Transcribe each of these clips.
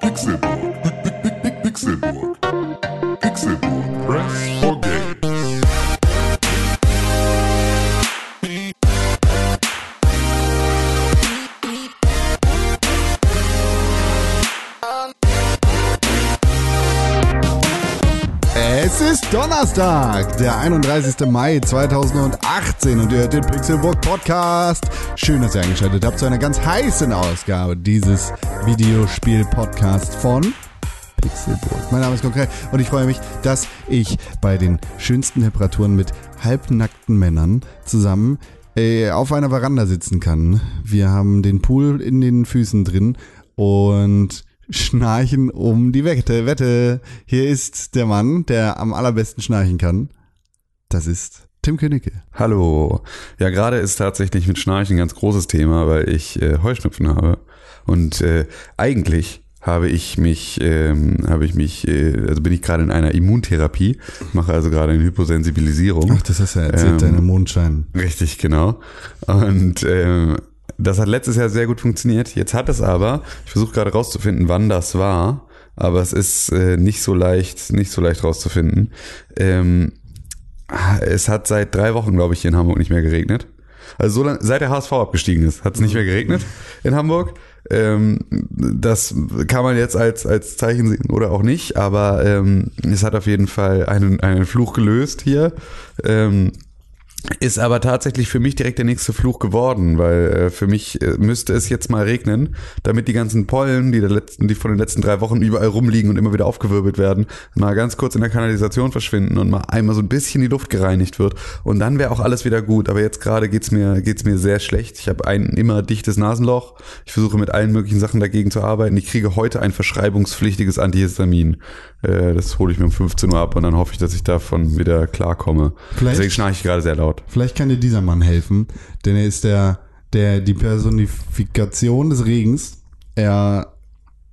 Pixelburg. Donnerstag, der 31. Mai 2018 und ihr hört den Pixelburg Podcast. Schön, dass ihr eingeschaltet habt zu einer ganz heißen Ausgabe dieses Videospiel-Podcasts von Pixelburg. Mein Name ist Konkret und ich freue mich, dass ich bei den schönsten Temperaturen mit halbnackten Männern zusammen äh, auf einer Veranda sitzen kann. Wir haben den Pool in den Füßen drin und schnarchen um die Wette. Wette, hier ist der Mann, der am allerbesten schnarchen kann. Das ist Tim Königke. Hallo. Ja, gerade ist tatsächlich mit Schnarchen ein ganz großes Thema, weil ich äh, Heuschnupfen habe. Und äh, eigentlich habe ich mich, ähm, habe ich mich, äh, also bin ich gerade in einer Immuntherapie, mache also gerade eine Hyposensibilisierung. Ach, das hast du ja erzählt, Ähm, deine Mondschein. Richtig, genau. Und ähm, das hat letztes Jahr sehr gut funktioniert. Jetzt hat es aber, ich versuche gerade rauszufinden, wann das war, aber es ist äh, nicht so leicht, nicht so leicht rauszufinden. Ähm, es hat seit drei Wochen, glaube ich, hier in Hamburg nicht mehr geregnet. Also so lang, seit der HSV abgestiegen ist, hat es nicht mehr geregnet in Hamburg. Ähm, das kann man jetzt als, als Zeichen sehen oder auch nicht, aber ähm, es hat auf jeden Fall einen, einen Fluch gelöst hier. Ähm, ist aber tatsächlich für mich direkt der nächste Fluch geworden, weil äh, für mich äh, müsste es jetzt mal regnen, damit die ganzen Pollen, die, der letzten, die von den letzten drei Wochen überall rumliegen und immer wieder aufgewirbelt werden, mal ganz kurz in der Kanalisation verschwinden und mal einmal so ein bisschen die Luft gereinigt wird. Und dann wäre auch alles wieder gut. Aber jetzt gerade geht's mir, geht's mir sehr schlecht. Ich habe ein immer dichtes Nasenloch. Ich versuche mit allen möglichen Sachen dagegen zu arbeiten. Ich kriege heute ein verschreibungspflichtiges Antihistamin. Äh, das hole ich mir um 15 Uhr ab und dann hoffe ich, dass ich davon wieder klarkomme. Vielleicht- Deswegen schnarche ich gerade sehr laut. Vielleicht kann dir dieser Mann helfen, denn er ist der, der, die Personifikation des Regens. Er,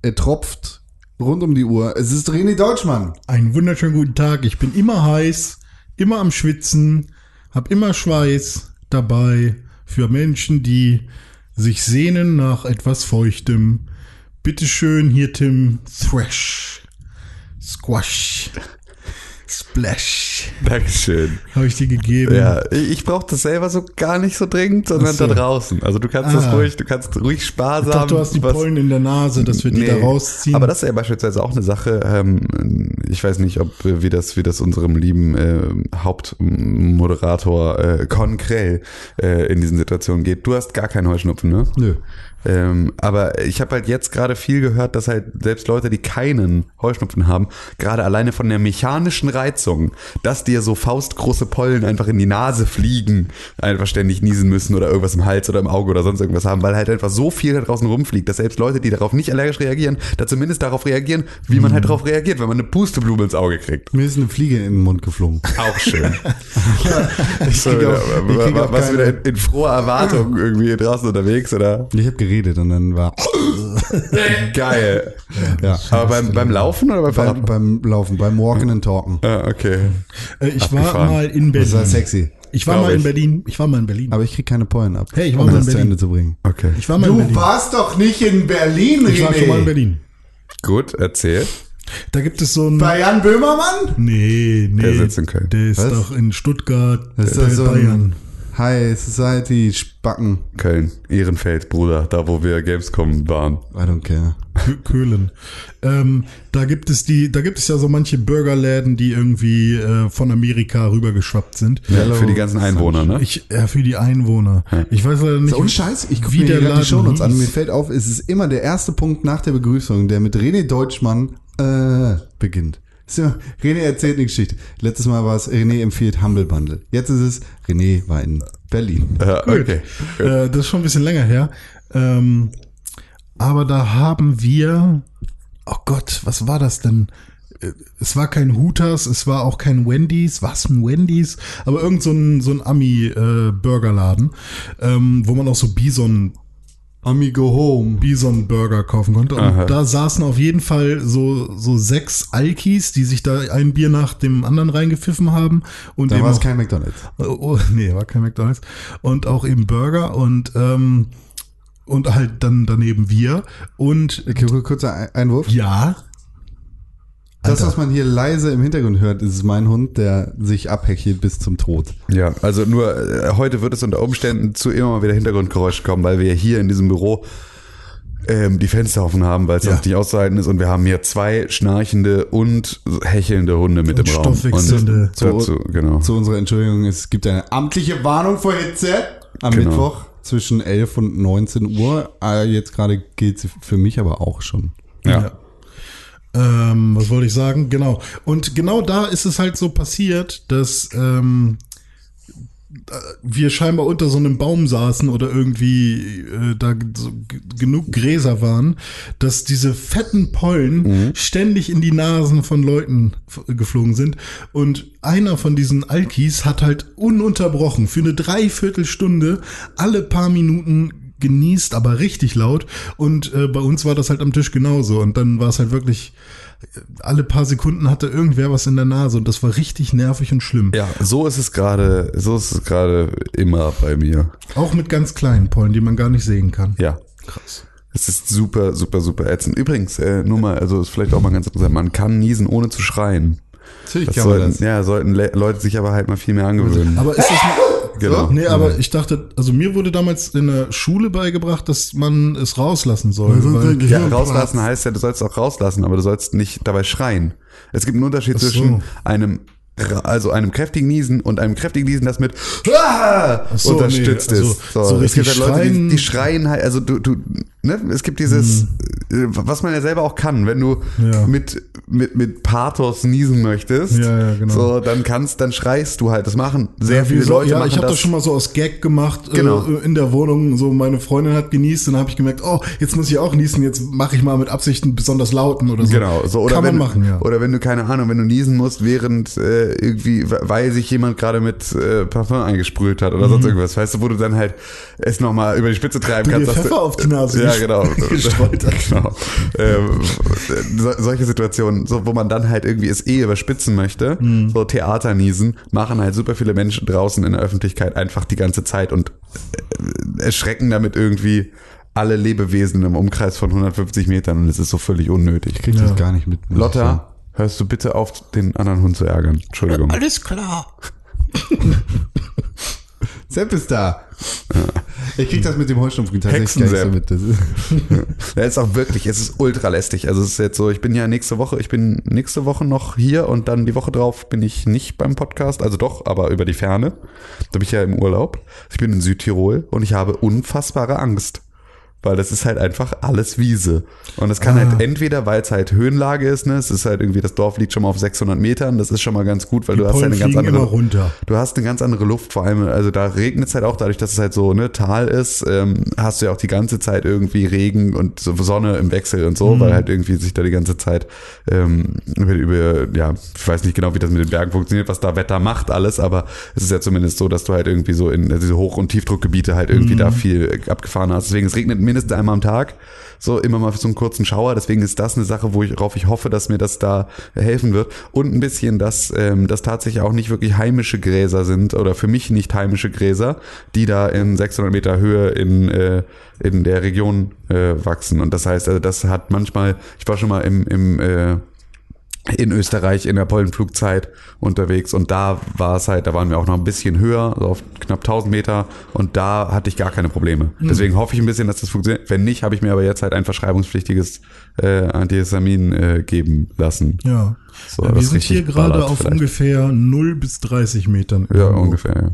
er tropft rund um die Uhr. Es ist René Deutschmann. Einen wunderschönen guten Tag. Ich bin immer heiß, immer am Schwitzen, hab immer Schweiß dabei für Menschen, die sich sehnen nach etwas Feuchtem. Bitteschön, hier Tim Thrash. Squash. Splash. Dankeschön. Habe ich dir gegeben. Ja, ich, ich brauche das selber so gar nicht so dringend, sondern so. da draußen. Also du kannst das Ah. ruhig, du kannst ruhig sparsam. Ich dachte, du hast die was- Pollen in der Nase, dass wir die da rausziehen. Aber das ist ja beispielsweise auch eine Sache. Ähm, ich weiß nicht, ob wie das, wie das unserem lieben äh, Hauptmoderator äh, Con Krell äh, in diesen Situationen geht. Du hast gar keinen Heuschnupfen, ne? Nö. Ähm, aber ich habe halt jetzt gerade viel gehört, dass halt selbst Leute, die keinen Heuschnupfen haben, gerade alleine von der mechanischen Reizung, dass dir so faustgroße Pollen einfach in die Nase fliegen, einfach ständig niesen müssen oder irgendwas im Hals oder im Auge oder sonst irgendwas haben, weil halt einfach so viel da draußen rumfliegt, dass selbst Leute, die darauf nicht allergisch reagieren, da zumindest darauf reagieren, wie man halt darauf reagiert, wenn man eine Pusteblume ins Auge kriegt. Mir ist eine Fliege in den Mund geflogen. Auch schön. Ich krieg auch- ich krieg auch was keine- wieder in, in froher Erwartung irgendwie draußen unterwegs, oder? Ich habe geredet und dann war Geil. ja, Aber beim, beim Laufen oder beim Fahrrad? beim, beim Laufen, beim Walken and Talken. Ah, okay. Äh, ich war abgefahren. mal in Das war Berlin. sexy. Ich war Glaub mal in ich. Berlin. Ich war mal in Berlin. Aber ich krieg keine Pollen ab. Hey, ich war um mal in das zu Berlin. Ende zu bringen. Okay. Ich war mal in Berlin. warst doch nicht in Berlin, Ich war schon mal in Berlin. Gut, erzähl. Da gibt es so ein. Bei Jan Böhmermann? Nee, nee. Der sitzt in Köln. Der ist Was? doch in Stuttgart, Das ist bei doch so Bayern. High Society Spacken. Köln, Ehrenfeld, Bruder, da wo wir Gamescom waren. I don't care. Kö- Köhlen. Ähm, da gibt es die, da gibt es ja so manche Burgerläden, die irgendwie äh, von Amerika rübergeschwappt sind. Hello. Für die ganzen Einwohner, ne? Ich, ja, für die Einwohner. Ich weiß leider nicht, So, und Scheiß, ich gucke mir der Laden die Shownotes an. Mir fällt auf, es ist immer der erste Punkt nach der Begrüßung, der mit René Deutschmann äh, beginnt. Immer, René erzählt eine Geschichte. Letztes Mal war es, René empfiehlt Humble Bundle. Jetzt ist es, René war in Berlin. Ja, Gut. okay. Äh, das ist schon ein bisschen länger her. Ähm, aber da haben wir, oh Gott, was war das denn? Äh, Es war kein Hooters, es war auch kein Wendy's, was ein Wendy's, aber irgend so ein, so ein Ami-Burgerladen, ähm, wo man auch so Bison Amigo Home. Bison Burger kaufen konnte. Und Aha. da saßen auf jeden Fall so, so sechs Alkis, die sich da ein Bier nach dem anderen reingepfiffen haben. Und Da war es kein McDonalds. Oh, oh, nee, war kein McDonalds. Und auch eben Burger und ähm, und halt dann daneben wir. Und kurzer Ein- Einwurf. ja, Das, was man hier leise im Hintergrund hört, ist mein Hund, der sich abhechelt bis zum Tod. Ja, also nur äh, heute wird es unter Umständen zu immer mal wieder Hintergrundgeräusch kommen, weil wir hier in diesem Büro ähm, die Fenster offen haben, weil es Ja. sonst nicht auszuhalten ist und wir haben hier zwei schnarchende und hechelnde Hunde mit Und im Raum. Und dazu, genau. Zu unserer Entschuldigung, es gibt eine amtliche Warnung vor Hitze am Genau. Mittwoch zwischen 11 und 19 Uhr. Äh, Jetzt gerade gilt sie für mich aber auch schon. Ja. Ähm, was wollte ich sagen? Genau. Und genau da ist es halt so passiert, dass ähm, äh, wir scheinbar unter so einem Baum saßen oder irgendwie äh, da so genug Gräser waren, dass diese fetten Pollen ständig in die Nasen von Leuten geflogen sind. Und einer von diesen Alkis hat halt ununterbrochen für eine Dreiviertelstunde alle paar Minuten genießt, aber richtig laut. Und äh, bei uns war das halt am Tisch genauso. Und dann war es halt wirklich, äh, alle paar Sekunden hatte irgendwer was in der Nase und das war richtig nervig und schlimm. Ja, so ist es gerade, so ist es gerade immer bei mir. Auch mit ganz kleinen Pollen, die man gar nicht sehen kann. Ja. Krass. Es ist super, super, super ätzend. Übrigens, äh, nur mal, also ist vielleicht auch mal ganz interessant, man kann niesen ohne zu schreien. Natürlich Das sollten, ja, sollten Le Leute sich aber halt mal viel mehr angewöhnen. Aber ist das Genau. Nee, aber ich dachte, also mir wurde damals in der Schule beigebracht, dass man es rauslassen soll. weil, Ja, rauslassen heißt ja, du sollst auch rauslassen, aber du sollst nicht dabei schreien. Es gibt einen Unterschied so. zwischen einem also einem kräftigen Niesen und einem kräftigen Niesen, das mit ah! So, unterstützt nee, also ist. so es gibt halt Leute, die, schreien- die schreien halt, also du, du, ne, es gibt dieses, äh, was man ja selber auch kann, wenn du Hm. Ja. mit, mit, mit Pathos niesen möchtest, Ja, ja, genau. so, dann kannst, dann schreist du halt. Das machen sehr viele so, Leute ja, ich habe das. schon mal so aus Gag gemacht Genau. äh, in der Wohnung. So meine Freundin hat genießt, dann habe ich gemerkt, oh, jetzt muss ich auch niesen, jetzt mache ich mal mit Absicht einen besonders lauten oder so. Genau, so oder Kann wenn, man machen, ja. Oder wenn du keine Ahnung, wenn du niesen musst, während äh, irgendwie, weil sich jemand gerade mit äh, Parfum eingesprüht hat oder sonst irgendwas, weißt du, wo du dann halt es nochmal über die Spitze treiben Mhm. Du kannst. Pfeffer auf die Nase Ja, ges- genau. gestreut hast. genau. Ähm, so, solche Situationen, so, wo man dann halt irgendwie es eh überspitzen möchte, Mhm. so Theaterniesen, machen halt super viele Menschen draußen in der Öffentlichkeit einfach die ganze Zeit und äh, erschrecken damit irgendwie alle Lebewesen im Umkreis von 150 Metern und es ist so völlig unnötig. Ich krieg Ja. das gar nicht mit. Lotta, hörst du bitte auf, den anderen Hund zu ärgern? Entschuldigung. Alles klar. Sepp ist da. Ich krieg das mit dem Heuschnupfen tatsächlich gar so mit. Das ist, Ja, ist auch wirklich, es ist ultra lästig. Also es ist jetzt so, ich bin ja nächste Woche, ich bin nächste Woche noch hier und dann die Woche drauf bin ich nicht beim Podcast, also doch, aber über die Ferne. Da bin ich ja im Urlaub. Ich bin in Südtirol und ich habe unfassbare Angst. Weil das ist halt einfach alles Wiese. Und es kann halt entweder, weil es halt Höhenlage ist, ne, es ist halt irgendwie, das Dorf liegt schon mal auf 600 Metern, das ist schon mal ganz gut, weil du hast halt eine ganz andere, runter. Du hast eine ganz andere Luft, vor allem, also da regnet es halt auch, dadurch, dass es halt so ne Tal ist, ähm, hast du ja auch die ganze Zeit irgendwie Regen und so Sonne im Wechsel und so, weil halt irgendwie sich da die ganze Zeit ähm, über, über, ja, ich weiß nicht genau, wie das mit den Bergen funktioniert, was da Wetter macht, alles, aber es ist ja zumindest so, dass du halt irgendwie so in diese Hoch- und Tiefdruckgebiete halt irgendwie da viel abgefahren hast. Deswegen, es regnet mindestens einmal am Tag, so immer mal für so einen kurzen Schauer, deswegen ist das eine Sache, wo ich, worauf ich hoffe, dass mir das da helfen wird. Und ein bisschen, dass ähm, das tatsächlich auch nicht wirklich heimische Gräser sind oder für mich nicht heimische Gräser, die da in 600 Meter Höhe in, äh, in der Region äh, wachsen. Und das heißt, also das hat manchmal, ich war schon mal im, im äh, in Österreich in der Pollenflugzeit unterwegs und da war es halt, da waren wir auch noch ein bisschen höher, also auf knapp 1000 Meter und da hatte ich gar keine Probleme. Deswegen hoffe ich ein bisschen, dass das funktioniert. Wenn nicht, habe ich mir aber jetzt halt ein verschreibungspflichtiges äh, Antihistamin äh, geben lassen. Ja. So, wir das sind hier gerade auf vielleicht. ungefähr 0 bis 30 Metern. Ja, irgendwo. ungefähr. ja.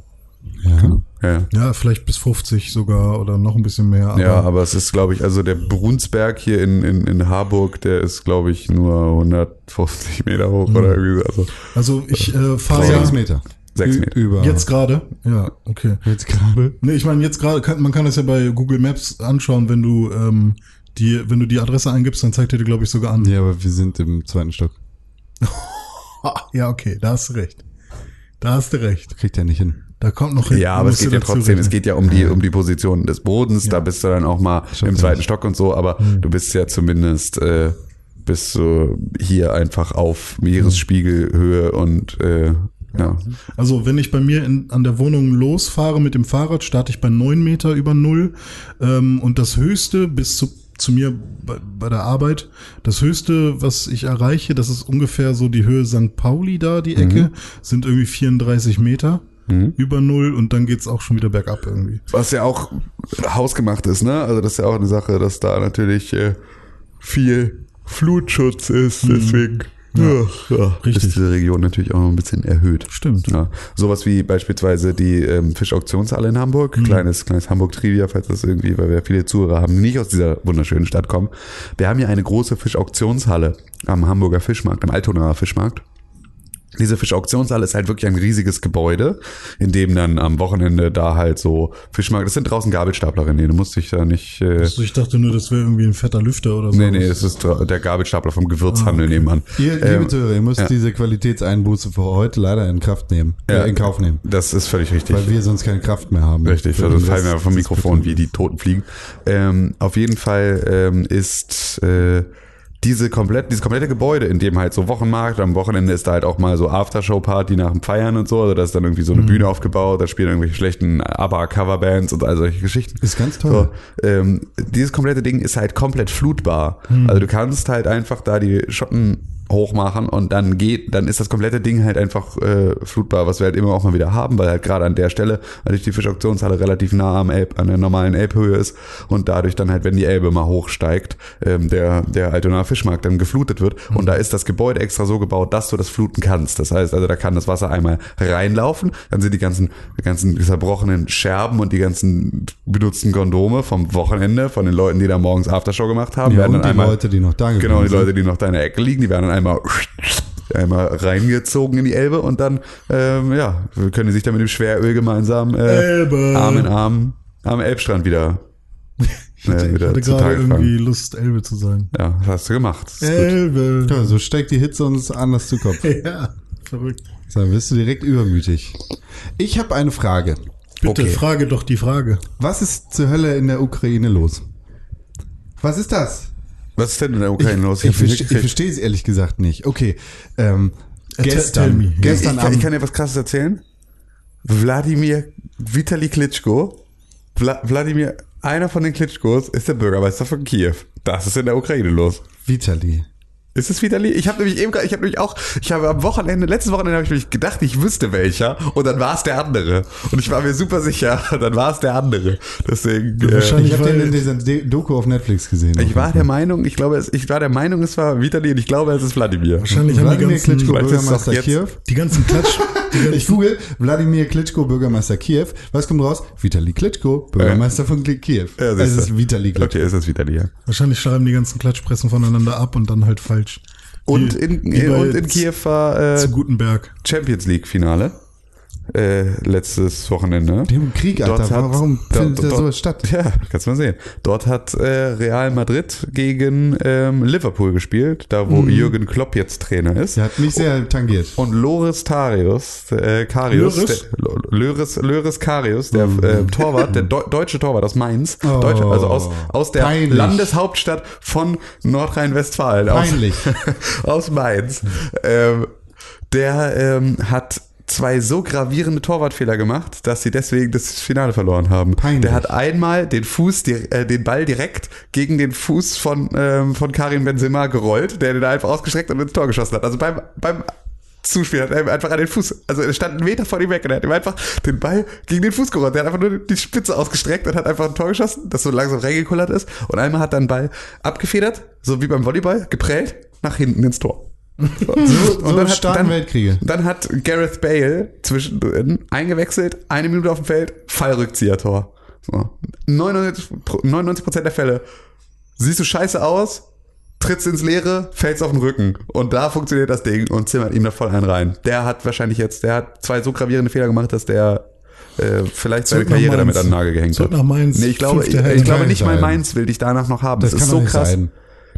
Ja. Ja. Ja, vielleicht bis 50 sogar oder noch ein bisschen mehr. Aber ja, aber es ist, glaube ich, also der Brunsberg hier in, in, in Harburg, der ist, glaube ich, nur 150 Meter hoch oder irgendwie so. Also also ich äh, fahre Sechs ja Meter. Sechs Ü- Meter. Über. jetzt gerade. Ja, okay. Jetzt gerade. Nee, ich meine, jetzt gerade kann man kann das ja bei Google Maps anschauen, wenn du ähm, die, wenn du die Adresse eingibst, dann zeigt er dir, glaube ich, sogar an. Ja, aber wir sind im zweiten Stock. Ja, okay, da hast du recht. Da hast du recht. Kriegt er nicht hin. Da kommt noch hin. Ja, aber es geht ja trotzdem, es rechnen. geht ja um die, um die Position des Bodens, da bist du dann auch mal Schon im zweiten Stock und so, aber Hm. du bist ja zumindest, äh, bist du hier einfach auf Meeresspiegelhöhe und äh, Ja. Also wenn ich bei mir in, an der Wohnung losfahre mit dem Fahrrad, starte ich bei neun Meter über Null. Ähm, und das höchste bis zu, zu mir bei, bei der Arbeit, das höchste, was ich erreiche, das ist ungefähr so die Höhe St. Pauli da, die Ecke, sind irgendwie 34 Meter über Null und dann geht's auch schon wieder bergab irgendwie. Was ja auch hausgemacht ist, ne? Also das ist ja auch eine Sache, dass da natürlich äh, viel Flutschutz ist, deswegen ja, ja, richtig. ist diese Region natürlich auch noch ein bisschen erhöht. Stimmt. Ja. Sowas wie beispielsweise die ähm, Fischauktionshalle in Hamburg, kleines, kleines Hamburg-Trivia, falls das irgendwie, weil wir viele Zuhörer haben, die nicht aus dieser wunderschönen Stadt kommen. Wir haben hier eine große Fischauktionshalle am Hamburger Fischmarkt, am Altonaer Fischmarkt. Diese Fischauktionshalle ist halt wirklich ein riesiges Gebäude, in dem dann am Wochenende da halt so Fischmarkt, das sind draußen Gabelstapler, René, du musst dich da nicht, äh, Also ich dachte nur, das wäre irgendwie ein fetter Lüfter oder so. nee, nee, das ist der Gabelstapler vom Gewürzhandel nebenan. Ihr, liebe Ähm, Zuhörer, ihr müsst diese Qualitätseinbuße für heute leider in Kraft nehmen, Ja. äh, in Kauf nehmen. Das ist völlig richtig. Weil wir sonst keine Kraft mehr haben. Richtig, also fallen wir vom Mikrofon wie die Toten fliegen. Ähm, auf jeden Fall ähm, ist äh, diese komplett, dieses komplette Gebäude, in dem halt so Wochenmarkt, am Wochenende ist da halt auch mal so Aftershow-Party nach dem Feiern und so, also da ist dann irgendwie so Mhm. eine Bühne aufgebaut, da spielen irgendwelche schlechten ABBA-Coverbands und all solche Geschichten. Ist ganz toll. So, ähm, dieses komplette Ding ist halt komplett flutbar. Hm. Also du kannst halt einfach da die Schotten hochmachen und dann geht, dann ist das komplette Ding halt einfach äh, flutbar, was wir halt immer auch mal wieder haben, weil halt gerade an der Stelle natürlich die Fischauktionshalle relativ nah am Elb, an der normalen Elbhöhe ist und dadurch dann halt, wenn die Elbe mal hochsteigt, ähm, der, der Altonaer Fischmarkt dann geflutet wird und da ist das Gebäude extra so gebaut, dass du das fluten kannst. Das heißt also, da kann das Wasser einmal reinlaufen, dann sind die ganzen, die ganzen zerbrochenen Scherben und die ganzen benutzten Kondome vom Wochenende von den Leuten, die da morgens Aftershow gemacht haben, Ja, werden und dann die einmal Leute, die noch da Genau, die sind. Leute, die noch da in der Ecke liegen, die werden dann einmal, einmal reingezogen in die Elbe und dann, ähm, ja, können die sich dann mit dem Schweröl gemeinsam äh, Elbe. Arm in Arm am Elbstrand wieder, äh, Ich hatte gerade irgendwie. Lust, Elbe zu sagen. Ja, das hast du gemacht. Elbe. Ja, so steckt die Hitze uns anders zu Kopf. Ja, verrückt. So, Dann wirst du direkt übermütig. Ich habe eine Frage. Bitte, Okay. frage doch die Frage. Was ist zur Hölle in der Ukraine los? Was ist das? Was ist denn in der Ukraine los? Ich, nicht verste- ich gekriegt. verstehe es ehrlich gesagt nicht. Okay, ähm, Äh, gestern, ich, gestern ich, Abend, ich kann dir was krasses erzählen. Wladimir Vitali Klitschko, Vla, Wladimir, einer von den Klitschkos, ist der Bürgermeister von Kiew. Das ist in der Ukraine los. Vitali. Ist es Vitali? Ich habe nämlich eben, gerade- ich habe nämlich auch, ich habe am Wochenende, letztes Wochenende habe ich nämlich gedacht, ich wüsste welcher und dann war es der andere. Und ich war mir super sicher, dann war es der andere. Deswegen, äh, Wahrscheinlich- Ich habe den in dieser Doku auf Netflix gesehen. ich war der Meinung, ich glaube, es, ich war der Meinung, es war Vitali und ich glaube, es ist Wladimir. Wahrscheinlich haben die Wladimir ganzen, Klitschko, Bürgermeister Kiew. die ganzen Klatsch, die Ich ganzen, google Wladimir Klitschko, Bürgermeister Kiew. Was kommt raus? Vitali Klitschko, Bürgermeister von Kli- Kiew. Ja, es ist. Vitali Klitschko. Okay, es ist Vitali, ja. wahrscheinlich schreiben die ganzen Klatschpressen voneinander ab und dann halt falsch. Und Wie- in, bei und in Kiew war Zu äh, Gutenberg. Champions League Finale. Äh, letztes Wochenende. Die haben Krieg, Alter. Dort hat- Warum findet da dort- sowas statt? Ja, kannst mal sehen. Dort hat äh, Real Madrid gegen ähm, Liverpool gespielt, da wo Jürgen Klopp jetzt Trainer ist. Der hat mich sehr tangiert. Und Loris Tarius, äh, Karius, Loris? der, Loris, Loris Karius, der äh, Torwart, der Deu deutsche Torwart aus Mainz, Oh, Deutsche, also aus, aus der peinlich. Landeshauptstadt von Nordrhein-Westfalen, aus, Peinlich. aus Mainz, ähm, der ähm, hat zwei so gravierende Torwartfehler gemacht, dass sie deswegen das Finale verloren haben. Peinlich. Der hat einmal den Fuß, äh, den Ball direkt gegen den Fuß von, ähm, von Karim Benzema gerollt, der den einfach ausgestreckt und ins Tor geschossen hat. Also beim, beim Zuspiel hat er ihm einfach an den Fuß, also er stand einen Meter vor ihm weg und er hat ihm einfach den Ball gegen den Fuß gerollt. Der hat einfach nur die Spitze ausgestreckt und hat einfach ein Tor geschossen, das so langsam reingekullert ist. Und einmal hat dann Ball abgefedert, so wie beim Volleyball, geprellt, nach hinten ins Tor. So, so starten Weltkriege. Dann hat Gareth Bale zwischendrin eingewechselt, eine Minute auf dem Feld, Fallrückzieher-Tor. So. 99, Pro- 99% der Fälle siehst du scheiße aus, trittst ins Leere, fällst auf den Rücken. Und da funktioniert das Ding und zimmert ihm da voll einen rein. Der hat wahrscheinlich jetzt, der hat zwei so gravierende Fehler gemacht, dass der äh, vielleicht seine Zurück nach Karriere damit an den Nagel gehängt Zurück hat. nach Mainz. Nee, ich glaube, ich, ich glaube nicht mal. Mainz will dich danach noch haben. Das, Das ist kann so krass. sein.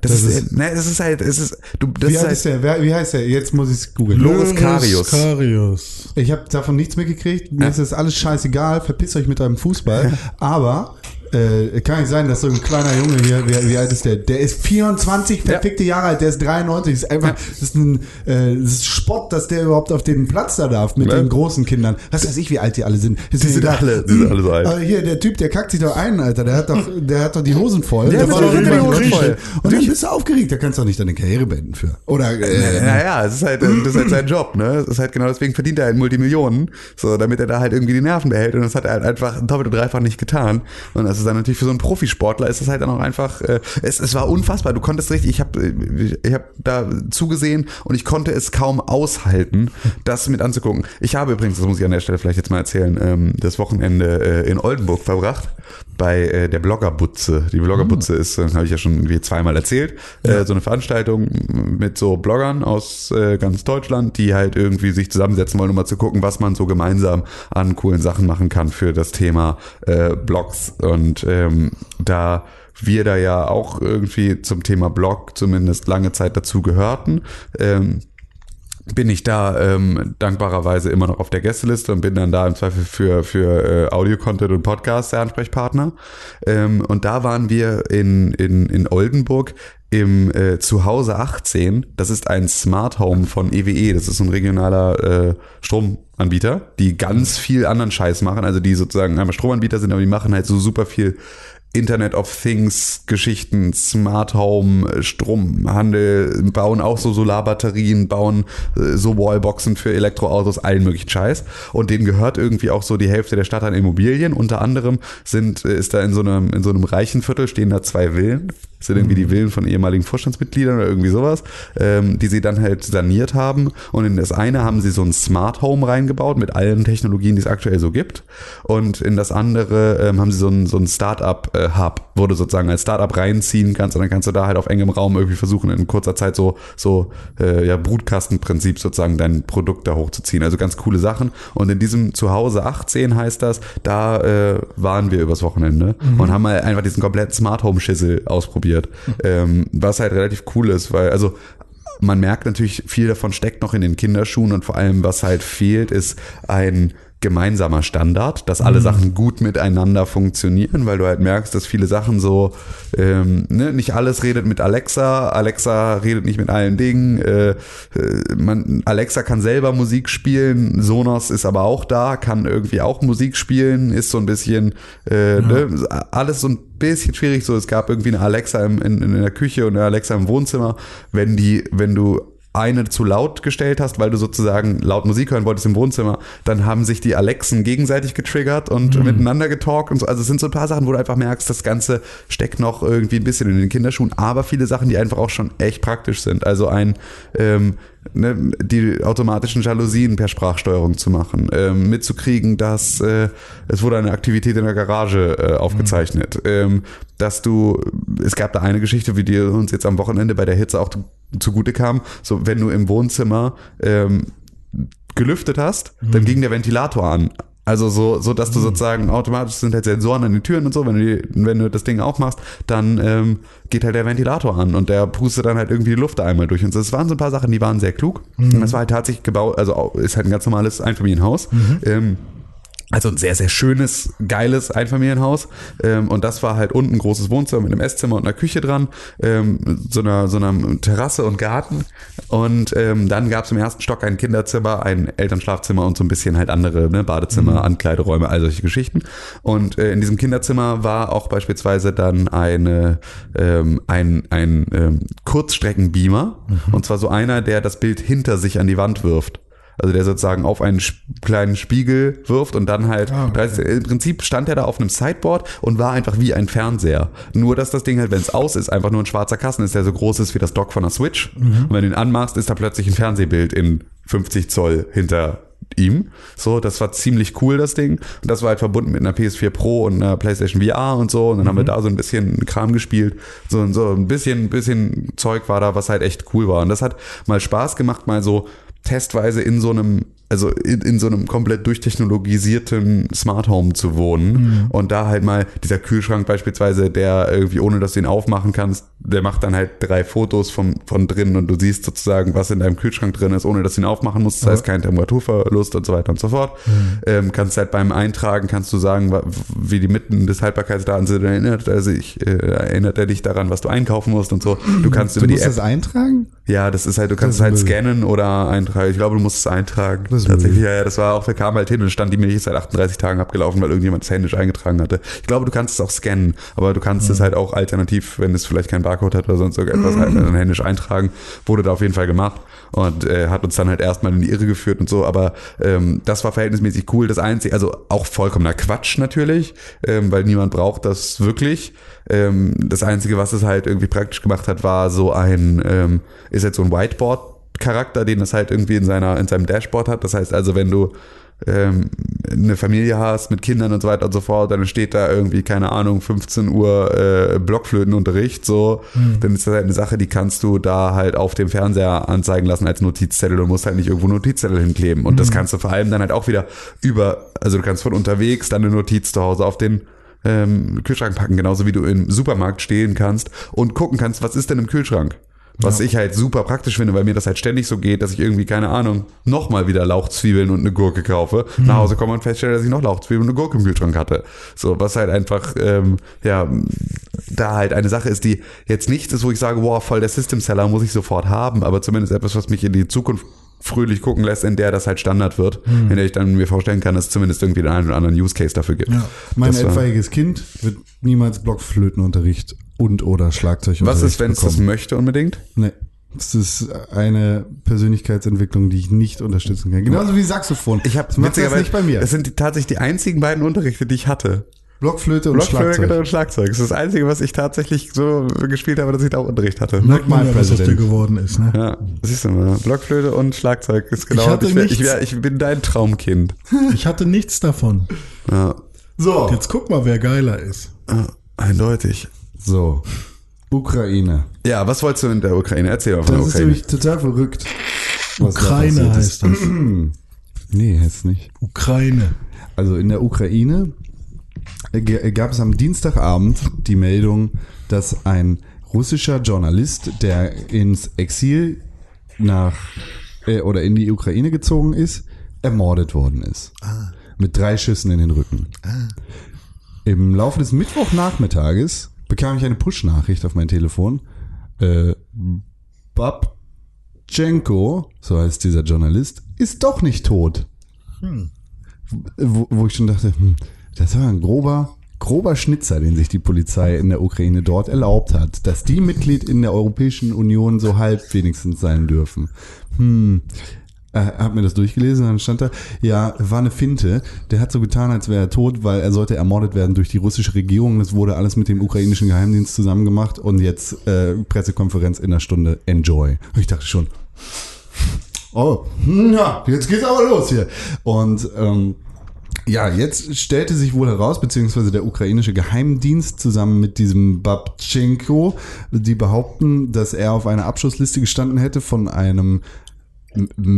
Das, Das ist, ist- ne, es ist halt, es ist, du, das Wie ist alt halt, ist der? Wer, wie heißt der? Jetzt muss ich es googeln. Loris Karius. Karius. Ich habe davon nichts mitgekriegt. Mir ist das alles scheißegal. Verpisst euch mit eurem Fußball. Aber äh, kann nicht sein, dass so ein kleiner Junge hier, wie, wie alt ist der? Der ist 24 verfickte Jahre alt, der ist 93. Das ist einfach, das ist ein äh, das ist Spott, dass der überhaupt auf den Platz da darf mit Ja. den großen Kindern. Was weiß ich, wie alt die alle sind. Die sind alle- die sind alle so alt. Aber hier, der Typ, der kackt sich doch ein, Alter. Der hat doch, der hat doch die Hosen voll. Ja, der war doch die Hosen voll. Und dann bist du aufgeregt, da kannst du doch nicht deine Karriere beenden für. Oder, äh, Naja, es ist halt, das ist halt sein Job, ne? Es ist halt genau deswegen verdient er halt Multimillionen, so, damit er da halt irgendwie die Nerven behält. Und das hat er halt einfach doppelt und dreifach nicht getan. Und das ist dann natürlich für so einen Profisportler ist das halt dann auch einfach, äh, es, es war unfassbar. Du konntest richtig, ich habe ich hab da zugesehen und ich konnte es kaum aushalten, das mit anzugucken. Ich habe übrigens, das muss ich an der Stelle vielleicht jetzt mal erzählen, ähm, das Wochenende äh, in Oldenburg verbracht bei äh, der Bloggerbutze. Die Bloggerbutze ist, äh, habe ich ja schon irgendwie zweimal erzählt, äh, so eine Veranstaltung mit so Bloggern aus äh, ganz Deutschland, die halt irgendwie sich zusammensetzen wollen, um mal zu gucken, was man so gemeinsam an coolen Sachen machen kann für das Thema äh, Blogs. Und ähm, da wir da ja auch irgendwie zum Thema Blog zumindest lange Zeit dazu gehörten, ähm, bin ich da ähm, dankbarerweise immer noch auf der Gästeliste und bin dann da im Zweifel für, für äh, Audio-Content und Podcast der Ansprechpartner. Ähm, und da waren wir in, in, in Oldenburg im äh, Zuhause 18. Das ist ein Smart Home von EWE. Das ist ein regionaler äh, Stromanbieter, die ganz viel anderen Scheiß machen. Also die sozusagen einmal Stromanbieter sind, aber die machen halt so super viel Internet of Things Geschichten, Smart Home, Stromhandel, bauen auch so Solarbatterien, bauen äh, so Wallboxen für Elektroautos, allen möglichen Scheiß. Und denen gehört irgendwie auch so die Hälfte der Stadt an Immobilien. Unter anderem sind, äh, ist da in so einem, in so einem reichen Viertel stehen da zwei Villen. Das sind irgendwie die Villen von ehemaligen Vorstandsmitgliedern oder irgendwie sowas, ähm, die sie dann halt saniert haben. Und in das eine haben sie so ein Smart Home reingebaut mit allen Technologien, die es aktuell so gibt. Und in das andere ähm, haben sie so ein, so ein Startup-Hub, wo du sozusagen als Startup reinziehen kannst und dann kannst du da halt auf engem Raum irgendwie versuchen, in kurzer Zeit so, so äh, ja, Brutkastenprinzip sozusagen dein Produkt da hochzuziehen. Also ganz coole Sachen. Und in diesem Zuhause 18 heißt das, da äh, waren wir übers Wochenende und haben halt einfach diesen kompletten Smart Home Schissel ausprobiert. Ähm, was halt relativ cool ist, weil, also man merkt natürlich, viel davon steckt noch in den Kinderschuhen und vor allem, was halt fehlt, ist ein gemeinsamer Standard, dass alle Sachen gut miteinander funktionieren, weil du halt merkst, dass viele Sachen so, ähm, ne, nicht alles redet mit Alexa, Alexa redet nicht mit allen Dingen, äh, äh, man, Alexa kann selber Musik spielen, Sonos ist aber auch da, kann irgendwie auch Musik spielen, ist so ein bisschen, äh, ne, alles so ein bisschen schwierig, so es gab irgendwie eine Alexa im, in, in der Küche und eine Alexa im Wohnzimmer, wenn die, wenn du eine zu laut gestellt hast, weil du sozusagen laut Musik hören wolltest im Wohnzimmer, dann haben sich die Alexen gegenseitig getriggert und miteinander getalkt und so. Also es sind so ein paar Sachen, wo du einfach merkst, das Ganze steckt noch irgendwie ein bisschen in den Kinderschuhen, aber viele Sachen, die einfach auch schon echt praktisch sind. Also ein ähm, ne, die automatischen Jalousien per Sprachsteuerung zu machen, ähm, mitzukriegen, dass äh, es wurde eine Aktivität in der Garage äh, aufgezeichnet, ähm, dass du, es gab da eine Geschichte, wie die uns jetzt am Wochenende bei der Hitze auch zugute kam, so wenn du im Wohnzimmer ähm, gelüftet hast, dann ging der Ventilator an. Also so, so dass du sozusagen automatisch sind halt Sensoren an den Türen und so, wenn du, die, wenn du das Ding aufmachst, dann ähm, geht halt der Ventilator an und der pustet dann halt irgendwie die Luft einmal durch. Und das waren so ein paar Sachen, die waren sehr klug. Und das war halt tatsächlich gebaut, also ist halt ein ganz normales Einfamilienhaus. Ähm, also ein sehr, sehr schönes, geiles Einfamilienhaus. Ähm, und das war halt unten ein großes Wohnzimmer mit einem Esszimmer und einer Küche dran, ähm, so, einer, so einer Terrasse und Garten. Und ähm, dann gab es im ersten Stock ein Kinderzimmer, ein Elternschlafzimmer und so ein bisschen halt andere, ne, Badezimmer, Ankleideräume, all solche Geschichten. Und äh, in diesem Kinderzimmer war auch beispielsweise dann eine, ähm, ein, ein ähm, Kurzstreckenbeamer. Und zwar so einer, der das Bild hinter sich an die Wand wirft. Also der sozusagen auf einen kleinen Spiegel wirft und dann halt, Ah, okay. 30, im Prinzip stand er da auf einem Sideboard und war einfach wie ein Fernseher. Nur, dass das Ding halt, wenn es aus ist, einfach nur ein schwarzer Kasten ist, der so groß ist wie das Dock von einer Switch. Mhm. Und wenn du ihn anmachst, ist da plötzlich ein Fernsehbild in 50 Zoll hinter ihm. So, das war ziemlich cool, das Ding. Und das war halt verbunden mit einer PS4 Pro und einer PlayStation VR und so. Und dann haben Mhm. wir da so ein bisschen Kram gespielt. So, so ein bisschen, bisschen Zeug war da, was halt echt cool war. Und das hat mal Spaß gemacht, mal so testweise in so einem also in, in so einem komplett durchtechnologisierten Smart Home zu wohnen und da halt mal dieser Kühlschrank beispielsweise, der irgendwie ohne dass du ihn aufmachen kannst, der macht dann halt drei Fotos von, von drinnen und du siehst sozusagen, was in deinem Kühlschrank drin ist, ohne dass du ihn aufmachen musst. Das heißt, kein Temperaturverlust und so weiter und so fort. Ähm, kannst halt beim Eintragen, kannst du sagen, wie die Mitten des Haltbarkeitsdatens sind, erinnert er sich, äh, erinnert er dich daran, was du einkaufen musst und so. Du kannst Du über die App das eintragen? ja, das ist halt, du kannst es halt Müll. scannen oder eintragen. Ich glaube, du musst es eintragen. Das ist Tatsächlich, ja, ja, das war auch, wir kamen halt hin und stand die Milch ist seit 38 Tagen abgelaufen, weil irgendjemand es händisch eingetragen hatte. Ich glaube, du kannst es auch scannen, aber du kannst es halt auch alternativ, wenn es vielleicht keinen Barcode hat oder sonst irgendetwas, halt dann händisch eintragen. Wurde da auf jeden Fall gemacht und äh, hat uns dann halt erstmal in die Irre geführt und so, aber ähm, das war verhältnismäßig cool. Das Einzige, also auch vollkommener Quatsch natürlich, ähm, weil niemand braucht das wirklich. Ähm, das Einzige, was es halt irgendwie praktisch gemacht hat, war so ein, ähm, ist jetzt so ein Whiteboard-Charakter, den es halt irgendwie in seiner, in seinem Dashboard hat. Das heißt also, wenn du ähm, eine Familie hast mit Kindern und so weiter und so fort, dann steht da irgendwie, keine Ahnung, 15 Uhr äh, Blockflötenunterricht, so, dann ist das halt eine Sache, die kannst du da halt auf dem Fernseher anzeigen lassen als Notizzettel und musst halt nicht irgendwo Notizzettel hinkleben. Und das kannst du vor allem dann halt auch wieder über, also du kannst von unterwegs dann eine Notiz zu Hause auf den ähm, Kühlschrank packen, genauso wie du im Supermarkt stehen kannst und gucken kannst, was ist denn im Kühlschrank. Was ich halt super praktisch finde, weil mir das halt ständig so geht, dass ich irgendwie, keine Ahnung, nochmal wieder Lauchzwiebeln und eine Gurke kaufe, nach Hause komme und feststelle, dass ich noch Lauchzwiebeln und eine Gurke im Kühlschrank hatte. So, was halt einfach, ähm, ja, da halt eine Sache ist, die jetzt nicht ist, wo ich sage, wow, voll der System-Seller muss ich sofort haben, aber zumindest etwas, was mich in die Zukunft fröhlich gucken lässt, in der das halt Standard wird, in der ich dann mir vorstellen kann, dass es zumindest irgendwie den einen oder anderen Use Case dafür gibt. Ja. Mein Das etwaiges Kind wird niemals Blockflötenunterricht und oder Schlagzeugunterricht Was ist, wenn es das möchte unbedingt? Nee. Das ist eine Persönlichkeitsentwicklung, die ich nicht unterstützen kann. Genauso wie Saxophon. Ich habe das macht das nicht bei mir. Das sind die, tatsächlich die einzigen beiden Unterrichte, die ich hatte. Blockflöte und Blockflöte Schlagzeug. und Schlagzeug. Das ist das Einzige, was ich tatsächlich so gespielt habe, dass ich da auch Unterricht hatte. Merkt man ja, was aus dir geworden ist. Ne? Ja, siehst du mal. Blockflöte und Schlagzeug ist genau. Ich hatte ich, wär, nichts. ich, wär, ich bin dein Traumkind. Ich hatte nichts davon. Ja, So. Jetzt guck mal, wer geiler ist. ja, eindeutig. So. Ukraine. Ja, was wolltest du in der Ukraine? Erzähl mal von Das der ist Ukraine. nämlich total verrückt. was da Ukraine passiert heißt ist. das. Nee, heißt nicht. Ukraine. Also in der Ukraine gab es am Dienstagabend die Meldung, dass ein russischer Journalist, der ins Exil nach äh, oder in die Ukraine gezogen ist, ermordet worden ist. Mit drei Schüssen in den Rücken. Im Laufe des Mittwochnachmittages bekam ich eine Push-Nachricht auf mein Telefon. Äh, Babchenko, so heißt dieser Journalist, ist doch nicht tot wo, wo ich schon dachte, hm, das war ein grober, grober Schnitzer, den sich die Polizei in der Ukraine dort erlaubt hat, dass die Mitglied in der Europäischen Union so halb wenigstens sein dürfen. Hm. Äh, hab mir das durchgelesen, dann stand da, ja, war eine Finte. Der hat so getan, als wäre er tot, weil er sollte ermordet werden durch die russische Regierung. Das wurde alles mit dem ukrainischen Geheimdienst zusammen gemacht und jetzt äh, Pressekonferenz in einer Stunde. Enjoy. Ich dachte schon, oh, ja, jetzt geht's aber los hier. Und ähm, ja, jetzt stellte sich wohl heraus, beziehungsweise der ukrainische Geheimdienst zusammen mit diesem Babchenko, die behaupten, dass er auf einer Abschussliste gestanden hätte von einem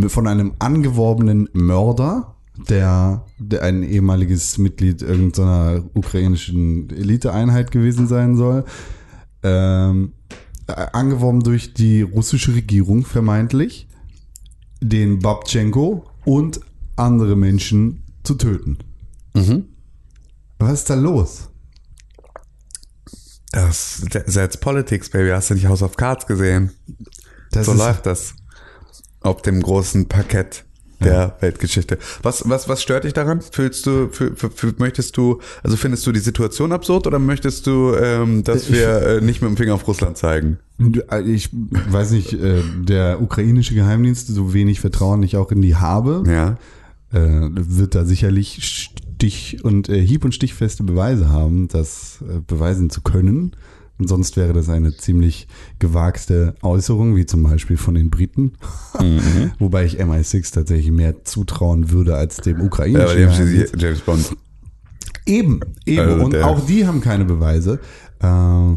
von einem angeworbenen Mörder, der, der ein ehemaliges Mitglied irgendeiner ukrainischen Eliteeinheit gewesen sein soll. Ähm, äh, angeworben durch die russische Regierung vermeintlich, den Babchenko und andere Menschen zu töten. Mhm. Was ist da los? Das, that's Politics, Baby. Hast du nicht House of Cards gesehen? Das so ist, läuft das. Auf dem großen Parkett der Weltgeschichte. Was, was, was stört dich daran? Fühlst du, möchtest du, also findest du die Situation absurd oder möchtest du, ähm, dass wir äh, nicht mit dem Finger auf Russland zeigen? Ich weiß nicht, äh, der ukrainische Geheimdienst, so wenig Vertrauen ich auch in die habe, Ja. äh, wird da sicherlich Stich und äh, hieb- und stichfeste Beweise haben, das äh, beweisen zu können. Und sonst wäre das eine ziemlich gewagte Äußerung, wie zum Beispiel von den Briten. Mhm. Wobei ich MI6 tatsächlich mehr zutrauen würde als dem Ja, ukrainischen aber die haben Geheimdienst. schließlich James Bond. Eben, eben. Also und auch die haben keine Beweise. Äh,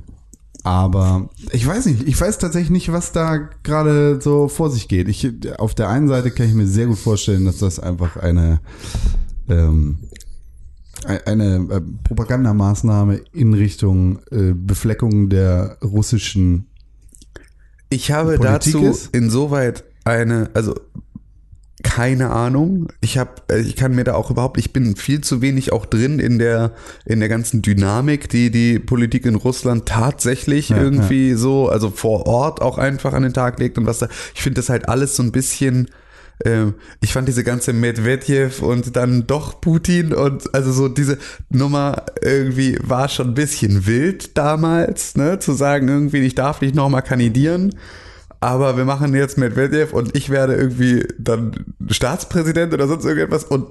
aber ich weiß nicht, ich weiß tatsächlich nicht, was da gerade so vor sich geht. Ich, auf der einen Seite kann ich mir sehr gut vorstellen, dass das einfach eine, ähm, eine äh, Propagandamaßnahme in Richtung äh, Befleckung der russischen Ich habe Politik dazu ist? insoweit eine, also keine Ahnung. Ich habe, ich kann mir da auch überhaupt, ich bin viel zu wenig auch drin in der in der ganzen Dynamik, die die Politik in Russland tatsächlich Ja, irgendwie so, also vor Ort auch einfach an den Tag legt und was da. Ich finde das halt alles so ein bisschen. Ähm, Ich fand diese ganze Medvedev und dann doch Putin und also so diese Nummer irgendwie war schon ein bisschen wild damals, ne, zu sagen irgendwie, ich darf nicht nochmal kandidieren. Aber wir machen jetzt Medvedev und ich werde irgendwie dann Staatspräsident oder sonst irgendetwas und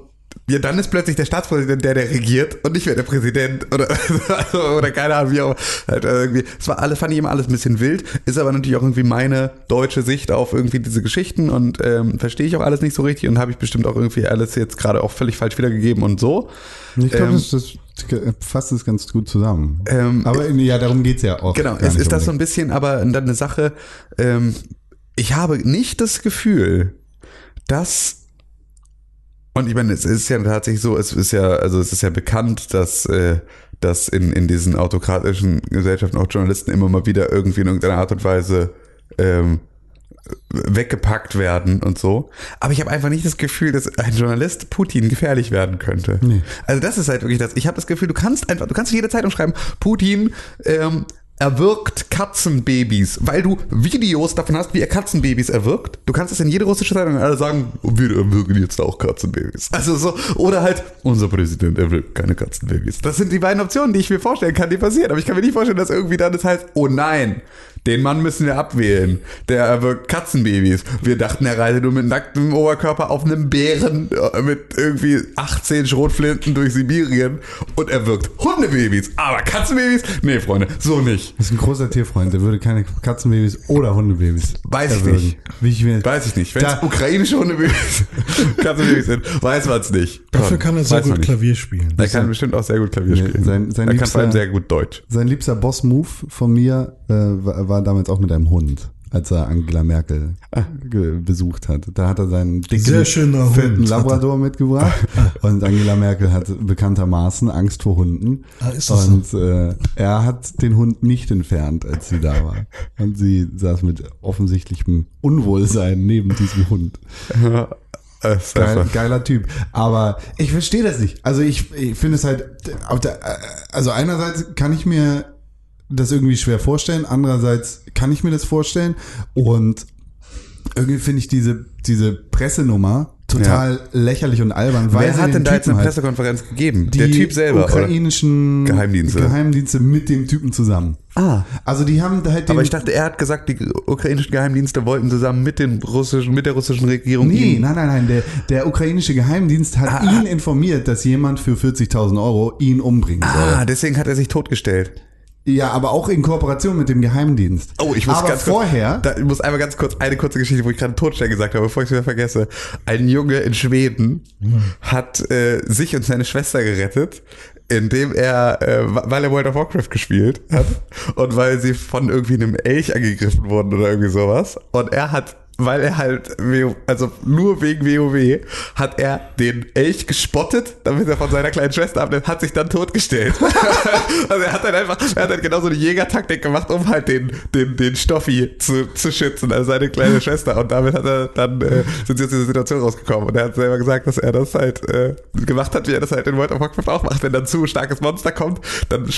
ja, dann ist plötzlich der Staatspräsident der, der regiert und nicht mehr der Präsident oder, also, oder keine Ahnung, wie auch immer. Halt irgendwie, es war alles, fand ich immer alles ein bisschen wild, ist aber natürlich auch irgendwie meine deutsche Sicht auf irgendwie diese Geschichten und ähm, verstehe ich auch alles nicht so richtig und habe ich bestimmt auch irgendwie alles jetzt gerade auch völlig falsch wiedergegeben und so. Ich glaube, Ähm, das, das fasst es ganz gut zusammen. Ähm, Aber ja, darum geht's ja auch. Genau, es ist das so ein bisschen, aber dann eine Sache, ähm, ich habe nicht das Gefühl, dass und ich meine, es ist ja tatsächlich so, es ist ja, also es ist ja bekannt, dass, äh, dass in, in diesen autokratischen Gesellschaften auch Journalisten immer mal wieder irgendwie in irgendeiner Art und Weise ähm, weggepackt werden und so. Aber ich habe einfach nicht das Gefühl, dass ein Journalist Putin gefährlich werden könnte. Nee. Also das ist halt wirklich das. Ich habe das Gefühl, du kannst einfach, du kannst jede Zeitung schreiben, Putin ähm, erwürgt Katzenbabys, weil du Videos davon hast, wie er Katzenbabys erwürgt. Du kannst es in jede russische Zeitung alle sagen, wir erwürgen jetzt auch Katzenbabys. Also so, oder halt, unser Präsident erwürgt keine Katzenbabys. Das sind die beiden Optionen, die ich mir vorstellen kann, die passieren. Aber ich kann mir nicht vorstellen, dass irgendwie dann das heißt, oh nein, den Mann müssen wir abwählen. Der erwürgt Katzenbabys. Wir dachten, er reitet nur mit nacktem Oberkörper auf einem Bären äh, mit irgendwie 18 Schrotflinten durch Sibirien und er wirkt Hundebabys. Aber Katzenbabys? Nee, Freunde, so nicht. Das ist ein großer Tierfreund, der würde keine Katzenbabys oder Hundebabys Weiß ich erwürgen. nicht. Wie ich mir, Weiß ich nicht. Wenn es ukrainische Hundebabys, Katzenbabys sind, weiß man es nicht. Dafür kann er sehr Weiß gut. Klavier spielen. Er kann bestimmt auch sehr gut Klavier Nee, spielen. sein- sein er kann Liebster- vor allem sehr gut Deutsch. Sein liebster Boss-Move von mir äh, war, war damals auch mit einem Hund, als er Angela Merkel ge- besucht hat. Da hat er seinen dicken, fetten Hund. Labrador mitgebracht und Angela Merkel hat bekanntermaßen Angst vor Hunden. Ah, ist das und äh, er hat den Hund nicht entfernt, als sie da war. Und sie saß mit offensichtlichem Unwohlsein neben diesem Hund. Geil, geiler Typ. Aber ich verstehe das nicht. Also ich, ich finde es halt, auf der, also einerseits kann ich mir das irgendwie schwer vorstellen, andererseits kann ich mir das vorstellen und irgendwie finde ich diese, diese Pressenummer total lächerlich und albern, weil Wer hat den denn da jetzt eine halt- Pressekonferenz gegeben? die Der Typ selber, oder? ukrainischen Geheimdienste. Geheimdienste mit dem Typen zusammen. Ah. Also die haben da halt Aber ich dachte, er hat gesagt, die ukrainischen Geheimdienste wollten zusammen mit den russischen, mit der russischen Regierung Nee, ihn- nein, nein, nein. Der, der ukrainische Geheimdienst hat Ah. ihn informiert, dass jemand für 40.000 Euro ihn umbringen soll. Ah, deswegen hat er sich totgestellt. Ja, aber auch in Kooperation mit dem Geheimdienst. Oh, ich muss aber ganz vorher. Kurz, da, ich muss einmal ganz kurz eine kurze Geschichte, wo ich gerade Totstellen gesagt habe, bevor ich es wieder vergesse. Ein Junge in Schweden hat äh, sich und seine Schwester gerettet, indem er, äh, weil er World of Warcraft gespielt hat und weil sie von irgendwie einem Elch angegriffen wurden oder irgendwie sowas. Und er hat weil er halt, also nur wegen WoW, hat er den Elch gespottet, damit er von seiner kleinen Schwester abnimmt, hat sich dann totgestellt. also er hat dann einfach, er hat dann genau so eine Jägertaktik gemacht, um halt den, den, den Stoffi zu, zu schützen, also seine kleine Schwester. Und damit hat er dann, äh, sind sie aus dieser Situation rausgekommen. Und er hat selber gesagt, dass er das halt äh, gemacht hat, wie er das halt in World of Warcraft auch macht. Wenn dann zu starkes Monster kommt, dann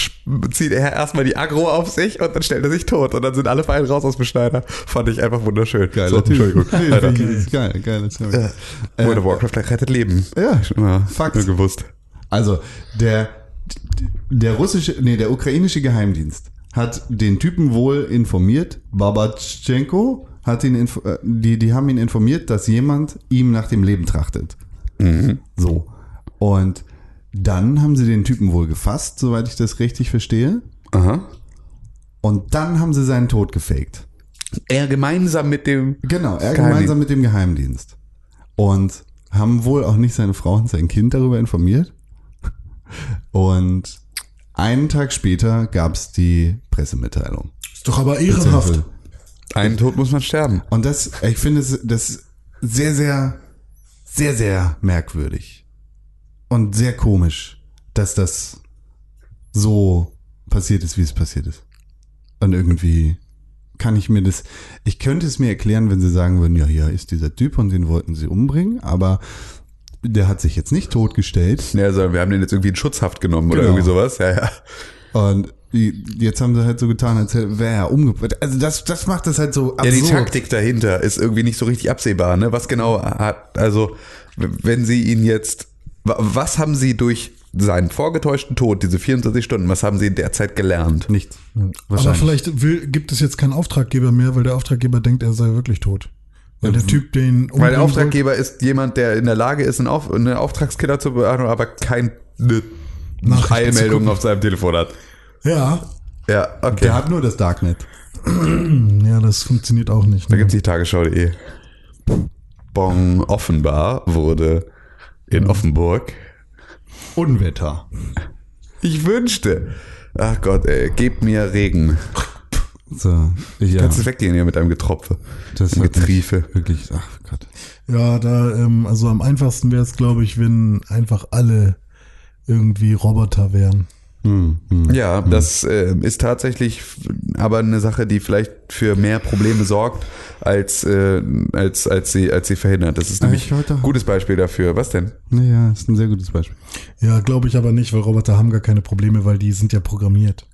zieht er erstmal die Aggro auf sich und dann stellt er sich tot. Und dann sind alle Fallen raus aus dem Schneider. Fand ich einfach wunderschön. Geiler so. Entschuldigung. Nee, Alter. ist geil, Story. Äh, World of Warcraft rettet Leben. Ja, Schon immer Fakt. nur gewusst. Also, der, der russische, nee, der ukrainische Geheimdienst hat den Typen wohl informiert, Babatschenko hat ihn, äh, die, die haben ihn informiert, dass jemand ihm nach dem Leben trachtet. So. Und dann haben sie den Typen wohl gefasst, soweit ich das richtig verstehe. Aha. Und dann haben sie seinen Tod gefaked. Er gemeinsam mit dem. Genau, er Geheimdienst. gemeinsam mit dem Geheimdienst. Und haben wohl auch nicht seine Frau und sein Kind darüber informiert. Und einen Tag später gab es die Pressemitteilung. Ist doch aber ehrenhaft. Einen Tod muss man sterben. Und das, ich finde es das sehr, sehr, sehr, sehr merkwürdig. Und sehr komisch, dass das so passiert ist, wie es passiert ist. Und irgendwie kann ich mir das, ich könnte es mir erklären, wenn sie sagen würden, ja, hier ist dieser Typ und den wollten sie umbringen, aber der hat sich jetzt nicht totgestellt. Ja, also wir haben den jetzt irgendwie in Schutzhaft genommen oder Genau. irgendwie sowas. Ja, ja. Und jetzt haben sie halt so getan, als wäre er umgebracht. Also das, das macht das halt so Ja, absurd. die Taktik dahinter ist irgendwie nicht so richtig absehbar, ne? Was genau hat, also, wenn sie ihn jetzt, wa- was haben sie durch seinen vorgetäuschten Tod, diese 24 Stunden, was haben sie derzeit gelernt? Nichts. Aber vielleicht will, gibt es jetzt keinen Auftraggeber mehr, weil der Auftraggeber denkt, er sei wirklich tot. Weil der Typ den Weil der Auftraggeber ist jemand, der in der Lage ist, einen, Auf, einen Auftragskiller zu beantworten, aber keine zu Eilmeldung auf seinem Telefon hat. wollte. Ja, Ja, okay. Der hat nur das Darknet. ja, das funktioniert auch nicht. Da Ne? gibt's die Tagesschau.de. Bon, offenbar wurde in Offenburg Unwetter. Ich wünschte. Ach Gott, ey, gebt mir Regen. So, ja. Kannst du weggehen hier mit deinem Getropfe? Das Ein Getriefe. Wirklich, ach Gott. Ja, da, ähm, also am einfachsten wäre es, glaube ich, wenn einfach alle irgendwie Roboter wären. Hm, hm. Ja, das äh, ist tatsächlich aber eine Sache, die vielleicht für mehr Probleme sorgt, als, äh, als, als, sie, als sie verhindert. Das ist nämlich ein gutes Beispiel dafür. Was denn? Naja, ist ein sehr gutes Beispiel. Ja, glaube ich aber nicht, weil Roboter haben gar keine Probleme, weil die sind ja programmiert.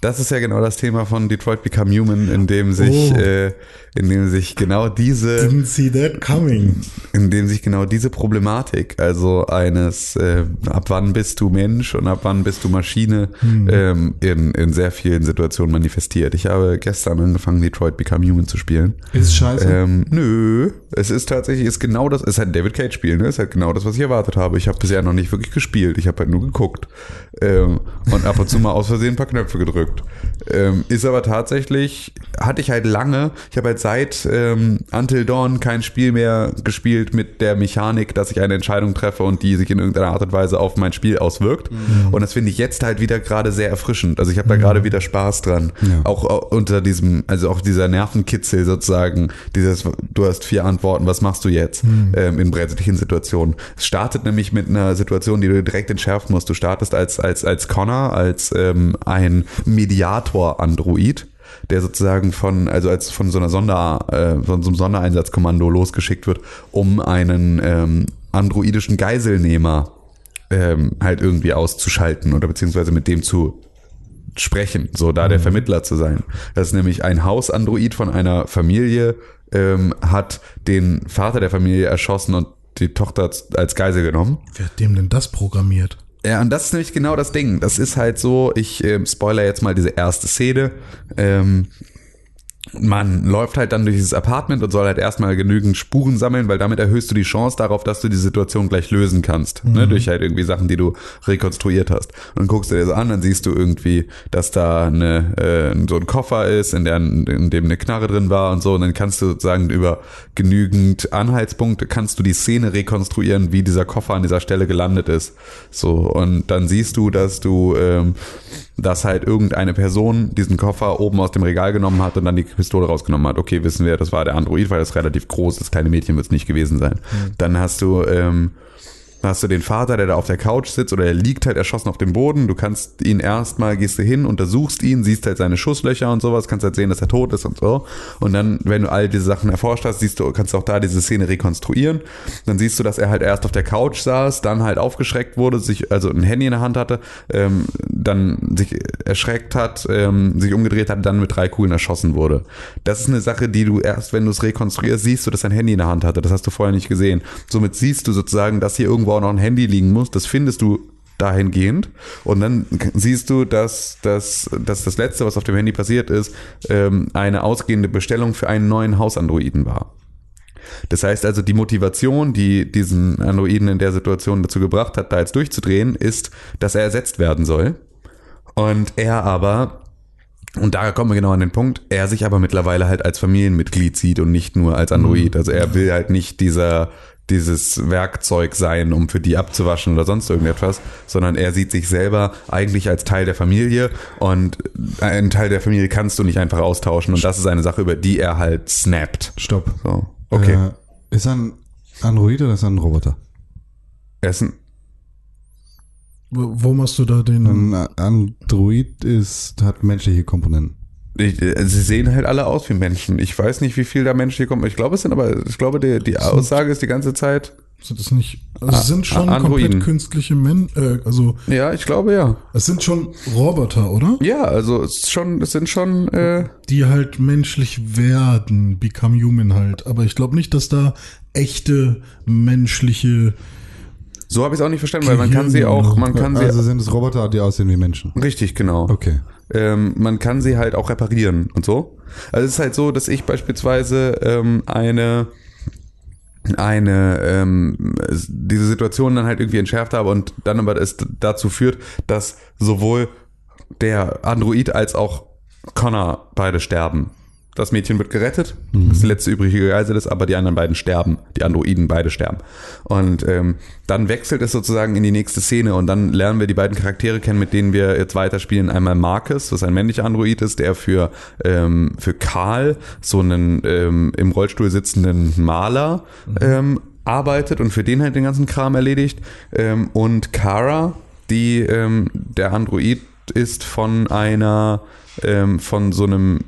Das ist ja genau das Thema von Detroit Become Human, in dem sich, Oh. äh, in dem sich genau diese Didn't see that coming. in dem sich genau diese Problematik, also eines äh, ab wann bist du Mensch und ab wann bist du Maschine, ähm, in, in sehr vielen Situationen manifestiert. Ich habe gestern angefangen, Detroit Become Human zu spielen. Ist scheiße. Ähm, nö, es ist tatsächlich, ist genau das, es ist halt ein David Cage Spiel, ne? Es ist halt genau das, was ich erwartet habe. Ich habe bisher noch nicht wirklich gespielt, ich habe halt nur geguckt ähm, und ab und zu mal aus Versehen ein paar Knöpfe gedrückt. Ähm, ist aber tatsächlich, hatte ich halt lange, ich habe halt seit ähm, Until Dawn kein Spiel mehr gespielt mit der Mechanik, dass ich eine Entscheidung treffe und die sich in irgendeiner Art und Weise auf mein Spiel auswirkt. Und das finde ich jetzt halt wieder gerade sehr erfrischend. Also ich habe da gerade wieder Spaß dran. Ja. Auch auch unter diesem, also auch dieser Nervenkitzel sozusagen, dieses, du hast vier Antworten, was machst du jetzt ähm, in brenzlichen Situationen. Es startet nämlich mit einer Situation, die du direkt entschärfen musst. Du startest als, als, als Connor, als ähm, ein Mediator-Android der sozusagen von, also als von so einer Sonder, äh, von so einem Sondereinsatzkommando losgeschickt wird, um einen ähm, androidischen Geiselnehmer ähm, halt irgendwie auszuschalten oder beziehungsweise mit dem zu sprechen, so da der Vermittler zu sein. Das ist nämlich ein Hausandroid von einer Familie, ähm, hat den Vater der Familie erschossen und die Tochter als Geisel genommen. Wer hat dem denn das programmiert? Ja, und das ist nämlich genau das Ding. Das ist halt so, ich ähm, spoiler jetzt mal diese erste Szene. Ähm, man läuft halt dann durch dieses Apartment und soll halt erstmal genügend Spuren sammeln, weil damit erhöhst du die Chance darauf, dass du die Situation gleich lösen kannst. Ne? Durch halt irgendwie Sachen, die du rekonstruiert hast. Und dann guckst du dir so an, dann siehst du irgendwie, dass da eine, äh, so ein Koffer ist, in, der, in dem eine Knarre drin war und so. Und dann kannst du sozusagen über genügend Anhaltspunkte kannst du die Szene rekonstruieren, wie dieser Koffer an dieser Stelle gelandet ist. So, und dann siehst du, dass du, ähm, dass halt irgendeine Person diesen Koffer oben aus dem Regal genommen hat und dann die Pistole rausgenommen hat. Okay, wissen wir, das war der Android, weil das relativ groß ist. Kleine Mädchen wird es nicht gewesen sein. Dann hast du, ähm, hast du den Vater, der da auf der Couch sitzt oder er liegt halt erschossen auf dem Boden. Du kannst ihn erstmal, gehst du hin, untersuchst ihn, siehst halt seine Schusslöcher und sowas, kannst halt sehen, dass er tot ist und so. Und dann, wenn du all diese Sachen erforscht hast, siehst du, kannst du auch da diese Szene rekonstruieren. Dann siehst du, dass er halt erst auf der Couch saß, dann halt aufgeschreckt wurde, sich, also ein Handy in der Hand hatte, ähm, dann sich erschreckt hat, ähm, sich umgedreht hat, dann mit drei Kugeln erschossen wurde. Das ist eine Sache, die du erst, wenn du es rekonstruierst, siehst du, dass er ein Handy in der Hand hatte. Das hast du vorher nicht gesehen. Somit siehst du sozusagen, dass hier irgendwo auch noch ein Handy liegen muss. Das findest du dahingehend. Und dann siehst du, dass, dass, dass das Letzte, was auf dem Handy passiert ist, ähm, eine ausgehende Bestellung für einen neuen Hausandroiden war. Das heißt also, die Motivation, die diesen Androiden in der Situation dazu gebracht hat, da jetzt durchzudrehen, ist, dass er ersetzt werden soll. Und er aber, und da kommen wir genau an den Punkt, er sich aber mittlerweile halt als Familienmitglied sieht und nicht nur als Android. Also er will halt nicht dieser dieses Werkzeug sein, um für die abzuwaschen oder sonst irgendetwas, sondern er sieht sich selber eigentlich als Teil der Familie und einen Teil der Familie kannst du nicht einfach austauschen und das ist eine Sache, über die er halt snappt. Stopp. So, okay. Äh, ist er ein Android oder ist er ein Roboter? Er ist ein, Wo, machst du da den? Ein Android ist, hat menschliche Komponenten. Ich, äh, sie sehen halt alle aus wie Menschen. Ich weiß nicht, wie viel da Menschen hier kommen. Ich glaube, es sind aber, ich glaube, die, die Aussage ist die ganze Zeit. Sind das nicht? Also es Ah, sind schon Androiden. komplett künstliche Men äh, also Ja, ich glaube ja. es sind schon Roboter, oder? Ja, also es ist schon, es sind schon. Äh, Die halt menschlich werden, become human halt. Aber ich glaube nicht, dass da echte menschliche. so habe ich es auch nicht verstanden, weil man kann sie auch, man kann sie also sind es Roboter, die aussehen wie Menschen. richtig genau. Okay. Ähm, man kann sie halt auch reparieren und so. Also es ist halt so, dass ich beispielsweise ähm, eine eine ähm, es- diese Situation dann halt irgendwie entschärft habe und dann aber es dazu führt, dass sowohl der Android als auch Connor beide sterben. Das Mädchen wird gerettet, das ist die letzte übrige Geisel ist, aber die anderen beiden sterben. Die Androiden beide sterben. Und ähm, dann wechselt es sozusagen in die nächste Szene und dann lernen wir die beiden Charaktere kennen, mit denen wir jetzt weiterspielen. Einmal Marcus, was ein männlicher Android ist, der für, ähm, für Karl, so einen ähm, im Rollstuhl sitzenden Maler, ähm, arbeitet und für den halt den ganzen Kram erledigt. Ähm, und Kara, die ähm, der Android ist von einer, ähm, von so einem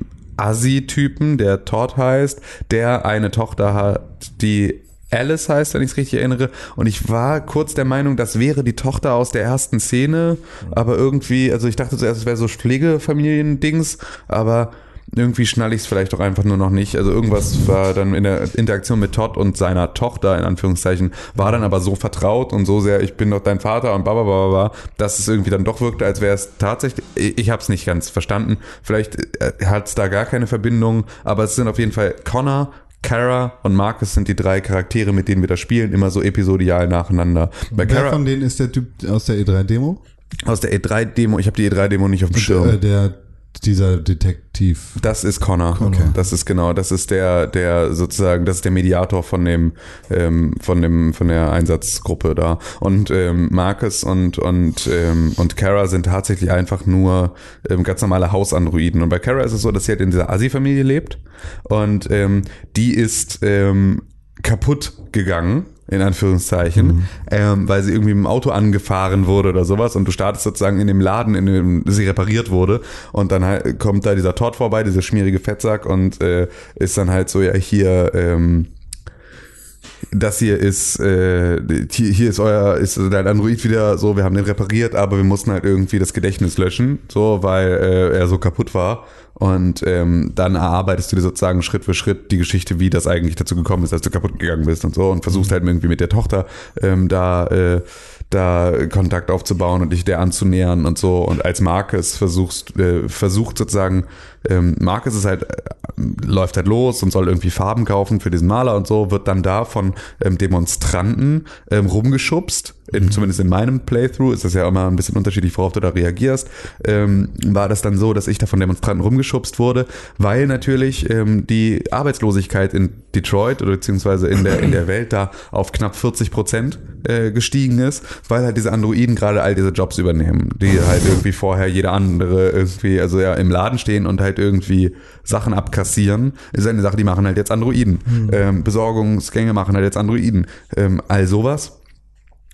Assi-Typen, der Todd heißt, der eine Tochter hat, die Alice heißt, wenn ich es richtig erinnere. Und ich war kurz der Meinung, das wäre die Tochter aus der ersten Szene. Aber irgendwie, also ich dachte zuerst, es wäre so Pflegefamilien-Dings, aber irgendwie schnall ich es vielleicht auch einfach nur noch nicht. Also irgendwas war dann in der Interaktion mit Todd und seiner Tochter, in Anführungszeichen, war dann aber so vertraut und so sehr, ich bin doch dein Vater und bla, dass es irgendwie dann doch wirkte, als wäre es tatsächlich, ich, habe es nicht ganz verstanden. Vielleicht hat es da gar keine Verbindung, aber es sind auf jeden Fall Connor, Kara und Marcus sind die drei Charaktere, mit denen wir da spielen, immer so episodial nacheinander. Bei Wer Kara von denen ist der Typ aus der E3-Demo? aus der E3-Demo, ich habe die E3-Demo nicht auf dem Schirm. Äh, der, dieser Detektiv. Das ist Connor. Okay. Das ist genau, das ist der, der sozusagen, das ist der Mediator von dem, ähm, von dem, von der Einsatzgruppe da. Und ähm, Marcus und und ähm, und Kara sind tatsächlich einfach nur ähm, ganz normale Hausandroiden. Und bei Kara ist es so, dass sie halt in dieser Asi-Familie lebt und ähm, die ist ähm, kaputt gegangen in Anführungszeichen, ähm, weil sie irgendwie mit dem Auto angefahren wurde oder sowas und du startest sozusagen in dem Laden, in dem sie repariert wurde und dann halt kommt da dieser Todd vorbei, dieser schmierige Fettsack und äh, ist dann halt so, ja hier, ähm, das hier ist, äh, hier, hier ist euer, ist dein Android wieder so, wir haben den repariert, aber wir mussten halt irgendwie das Gedächtnis löschen, so, weil äh, er so kaputt war. Und ähm, dann erarbeitest du dir sozusagen Schritt für Schritt die Geschichte, wie das eigentlich dazu gekommen ist, dass du kaputt gegangen bist und so und versuchst halt irgendwie mit der Tochter ähm, da äh, da Kontakt aufzubauen und dich der anzunähern und so. Und als Marcus versuchst, äh, versucht sozusagen, ähm, Marcus ist halt, äh, läuft halt los und soll irgendwie Farben kaufen für diesen Maler und so, wird dann da von ähm, Demonstranten ähm, rumgeschubst. In, Zumindest in meinem Playthrough ist das ja immer ein bisschen unterschiedlich, worauf du da reagierst. Ähm, war das dann so, dass ich da von Demonstranten rumgeschubst wurde, weil natürlich ähm, die Arbeitslosigkeit in Detroit oder beziehungsweise in der, in der Welt da auf knapp 40 Prozent äh, gestiegen ist, weil halt diese Androiden gerade all diese Jobs übernehmen, die halt irgendwie vorher jeder andere irgendwie, also ja im Laden stehen und halt irgendwie Sachen abkassieren, ist eine Sache, die machen halt jetzt Androiden. Ähm, Besorgungsgänge machen halt jetzt Androiden. Ähm, all sowas.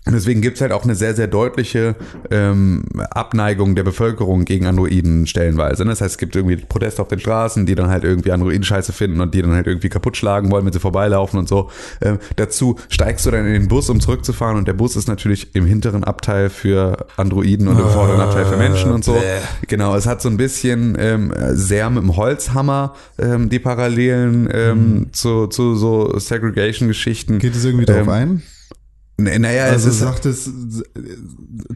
Und deswegen gibt's halt auch eine sehr, sehr deutliche ähm, Abneigung der Bevölkerung gegen Androiden stellenweise. ne? Das heißt, es gibt irgendwie Proteste auf den Straßen, die dann halt irgendwie Androiden scheiße finden und die dann halt irgendwie kaputt schlagen wollen, wenn sie vorbeilaufen und so. Ähm, dazu steigst du dann in den Bus, um zurückzufahren und der Bus ist natürlich im hinteren Abteil für Androiden und im vorderen Abteil für Menschen und so. Genau, es hat so ein bisschen ähm, sehr mit dem Holzhammer ähm, die Parallelen ähm, zu, zu so Segregation-Geschichten. Geht es irgendwie drauf Ähm, ein? Naja, Also es ist sagt es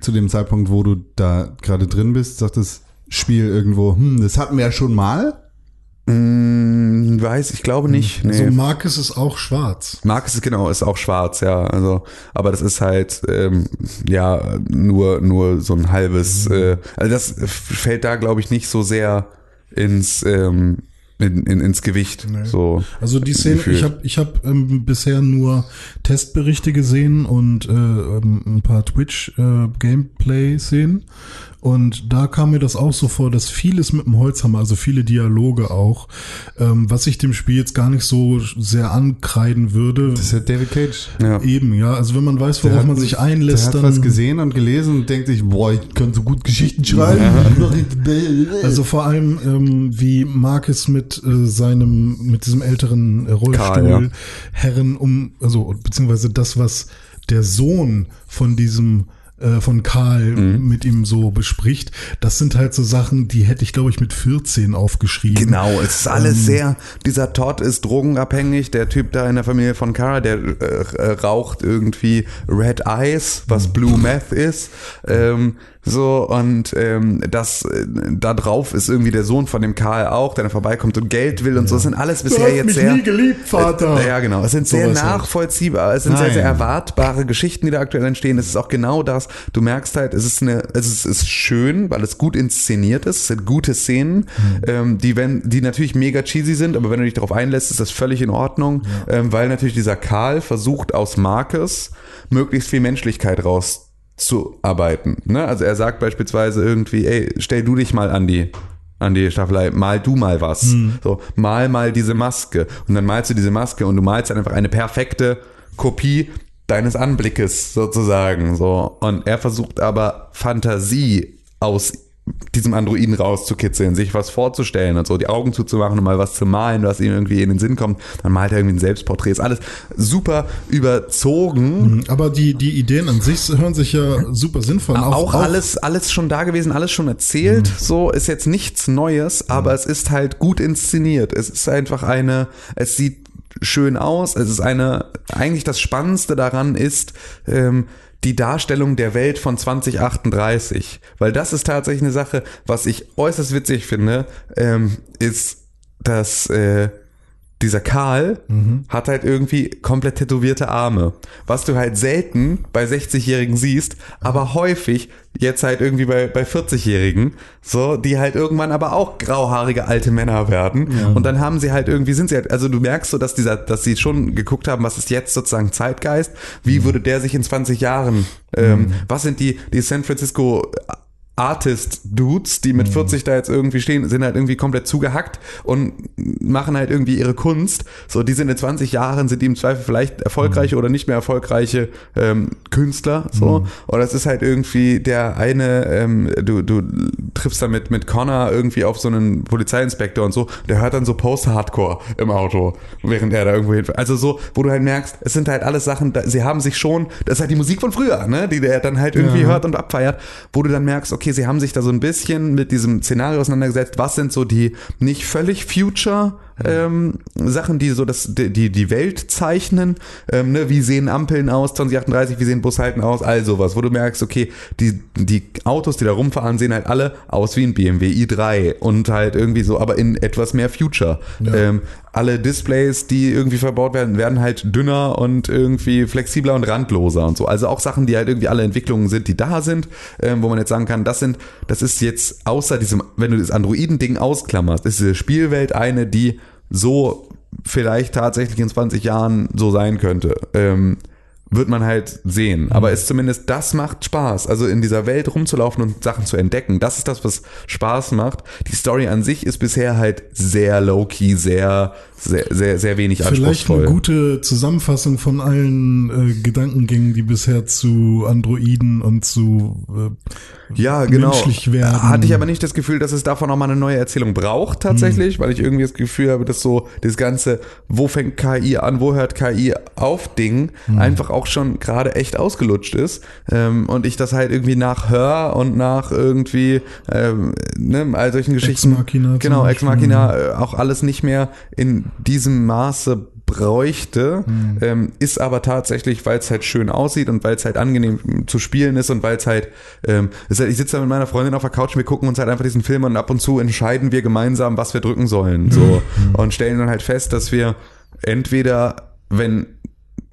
zu dem Zeitpunkt, wo du da gerade drin bist, sagt das Spiel irgendwo, hm, das hatten wir ja schon mal. Mm, weiß, ich glaube nicht. Nee. So Marcus ist auch schwarz. Marcus ist genau, ist auch schwarz, ja. Also, aber das ist halt ähm, ja nur nur so ein halbes. Äh, also das fällt da, glaube ich, nicht so sehr ins ähm, in, in, ins Gewicht. So. Also die Szene, gefühlt. ich habe ich hab, ähm, bisher nur Testberichte gesehen und äh, ähm, ein paar Twitch-Gameplay-Szenen. Und da kam mir das auch so vor, dass vieles mit dem Holzhammer, also viele Dialoge auch, ähm, was ich dem Spiel jetzt gar nicht so sehr ankreiden würde. Das ist ja David Cage. Ja. Eben, ja. Also wenn man weiß, worauf hat- man sich Der einlässt, hat dann. was gesehen und gelesen und denkt sich, boah, ich kann so gut Geschichten schreiben. Also vor allem, ähm, wie Marcus mit äh, seinem, mit diesem älteren äh, Karl, ja. Rollstuhlherren um, also beziehungsweise das, was der Sohn von diesem äh, von Karl Mhm. mit ihm so bespricht, das sind halt so Sachen, die hätte ich, glaube ich, mit 14 aufgeschrieben. Genau, es ist alles sehr, dieser Todd ist drogenabhängig, der Typ da in der Familie von Kara, der äh, äh, raucht irgendwie Red Eyes, was Blue Meth ist, ähm, so und ähm, das äh, da drauf ist irgendwie der Sohn von dem Karl auch, der da vorbeikommt und Geld will und so, das sind alles bisher hast jetzt mich sehr nie geliebt, Vater. Äh, ja, genau. Es sind sehr Sowas halt. nachvollziehbar, es sind sehr, Nein. sehr erwartbare Geschichten, die da aktuell entstehen. Es ist auch genau das. Du merkst halt, es ist eine, es ist, es ist schön, weil es gut inszeniert ist. Es sind gute Szenen, Mhm. ähm, die wenn, die natürlich mega cheesy sind, aber wenn du dich darauf einlässt, ist das völlig in Ordnung, ähm, weil natürlich dieser Karl versucht aus Marcus möglichst viel Menschlichkeit rauszuarbeiten. Ne? Also er sagt beispielsweise irgendwie, ey, stell du dich mal an die an die Staffelei, mal du mal was. Hm. So, mal mal diese Maske. Und dann malst du diese Maske und du malst dann einfach eine perfekte Kopie deines Anblickes sozusagen. So. Und er versucht aber Fantasie aus diesem Androiden rauszukitzeln, sich was vorzustellen und so, die Augen zuzumachen und mal was zu malen, was ihm irgendwie in den Sinn kommt. Dann malt er irgendwie ein Selbstporträt. Ist alles super überzogen. Aber die, die Ideen an sich hören sich ja super sinnvoll an. auch, alles, alles schon da gewesen, alles schon erzählt. So ist jetzt nichts Neues, aber es ist halt gut inszeniert. Es ist einfach eine, es sieht schön aus. Es ist eine, eigentlich das Spannendste daran ist, ähm, die Darstellung der Welt von 2038. Weil das ist tatsächlich eine Sache, was ich äußerst witzig finde, ähm, ist, dass äh, dieser Karl hat halt irgendwie komplett tätowierte Arme. Was du halt selten bei 60-Jährigen siehst, aber häufig jetzt halt irgendwie bei, bei 40-Jährigen, so, die halt irgendwann aber auch grauhaarige alte Männer werden. Und dann haben sie halt irgendwie, sind sie halt, also du merkst so, dass dieser, dass sie schon geguckt haben, was ist jetzt sozusagen Zeitgeist, wie würde der sich in 20 Jahren, ähm, was sind die, die San Francisco Artist-Dudes, die mit 40 da jetzt irgendwie stehen, sind halt irgendwie komplett zugehackt und machen halt irgendwie ihre Kunst. So, die sind in 20 Jahren, sind die im Zweifel vielleicht erfolgreiche oder nicht mehr erfolgreiche ähm, Künstler. So. Und das ist halt irgendwie der eine, ähm, du, du triffst dann mit, mit Connor irgendwie auf so einen Polizeiinspektor und so, der hört dann so Post-Hardcore im Auto, während er da irgendwo hinfährt. Also so, wo du halt merkst, es sind halt alles Sachen, da, sie haben sich schon, das ist halt die Musik von früher, ne, die der dann halt irgendwie hört und abfeiert, wo du dann merkst, okay, sie haben sich da so ein bisschen mit diesem Szenario auseinandergesetzt, was sind so die nicht völlig Future ähm, Sachen, die so das, die, die Welt zeichnen, ähm, ne, wie sehen Ampeln aus 2038, wie sehen Bushalten aus, all sowas, wo du merkst, okay, die, die Autos, die da rumfahren, sehen halt alle aus wie ein BMW i3 und halt irgendwie so, aber in etwas mehr Future. Ähm, alle Displays, die irgendwie verbaut werden, werden halt dünner und irgendwie flexibler und randloser und so. Also auch Sachen, die halt irgendwie alle Entwicklungen sind, die da sind, ähm, wo man jetzt sagen kann, das sind, das ist jetzt außer diesem, wenn du das Androiden-Ding ausklammerst, ist diese Spielwelt eine, die so vielleicht tatsächlich in 20 Jahren so sein könnte. Ähm, wird man halt sehen. Aber es zumindest, das macht Spaß. Also in dieser Welt rumzulaufen und Sachen zu entdecken, das ist das, was Spaß macht. Die Story an sich ist bisher halt sehr low-key, sehr, sehr, sehr, sehr wenig Vielleicht anspruchsvoll. eine gute Zusammenfassung von allen äh, Gedankengängen, die bisher zu Androiden und zu äh, ja, genau. menschlich werden. Hatte ich aber nicht das Gefühl, dass es davon nochmal eine neue Erzählung braucht, tatsächlich, weil ich irgendwie das Gefühl habe, dass so das ganze, wo fängt KI an, wo hört KI auf Ding, einfach auch schon gerade echt ausgelutscht ist. Ähm, und ich das halt irgendwie nach Hör und nach irgendwie, ähm, ne, all solchen Geschichten. Machina zum Genau, Ex. Machina äh, auch alles nicht mehr in diesem Maße bräuchte, Mhm. ähm, ist aber tatsächlich, weil es halt schön aussieht und weil es halt angenehm zu spielen ist und weil es halt, ähm, ist halt, ich sitze da mit meiner Freundin auf der Couch, wir gucken uns halt einfach diesen Film und ab und zu entscheiden wir gemeinsam, was wir drücken sollen, so Mhm. und stellen dann halt fest, dass wir entweder, wenn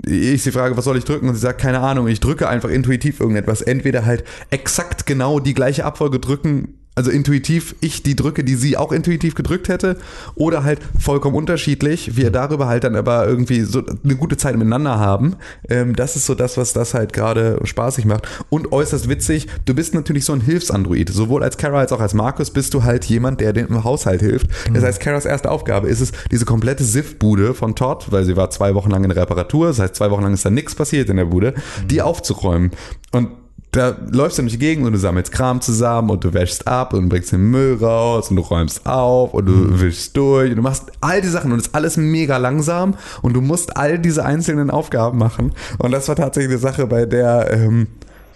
ich sie frage, was soll ich drücken? Und sie sagt, keine Ahnung, ich drücke einfach intuitiv irgendetwas. Entweder halt exakt genau die gleiche Abfolge drücken, also intuitiv ich die drücke, die sie auch intuitiv gedrückt hätte, oder halt vollkommen unterschiedlich, wir darüber halt dann aber irgendwie so eine gute Zeit miteinander haben. Ähm, das ist so das, was das halt gerade spaßig macht. Und äußerst witzig, du bist natürlich so ein Hilfsandroid. Sowohl als Kara als auch als Markus bist du halt jemand, der dem Haushalt hilft. Das heißt, Karas erste Aufgabe ist es, diese komplette SIF-Bude von Todd, weil sie war zwei Wochen lang in Reparatur, das heißt, zwei Wochen lang ist da nichts passiert in der Bude, die aufzuräumen. Und da läufst du die Gegend und du sammelst Kram zusammen und du wäschst ab und bringst den Müll raus und du räumst auf und du wischst durch und du machst all die Sachen und es ist alles mega langsam und du musst all diese einzelnen Aufgaben machen. Und das war tatsächlich eine Sache, bei der, ähm,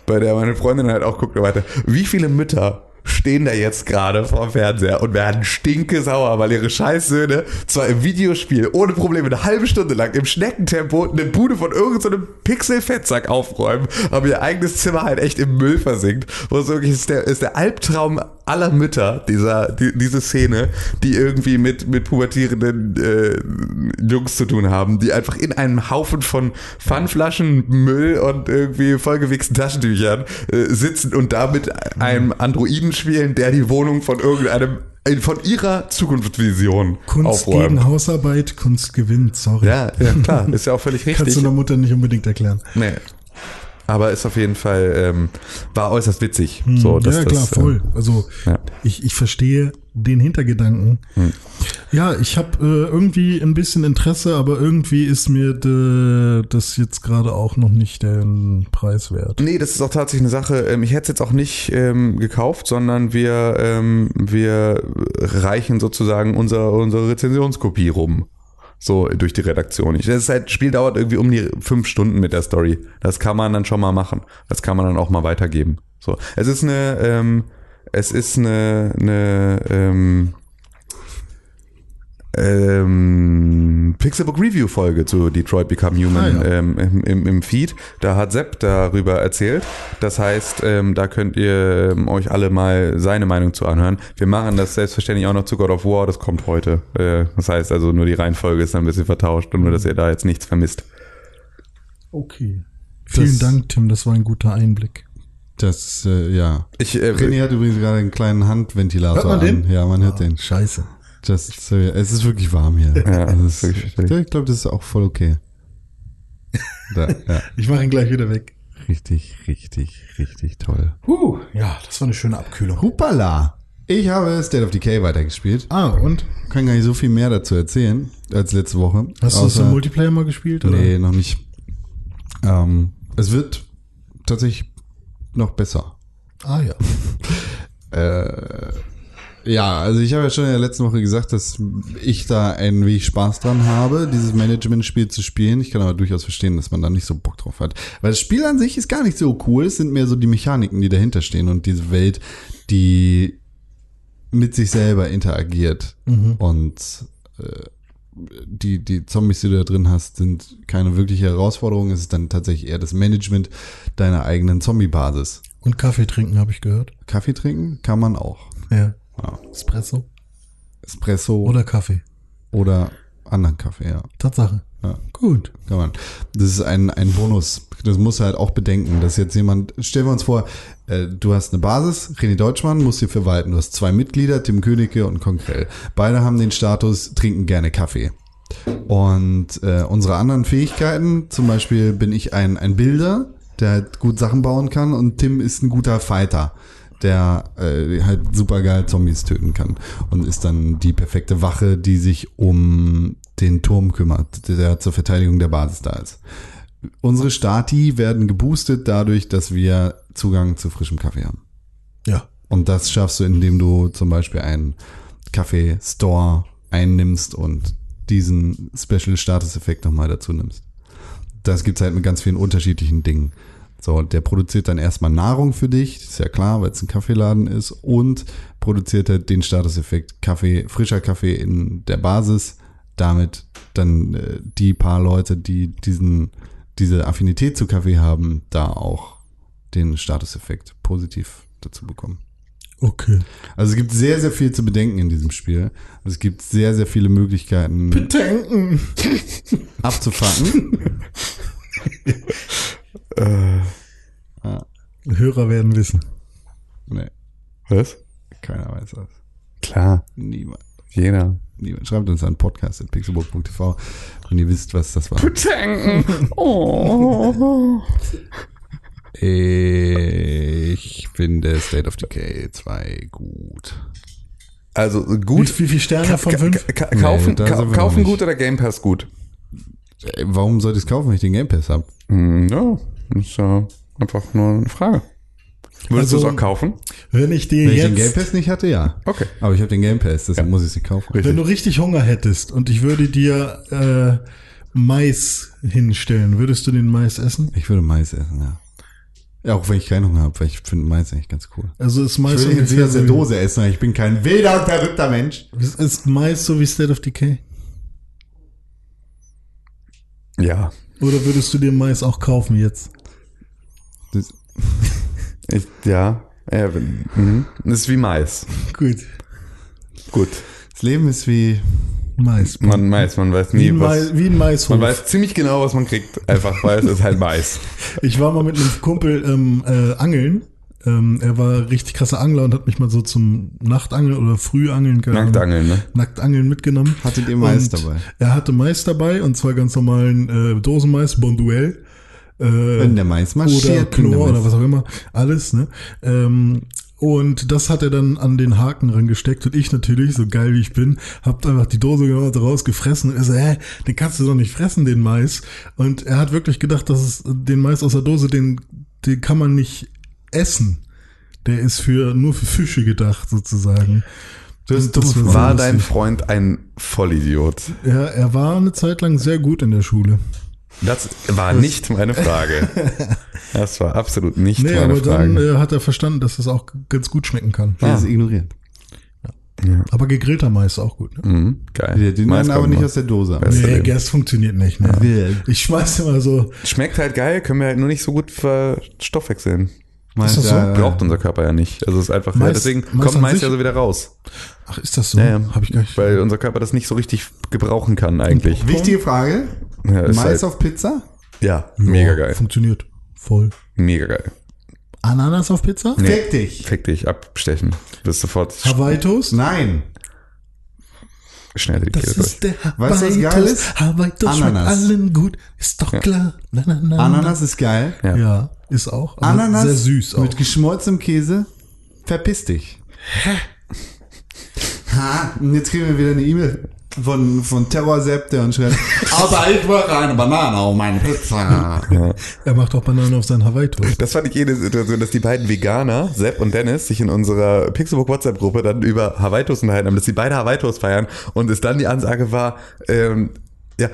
bei der meine Freundin halt auch guckte weiter, wie viele Mütter stehen da jetzt gerade vor dem Fernseher und werden stinkesauer, weil ihre Scheißsöhne zwar im Videospiel ohne Probleme eine halbe Stunde lang im Schneckentempo eine Bude von irgendeinem so Pixel-Fettsack aufräumen, aber ihr eigenes Zimmer halt echt im Müll versinkt. Wo es wirklich ist der, ist der Albtraum aller Mütter, dieser, die, diese Szene, die irgendwie mit, mit pubertierenden äh, Jungs zu tun haben, die einfach in einem Haufen von Pfandflaschen, Müll und irgendwie vollgewichsten Taschentüchern äh, sitzen und damit einem Androiden spielen, der die Wohnung von irgendeinem äh, von ihrer Zukunftsvision Kunst aufräumt. gegen Hausarbeit, Kunst gewinnt, sorry. Ja, ja, klar, ist ja auch völlig Kannst richtig. du einer Mutter nicht unbedingt erklären. Nee. Aber ist auf jeden Fall, ähm, war äußerst witzig. So, dass Hm, ja, klar, das, voll. Ähm, Also ja. ich, ich verstehe den Hintergedanken. Hm. Ja, ich habe äh, irgendwie ein bisschen Interesse, aber irgendwie ist mir de, das jetzt gerade auch noch nicht den Preis wert. Nee, das ist auch tatsächlich eine Sache. ähm, Ich hätte es jetzt auch nicht ähm, gekauft, sondern wir, ähm, wir reichen sozusagen unser, unsere Rezensionskopie rum. So durch die Redaktion. Ich, das halt, Spiel dauert irgendwie um die fünf Stunden mit der Story. Das kann man dann schon mal machen. Das kann man dann auch mal weitergeben. So. Es ist eine, ähm, es ist eine, eine ähm, ähm, Pixelbook Review Folge zu Detroit Become Human Ah, ja. ähm, im, im, im Feed. Da hat Sepp darüber erzählt. Das heißt, ähm, da könnt ihr ähm, euch alle mal seine Meinung zu anhören. Wir machen das selbstverständlich auch noch zu God of War. Das kommt heute. Äh, das heißt also nur die Reihenfolge ist dann ein bisschen vertauscht und nur, dass ihr da jetzt nichts vermisst. Okay. Vielen Das- Dank, Tim, das war ein guter Einblick. Das, äh, ja. Ich, äh, René hat übrigens gerade einen kleinen Handventilator Hört man an. den? Ja, man hört den. Scheiße. Just, so, ja, es ist wirklich warm hier. Ja, Also das ist wirklich ich glaube, das ist auch voll okay. Da, ja. Ich mache ihn gleich wieder weg. Richtig, richtig, richtig toll. Huh, ja, das war eine schöne Abkühlung. Hupala! Ich habe State of Decay weitergespielt. Ah, und? Kann gar nicht so viel mehr dazu erzählen als letzte Woche. Hast du das im Multiplayer mal gespielt? Oder? Nee, noch nicht. Ähm, es wird tatsächlich noch besser. Ah ja. Äh, ja, also ich habe ja schon in der letzten Woche gesagt, dass ich da ein wenig Spaß dran habe, dieses Management-Spiel zu spielen. Ich kann aber durchaus verstehen, dass man da nicht so Bock drauf hat. Weil das Spiel an sich ist gar nicht so cool. Es sind mehr so die Mechaniken, die dahinter stehen und diese Welt, die mit sich selber interagiert. Und äh, die, die Zombies, die du da drin hast, sind keine wirkliche Herausforderung. Es ist dann tatsächlich eher das Management deiner eigenen Zombie-Basis. Und Kaffee trinken, habe ich gehört. Kaffee trinken kann man auch. Ja. Ja. Espresso Espresso oder Kaffee. oder anderen Kaffee, ja. Tatsache. ja. Gut. Kann man. Das ist ein, ein Bonus. Das muss halt auch bedenken, dass jetzt jemand, stellen wir uns vor, äh, du hast eine Basis, René Deutschmann muss hier verwalten. Du hast zwei Mitglieder, Tim Königke und Konkrell. Beide haben den Status, trinken gerne Kaffee. Und äh, unsere anderen Fähigkeiten, zum Beispiel bin ich ein, ein Bilder, der halt gut Sachen bauen kann und Tim ist ein guter Fighter, der äh, halt super geil Zombies töten kann und ist dann die perfekte Wache, die sich um den Turm kümmert, der zur Verteidigung der Basis da ist. Unsere Stati werden geboostet dadurch, dass wir Zugang zu frischem Kaffee haben. Ja. Und das schaffst du, indem du zum Beispiel einen Kaffee-Store einnimmst und diesen Special-Status-Effekt nochmal dazu nimmst. Das gibt's halt mit ganz vielen unterschiedlichen Dingen. So, der produziert dann erstmal Nahrung für dich, ist ja klar, weil es ein Kaffeeladen ist, und produziert halt den Statuseffekt Kaffee, frischer Kaffee in der Basis, damit dann äh, die paar Leute, die diesen, diese Affinität zu Kaffee haben, da auch den Statuseffekt positiv dazu bekommen. Okay. Also es gibt sehr, sehr viel zu bedenken in diesem Spiel. Es gibt sehr, sehr viele Möglichkeiten Bedenken. abzufacken. Hörer werden wissen. nee. Was? Keiner weiß das. Klar, Niemand. jeder. Niemand. Schreibt uns an podcast.pixelburg.tv, wenn ihr wisst, was das war. Oh. Ich finde State of Decay 2 gut. Also Wie, gut. wie viele Sterne Ka von ka fünf? ka kaufen Nee, ka kaufen gut oder Game Pass gut? Warum sollte ich es kaufen, wenn ich den Game Pass habe? Hm, ja, das ist ja einfach nur eine Frage. Würdest Also- du es auch kaufen? Wenn ich dir Wenn ich den Game jetzt, Pass nicht hatte, ja. Okay. Aber ich habe den Game Pass, deshalb muss ich es nicht kaufen. Richtig. wenn du richtig Hunger hättest und ich würde dir äh, Mais hinstellen, würdest du den Mais essen? Ich würde Mais essen, ja. Ja, auch wenn ich keinen Hunger habe, weil ich finde Mais eigentlich ganz cool. Also ist Ich Mais würde jetzt aus der Dose essen, weil ich bin kein wilder und verrückter Mensch. ist, ist Mais so wie State of Decay? Ja. Oder würdest du dir Mais auch kaufen jetzt? Das, Ich, ja. wenn- mhm. Das ist wie Mais. Gut. Gut. das Leben ist wie Mais. Man weiß, man weiß wie, nie, ein Mais was. wie ein Maishof. Man weiß ziemlich genau, was man kriegt. Einfach, weil es ist halt Mais. Ich war mal mit einem Kumpel ähm, äh, angeln. Ähm, er war richtig krasser Angler und hat mich mal so zum Nachtangeln oder Frühangeln Ahnung, Nacktangeln, ne? Nacktangeln mitgenommen. Hattet ihr Mais Und dabei? Er hatte Mais dabei und zwar ganz normalen äh, Dosenmais, Bonduelle. Äh, Wenn der Mais oder marschiert. Knorr dann oder was auch immer. Alles, ne? Ähm, und das hat er dann an den Haken rangesteckt und ich natürlich, so geil wie ich bin, hab einfach die Dose genau daraus gefressen und er so, hä, den kannst du doch nicht fressen, den Mais. Und er hat wirklich gedacht, dass es den Mais aus der Dose, den, den kann man nicht essen. Der ist für, nur für Fische gedacht, sozusagen. Das dumme war War dein. Freund ein Vollidiot? Ja, er war eine Zeit lang sehr gut in der Schule. Das war nicht meine Frage. Das war absolut nicht Nee, meine aber dann Frage. äh, hat er verstanden, dass es auch ganz gut schmecken kann. Das ist ignoriert. Aber gegrillter Mais ist auch gut, ne? Mhm, geil. Ja, den Mais nehmen aber nicht aus der Dose. Nee. Gas funktioniert nicht, ne? Ja. Ich schmeiß immer so, Schmeckt halt geil, können wir halt nur nicht so gut verstoffwechseln. Mais, das so? ja, Braucht unser Körper ja nicht. Also es ist einfach, Mais- ja, deswegen Mais kommt Mais ja so wieder raus. ach, ist das so? Ja, ja. Hab ich gar nicht. Weil unser Körper das nicht so richtig gebrauchen kann eigentlich. Wichtige Frage. Ja, Mais halt, auf Pizza? ja mega geil. Funktioniert. Voll. Mega geil. Ananas auf Pizza? Nee. Fick dich. Fick dich, abstechen. Bist sofort Hawaii Toast? Nein. schnell die Das Kehle durch. der Weißt du, was geil ist? Hawaii Toast schmeckt Ananas. allen gut. Ist doch klar. Na, na, na, Ananas ist geil. Ja. Ja, ist auch. Ananas sehr süß auch. mit geschmolzenem Käse. Verpiss dich. Hä? Ha, und jetzt kriegen wir wieder eine E-Mail von, von Terror Sepp, der uns schreibt, aber ich wollte eine Banane auf meine Pizza. er macht auch Bananen auf seinen Hawaii Toast. Das fand ich jede Situation, dass die beiden Veganer, Sepp und Dennis, sich in unserer Pixelbook WhatsApp-Gruppe dann über Hawaii Toast unterhalten haben, dass sie beide Hawaii Toast feiern und es dann die Ansage war, ähm, ja,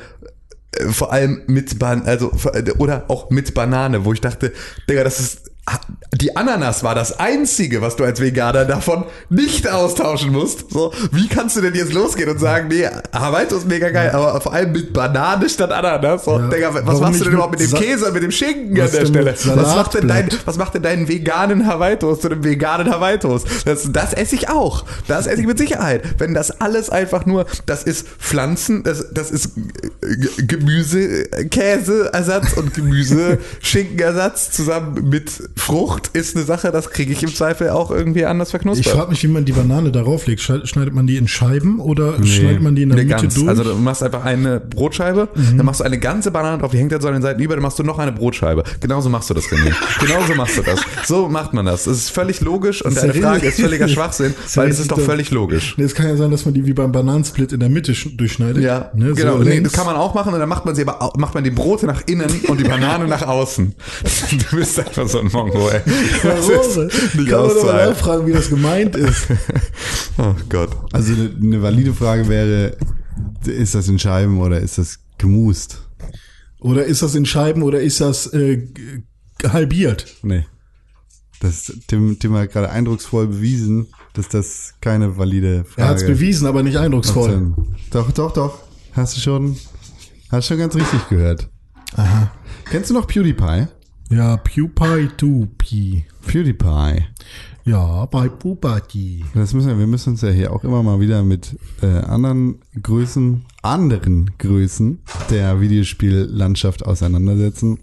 äh, vor allem mit Ban also äh, oder auch mit Banane, wo ich dachte, Digga, das ist die Ananas war das einzige, was du als Veganer davon nicht austauschen musst. So, wie kannst du denn jetzt losgehen und sagen, nee, Hawaii Toast mega geil, aber vor allem mit Banane statt Ananas. So, Ja. Digga, was Warum machst du denn überhaupt mit dem Sa- Käse und mit dem Schinken Was an der Stelle? Was macht, denn dein, was macht denn deinen veganen Hawaii Toast zu einem veganen Hawaii Toast? Das, das esse ich auch. Das esse ich mit Sicherheit. Wenn das alles einfach nur, das ist Pflanzen, das, das ist äh, Gemüse, äh, Käseersatz und Gemüse, Schinkenersatz zusammen mit Frucht ist eine Sache, das kriege ich im Zweifel auch irgendwie anders Ich verknuspert. frage mich, wie man die Banane darauf legt. Schneidet man die in Scheiben oder schneidet man die in der Nee, Mitte ganz. durch? Mhm. Also du machst einfach eine Brotscheibe, dann machst du eine ganze Banane drauf, die hängt dann so an den Seiten über, dann machst du noch eine Brotscheibe. Genauso machst du das, René. Genauso machst du das. So macht man das. Das ist völlig logisch und deine ist Frage ist völliger Schwachsinn, weil es ist doch völlig logisch. Nee, es kann ja sein, dass man die wie beim Bananensplit in der Mitte sch- durchschneidet. Ja, ne, genau. So nee, das kann man auch machen und dann macht man sie aber macht man die Brote nach innen und die Banane nach außen. Du bist einfach so ein Mongo, ey. Warum? ist nicht Kann man doch mal nachfragen, wie das gemeint ist. Oh Gott. Also eine, eine valide Frage wäre, ist das in Scheiben oder ist das gemust? Oder ist das in Scheiben oder ist das äh, halbiert? Nee. Das, Tim, Tim hat gerade eindrucksvoll bewiesen, dass das keine valide Frage Er hat es bewiesen, aber nicht eindrucksvoll. Doch, doch, doch. Hast du schon, hast schon ganz richtig gehört. Aha. Kennst du noch PewDiePie? Ja, PewPie 2P. PewDiePie. Ja, bei Pupati. Das müssen wir, wir müssen uns ja hier auch immer mal wieder mit äh, anderen Größen, anderen Größen der Videospiellandschaft auseinandersetzen.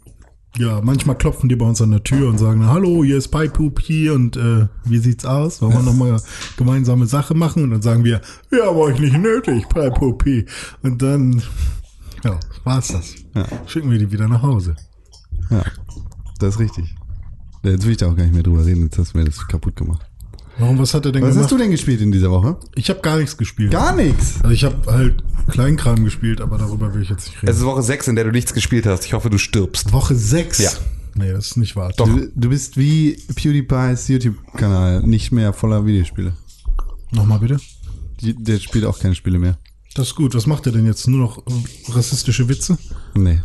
Ja, manchmal klopfen die bei uns an der Tür und sagen, hallo, hier ist Paipup hier und äh, wie sieht's aus? Wollen wir nochmal gemeinsame Sache machen? Und dann sagen wir, wir haben euch nicht nötig, Paipupi. Und dann, ja, war's das. Schicken wir die wieder nach Hause. Ja, das ist richtig. Jetzt will ich da auch gar nicht mehr drüber reden, jetzt hast du mir das kaputt gemacht. Warum, was hat er denn Was gemacht? hast du denn gespielt in dieser Woche? ich habe gar nichts gespielt. Gar nichts. Also ich habe halt Kleinkram gespielt, aber darüber will ich jetzt nicht reden. Es ist Woche 6, in der du nichts gespielt hast. Ich hoffe, du stirbst. Woche 6? Ja. Nee, das ist nicht wahr. Doch. Du, du bist wie PewDiePie's YouTube-Kanal, nicht mehr voller Videospiele. Nochmal bitte. Die, der spielt auch keine Spiele mehr. Das ist gut. Was macht er denn jetzt? Nur noch rassistische Witze? Nee.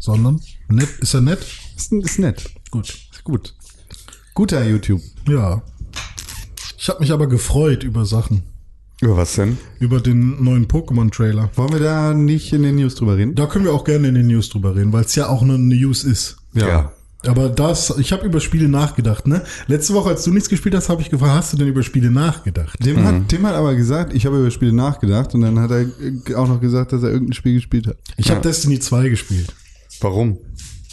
Sondern? Nett? Ist er nett? Ist, ist nett. Gut. Ist gut. Guter YouTube. Ja. Ich habe mich aber gefreut über Sachen. Über was denn? Über den neuen Pokémon-Trailer. Wollen wir da nicht in den News drüber reden? Da können wir auch gerne in den News drüber reden, weil es ja auch eine News ist. Ja. Aber das, ich habe über Spiele nachgedacht, ne? Letzte Woche, als du nichts gespielt hast, habe ich gefragt, hast du denn über Spiele nachgedacht? Tim, hat, Tim hat aber gesagt, ich habe über Spiele nachgedacht und dann hat er auch noch gesagt, dass er irgendein Spiel gespielt hat. Ich habe Destiny 2 gespielt, Warum?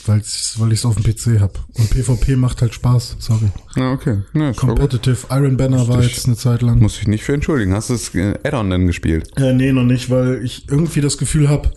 weil's, weil ich es auf dem PC habe. Und PvP macht halt Spaß, sorry. Ja, okay. Ja. Competitive. Iron Banner war ich- jetzt eine Zeit lang. Muss ich nicht für entschuldigen. Hast du das äh, Add-on denn gespielt? Äh, nee, noch nicht, weil ich irgendwie das Gefühl habe,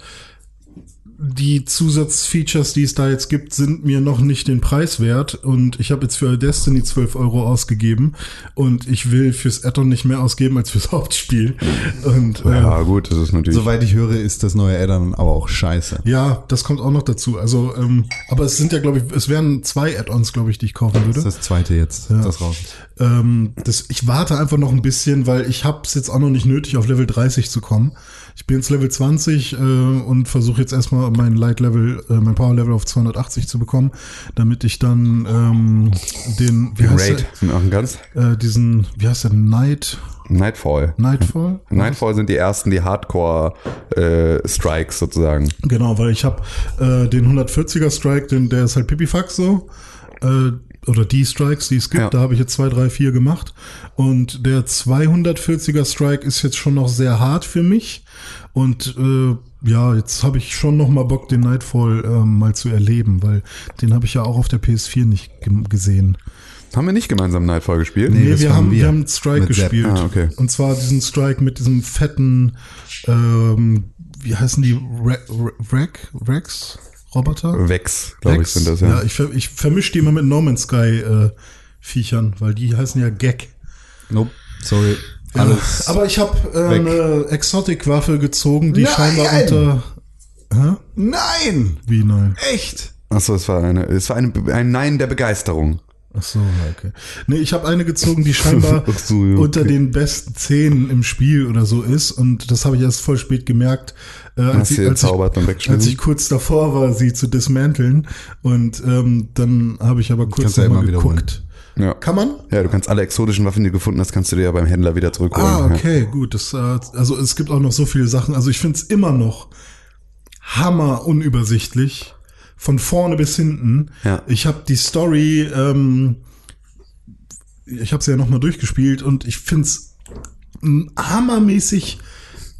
die Zusatzfeatures, die es da jetzt gibt, sind mir noch nicht den Preis wert. Und ich habe jetzt für Destiny 12 Euro ausgegeben. Und ich will fürs Add-on nicht mehr ausgeben als fürs Hauptspiel. Und äh, Ja, gut, das ist natürlich. Soweit ich höre, ist das neue Addon aber auch scheiße. ja, das kommt auch noch dazu. Also, ähm, aber es sind ja, glaube ich, es wären zwei Add-ons, glaube ich, die ich kaufen würde. Das ist das zweite jetzt, das raus. Ähm, das, ich warte einfach noch ein bisschen, weil ich habe es jetzt auch noch nicht nötig, auf Level 30 zu kommen. Ich bin jetzt Level 20 äh, und versuche jetzt erstmal mein Light Level, äh, mein Power Level auf 280 zu bekommen, damit ich dann ähm, den, wie heißt Raid machen kannst. der, äh, diesen, wie heißt der, Night, Nightfall. Nightfall? Nightfall sind die ersten, die Hardcore-Strikes sozusagen. Genau, weil ich habe äh, den 140er Strike, den, der ist halt Pipifax so. Äh, oder die Strikes, die es gibt, Ja. da habe ich jetzt zwei, drei, vier gemacht. Und der 240er Strike ist jetzt schon noch sehr hart für mich. Und äh, ja, jetzt habe ich schon noch mal Bock, den Nightfall ähm, mal zu erleben, weil den habe ich ja auch auf der PS4 nicht ge gesehen. Haben wir nicht gemeinsam Nightfall gespielt? Nee. Wir haben, wir wir. haben Strike Mit gespielt. Ah, okay. Und zwar diesen Strike mit diesem fetten, ähm, wie heißen die? Re Re Rex? Rex? Roboter? Vex, glaube ich, sind das, ja. ich, ver ich vermische die immer mit No Man's Sky äh, Viechern, weil die heißen ja Gag. Nope, sorry. Alles. Aber ich habe äh, eine Exotic-Waffe gezogen, die Nein! scheinbar unter. Hä? Nein! Wie nein? Echt? Achso, es war eine, es war eine, ein Nein der Begeisterung. Ach so, ja, okay. Nee, ich habe eine gezogen, die scheinbar so, ja, okay. unter den besten zehn im Spiel oder so ist. Und das habe ich erst voll spät gemerkt, äh, als, du als, ich, als ich kurz davor war, sie zu dismanteln. Und ähm, dann habe ich aber kurz du ja geguckt. Ja. Kann man? ja, du kannst alle exotischen Waffen, die du gefunden hast, kannst du dir ja beim Händler wieder zurückholen. Ah, Ja. okay, gut. Das, äh, also es gibt auch noch so viele Sachen. Also ich finde es immer noch hammer unübersichtlich. Von vorne bis hinten. Ja. Ich habe die Story, ähm, ich habe sie ja noch mal durchgespielt und ich finde es hammermäßig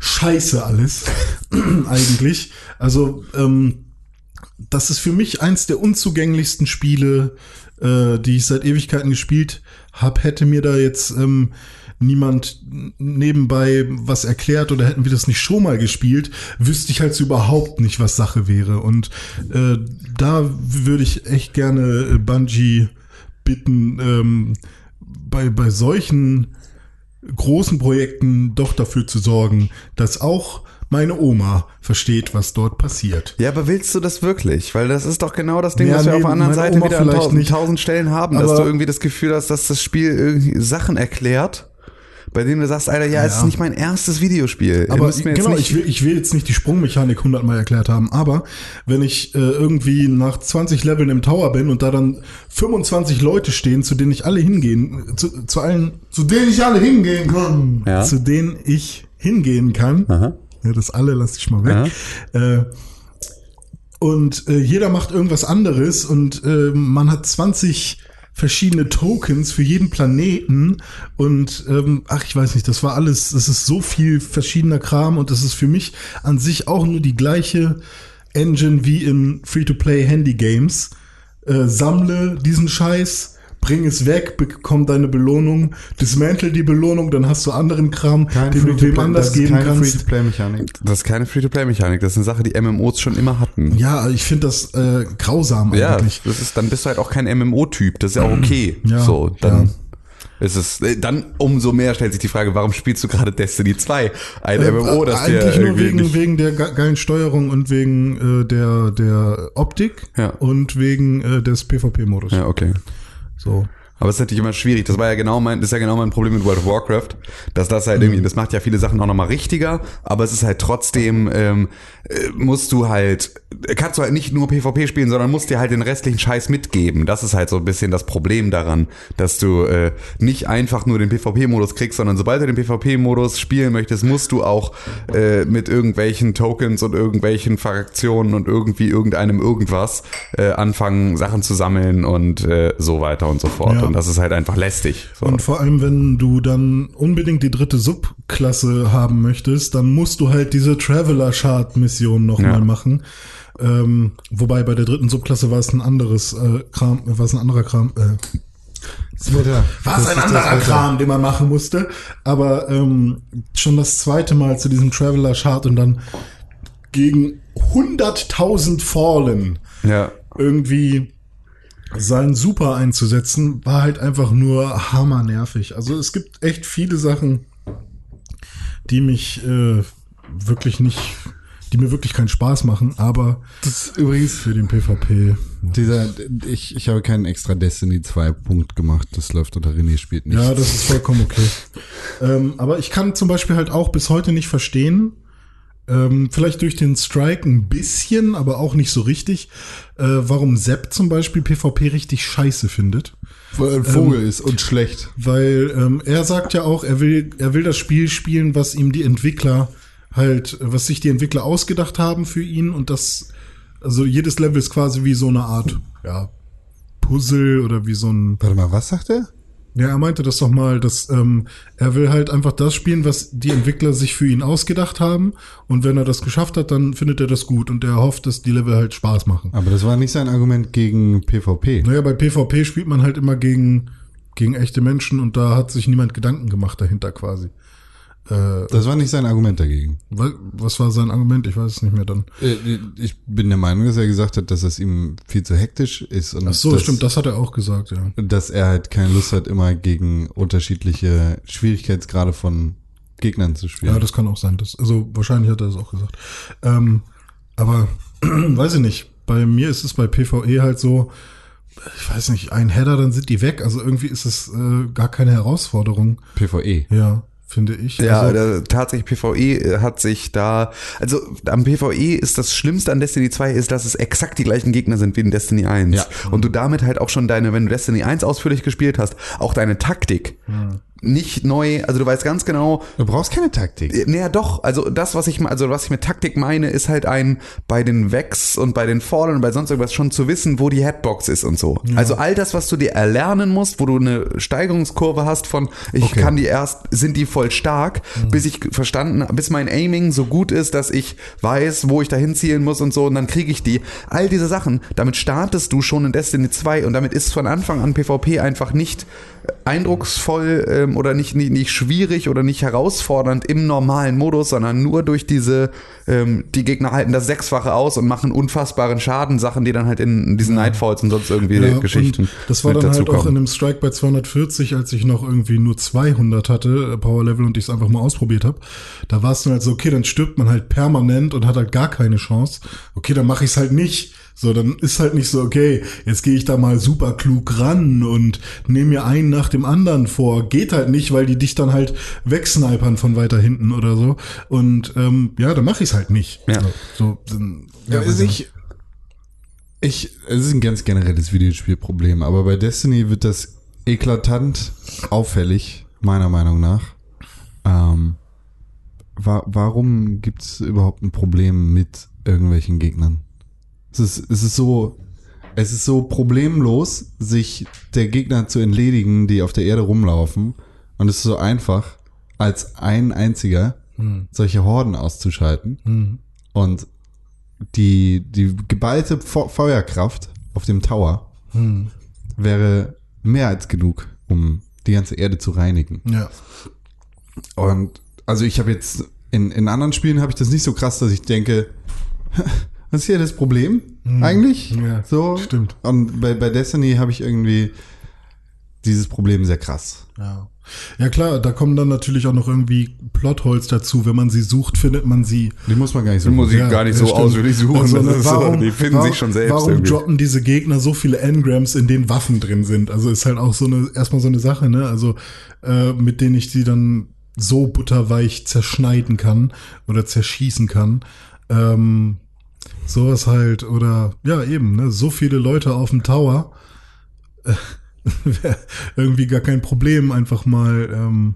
scheiße alles eigentlich. Also ähm, das ist für mich eins der unzugänglichsten Spiele, äh, die ich seit Ewigkeiten gespielt habe. Hätte mir da jetzt ähm, niemand nebenbei was erklärt oder hätten wir das nicht schon mal gespielt, wüsste ich halt so überhaupt nicht, was Sache wäre. Und äh, da würde ich echt gerne äh, Bungie bitten, ähm, bei, bei solchen großen Projekten doch dafür zu sorgen, dass auch meine Oma versteht, was dort passiert. Ja, aber willst du das wirklich? Weil das ist doch genau das Ding, Ja, was wir nee, auf der anderen Seite Oma wieder an vielleicht tausend, nicht. tausend Stellen haben, dass du irgendwie das Gefühl hast, dass das Spiel irgendwie Sachen erklärt, bei denen du sagst, Alter, ja, es Ja. ist nicht mein erstes Videospiel. Aber genau, ich will, ich will jetzt nicht die Sprungmechanik hundertmal erklärt haben, aber wenn ich äh, irgendwie nach 20 Leveln im Tower bin und da dann 25 Leute stehen, zu denen ich alle hingehen, zu, zu allen, zu denen ich alle hingehen kann, Ja. zu denen ich hingehen kann, Aha. ja, das alle lasse ich mal weg, äh, und äh, jeder macht irgendwas anderes und äh, man hat 20 verschiedene Tokens für jeden Planeten und ähm, ach, ich weiß nicht, das war alles, das ist so viel verschiedener Kram und das ist für mich an sich auch nur die gleiche Engine wie in Free-to-Play-Handy-Games. Äh, sammle diesen Scheiß, bring es weg, bekomm deine Belohnung, dismantle die Belohnung, dann hast du anderen Kram, Kein den du wem anders das ist geben keine kannst. Free-to-Play-Mechanik. Das ist keine Free-to-Play-Mechanik. Das ist eine Sache, die MMOs schon immer hatten. Ja, ich finde das äh, grausam Ja, eigentlich. das ist, dann bist du halt auch kein MMO-Typ. Das ist ja auch okay. Ja, so, dann ja. ist es, äh, dann umso mehr stellt sich die Frage, warum spielst du gerade Destiny 2? Ein Äh, MMO, das dir eigentlich nur wegen, nicht, wegen der ge- geilen Steuerung und wegen äh, der, der Optik Ja. und wegen äh, des PvP-Modus. Ja, okay. So. Aber es ist natürlich immer schwierig. Das war ja genau mein, das ist ja genau mein Problem mit World of Warcraft, dass das halt irgendwie, das macht ja viele Sachen auch nochmal richtiger, aber es ist halt trotzdem, ähm, äh, musst du halt, kannst du halt nicht nur PvP spielen, sondern musst dir halt den restlichen Scheiß mitgeben. Das ist halt so ein bisschen das Problem daran, dass du äh, nicht einfach nur den PvP-Modus kriegst, sondern sobald du den PvP-Modus spielen möchtest, musst du auch äh, mit irgendwelchen Tokens und irgendwelchen Fraktionen und irgendwie irgendeinem irgendwas äh, anfangen, Sachen zu sammeln und äh, so weiter und so fort. Ja. Und das ist halt einfach lästig. So. Und vor allem, wenn du dann unbedingt die dritte Subklasse haben möchtest, dann musst du halt diese Traveler-Chart-Mission nochmal Ja. machen. Ähm, wobei bei der dritten Subklasse war es ein anderes äh, Kram, war es ein anderer Kram. Äh, Das Wetter. war es ein anderer. Kram, den man machen musste. Aber ähm, schon das zweite Mal zu diesem Traveler-Chart und dann gegen 100.000 Fallen Ja. irgendwie seinen Super einzusetzen, war halt einfach nur hammernervig. Also es gibt echt viele Sachen, die mich äh, wirklich nicht, die mir wirklich keinen Spaß machen, aber Das ist übrigens für den PvP. dieser, ich, ich habe keinen extra Destiny 2 Punkt gemacht. Das läuft unter René spielt nicht. Ja, das ist vollkommen okay. ähm, aber ich kann zum Beispiel halt auch bis heute nicht verstehen, ähm, vielleicht durch den Strike ein bisschen, aber auch nicht so richtig, äh, warum Sepp zum Beispiel PvP richtig scheiße findet. Weil ein Vogel ist und schlecht. Weil ähm, er sagt ja auch, er will, er will das Spiel spielen, was ihm die Entwickler halt, was sich die Entwickler ausgedacht haben für ihn und das, also jedes Level ist quasi wie so eine Art, ja, Puzzle oder wie so ein, Warte mal, was sagt er? ja, er meinte das doch mal, dass ähm, er will halt einfach das spielen, was die Entwickler sich für ihn ausgedacht haben und wenn er das geschafft hat, dann findet er das gut und er hofft, dass die Level halt Spaß machen. Aber das war nicht sein Argument gegen PvP. Naja, bei PvP spielt man halt immer gegen, gegen echte Menschen und da hat sich niemand Gedanken gemacht dahinter quasi. Äh, Das war nicht sein Argument dagegen. wa- was war sein Argument? Ich weiß es nicht mehr dann. Äh, Ich bin der Meinung, dass er gesagt hat, dass es ihm viel zu hektisch ist und Ach so, dass, stimmt, das hat er auch gesagt, ja. dass er halt keine Lust hat, immer gegen unterschiedliche Schwierigkeitsgrade von Gegnern zu spielen. Ja, das kann auch sein. Das, also wahrscheinlich hat er das auch gesagt. Ähm, aber weiß ich nicht. Bei mir ist es bei PvE halt so, ich weiß nicht, ein Header, dann sind die weg. Also irgendwie ist es äh, gar keine Herausforderung. PvE. Ja, finde ich. Ja, also, tatsächlich PvE hat sich da, also am PvE ist das Schlimmste an Destiny 2 ist, dass es exakt die gleichen Gegner sind wie in Destiny 1. Ja. Und du damit halt auch schon deine, wenn du Destiny 1 ausführlich gespielt hast, auch deine Taktik nicht neu, also du weißt ganz genau, Du brauchst keine Taktik. naja doch, also das, was ich, also was ich mit Taktik meine, ist halt ein, bei den Vex und bei den Fallen und bei sonst irgendwas schon zu wissen, wo die Headbox ist und so. Also all das, was du dir erlernen musst, wo du eine Steigerungskurve hast von, ich Okay. kann die erst, sind die voll stark, bis ich verstanden, bis mein Aiming so gut ist, dass ich weiß, wo ich dahin zielen muss und so und dann kriege ich die. All diese Sachen, damit startest du schon in Destiny 2 und damit ist von Anfang an PvP einfach nicht eindrucksvoll ähm, oder nicht, nicht, nicht schwierig oder nicht herausfordernd im normalen Modus, sondern nur durch diese, ähm, die Gegner halten das Sechsfache aus und machen unfassbaren Schaden, Sachen, die dann halt in diesen Nightfalls und sonst irgendwie ja, Geschichten Das war dann halt auch in einem Strike bei 240, als ich noch irgendwie nur 200 hatte, äh, Power Level, und ich es einfach mal ausprobiert habe. Da war es dann halt so, okay, dann stirbt man halt permanent und hat halt gar keine Chance. Okay, dann mache ich es halt nicht. So, dann ist halt nicht so, okay, jetzt gehe ich da mal super klug ran und nehme mir einen nach dem anderen vor. Geht halt nicht, weil die dich dann halt wegsnipern von weiter hinten oder so. Und ähm, ja, dann mache ich es halt nicht. Ja. So, so, dann, Ja, weiß also ich, ich, es ist ein ganz generelles Videospielproblem, aber bei Destiny wird das eklatant auffällig, meiner Meinung nach. Ähm, wa warum gibt es überhaupt ein Problem mit irgendwelchen Gegnern? Es ist, es ist so, es ist so problemlos, sich der Gegner zu entledigen, die auf der Erde rumlaufen. Und es ist so einfach, als ein einziger solche Horden auszuschalten. Und die, die geballte Fe Feuerkraft auf dem Tower wäre mehr als genug, um die ganze Erde zu reinigen. Ja. Und also ich habe jetzt in, in anderen Spielen habe ich das nicht so krass, dass ich denke, was ist hier das Problem eigentlich? Ja, so stimmt. Und bei, bei Destiny habe ich irgendwie dieses Problem sehr krass. Ja. Ja klar, da kommen dann natürlich auch noch irgendwie Plotholes dazu. Wenn man sie sucht, findet man sie. Die muss man gar nicht so. Die muss ich Ja, gar nicht ja, so stimmt. ausführlich suchen. Also, das ne, ist so, die finden warum, sich schon selbst Warum irgendwie. droppen diese Gegner so viele Engrams, in denen Waffen drin sind? Also ist halt auch so eine erstmal so eine Sache, ne? Also äh, mit denen ich die dann so butterweich zerschneiden kann oder zerschießen kann. Ähm, sowas halt oder ja eben, ne? So viele Leute auf dem Tower. Äh, Wäre irgendwie gar kein Problem, einfach mal ähm,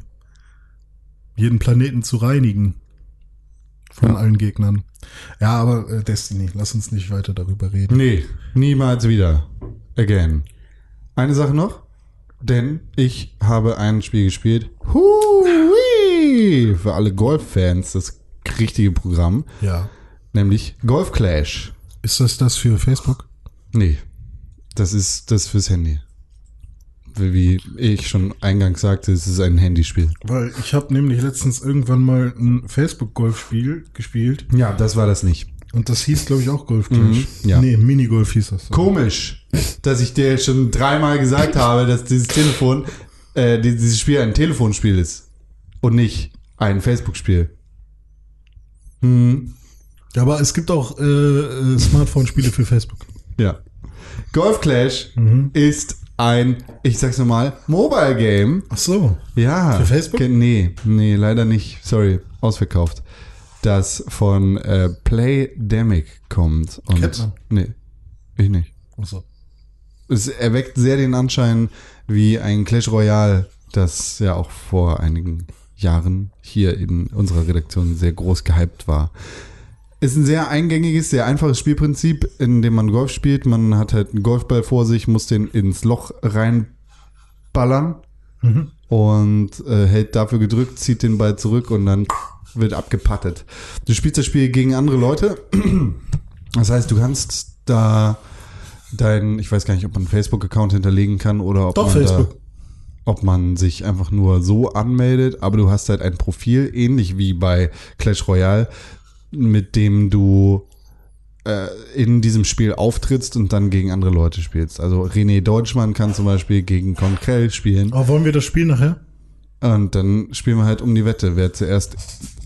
jeden Planeten zu reinigen von Ja. allen Gegnern. Ja, aber äh, Destiny, lass uns nicht weiter darüber reden. Nee, niemals wieder. Again. Eine Sache noch, denn ich habe ein Spiel gespielt. Hui! Für alle Golf-Fans das richtige Programm, Ja. Nämlich Golf Clash. Ist das das für Facebook? Nee, das ist das fürs Handy. Wie ich schon eingangs sagte, es ist ein Handyspiel. Weil ich habe nämlich letztens irgendwann mal ein Facebook-Golfspiel gespielt Ja, das war das nicht. und das hieß, glaube ich, auch Golf Clash. Mhm, ja. Nee, Minigolf hieß das. Komisch, dass ich dir schon dreimal gesagt habe, dass dieses Telefon, äh, die- dieses Spiel ein Telefonspiel ist und nicht ein Facebook-Spiel. Hm, Ja, aber es gibt auch äh, äh, Smartphone-Spiele für Facebook. ja. Golf Clash ist ein, ich sag's nochmal, Mobile Game. Ach so. Ja. Für Facebook? Nee, nee, leider nicht. Sorry, ausverkauft. Das von äh, Playdemic kommt. Und Kennt man. Nee, ich nicht. Ach so. Es erweckt sehr den Anschein wie ein Clash Royale, das ja auch vor einigen Jahren hier in unserer Redaktion sehr groß gehypt war. Ist ein sehr eingängiges, sehr einfaches Spielprinzip, in dem man Golf spielt. Man hat halt einen Golfball vor sich, muss den ins Loch reinballern und äh, hält dafür gedrückt, zieht den Ball zurück und dann wird abgepattet. Du spielst das Spiel gegen andere Leute. Das heißt, du kannst da dein, ich weiß gar nicht, ob man einen Facebook-Account hinterlegen kann oder ob Doch, man Facebook. Da, ob man sich einfach nur so anmeldet, aber du hast halt ein Profil, ähnlich wie bei Clash Royale, mit dem du äh, in diesem Spiel auftrittst und dann gegen andere Leute spielst. Also René Deutschmann kann zum Beispiel gegen Conquel spielen Aber wollen wir das Spiel nachher? und dann spielen wir halt um die Wette, wer zuerst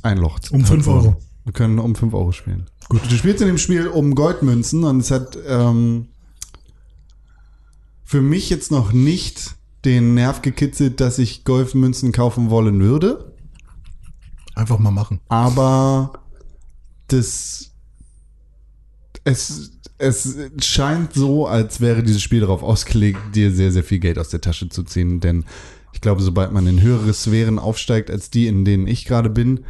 einlocht. Um fünf Euro. Wir können um 5 Euro spielen. Gut. Du spielst in dem Spiel um Goldmünzen und es hat ähm, für mich jetzt noch nicht den Nerv gekitzelt, dass ich Golfmünzen kaufen wollen würde. Einfach mal machen. Aber das es, es scheint so, als wäre dieses Spiel darauf ausgelegt, dir sehr, sehr viel Geld aus der Tasche zu ziehen. Denn ich glaube, sobald man in höhere Sphären aufsteigt als die, in denen ich gerade bin,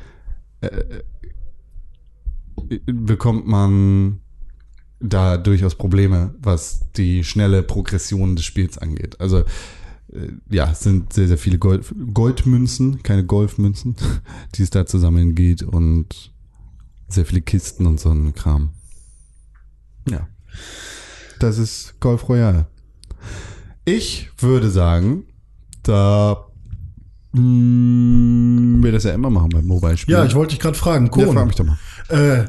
äh, bekommt man da durchaus Probleme, was die schnelle Progression des Spiels angeht. Also äh, ja, es sind sehr, sehr viele Gold, Goldmünzen, keine Golfmünzen, die es da zu sammeln geht und sehr viele Kisten und so ein Kram. Ja. Das ist Golf Royale. Ich würde sagen, da mh, wir das ja immer machen beim Mobile-Spielen. Ja, ich wollte dich gerade fragen. ja, Kohn, frag mich doch mal. Äh,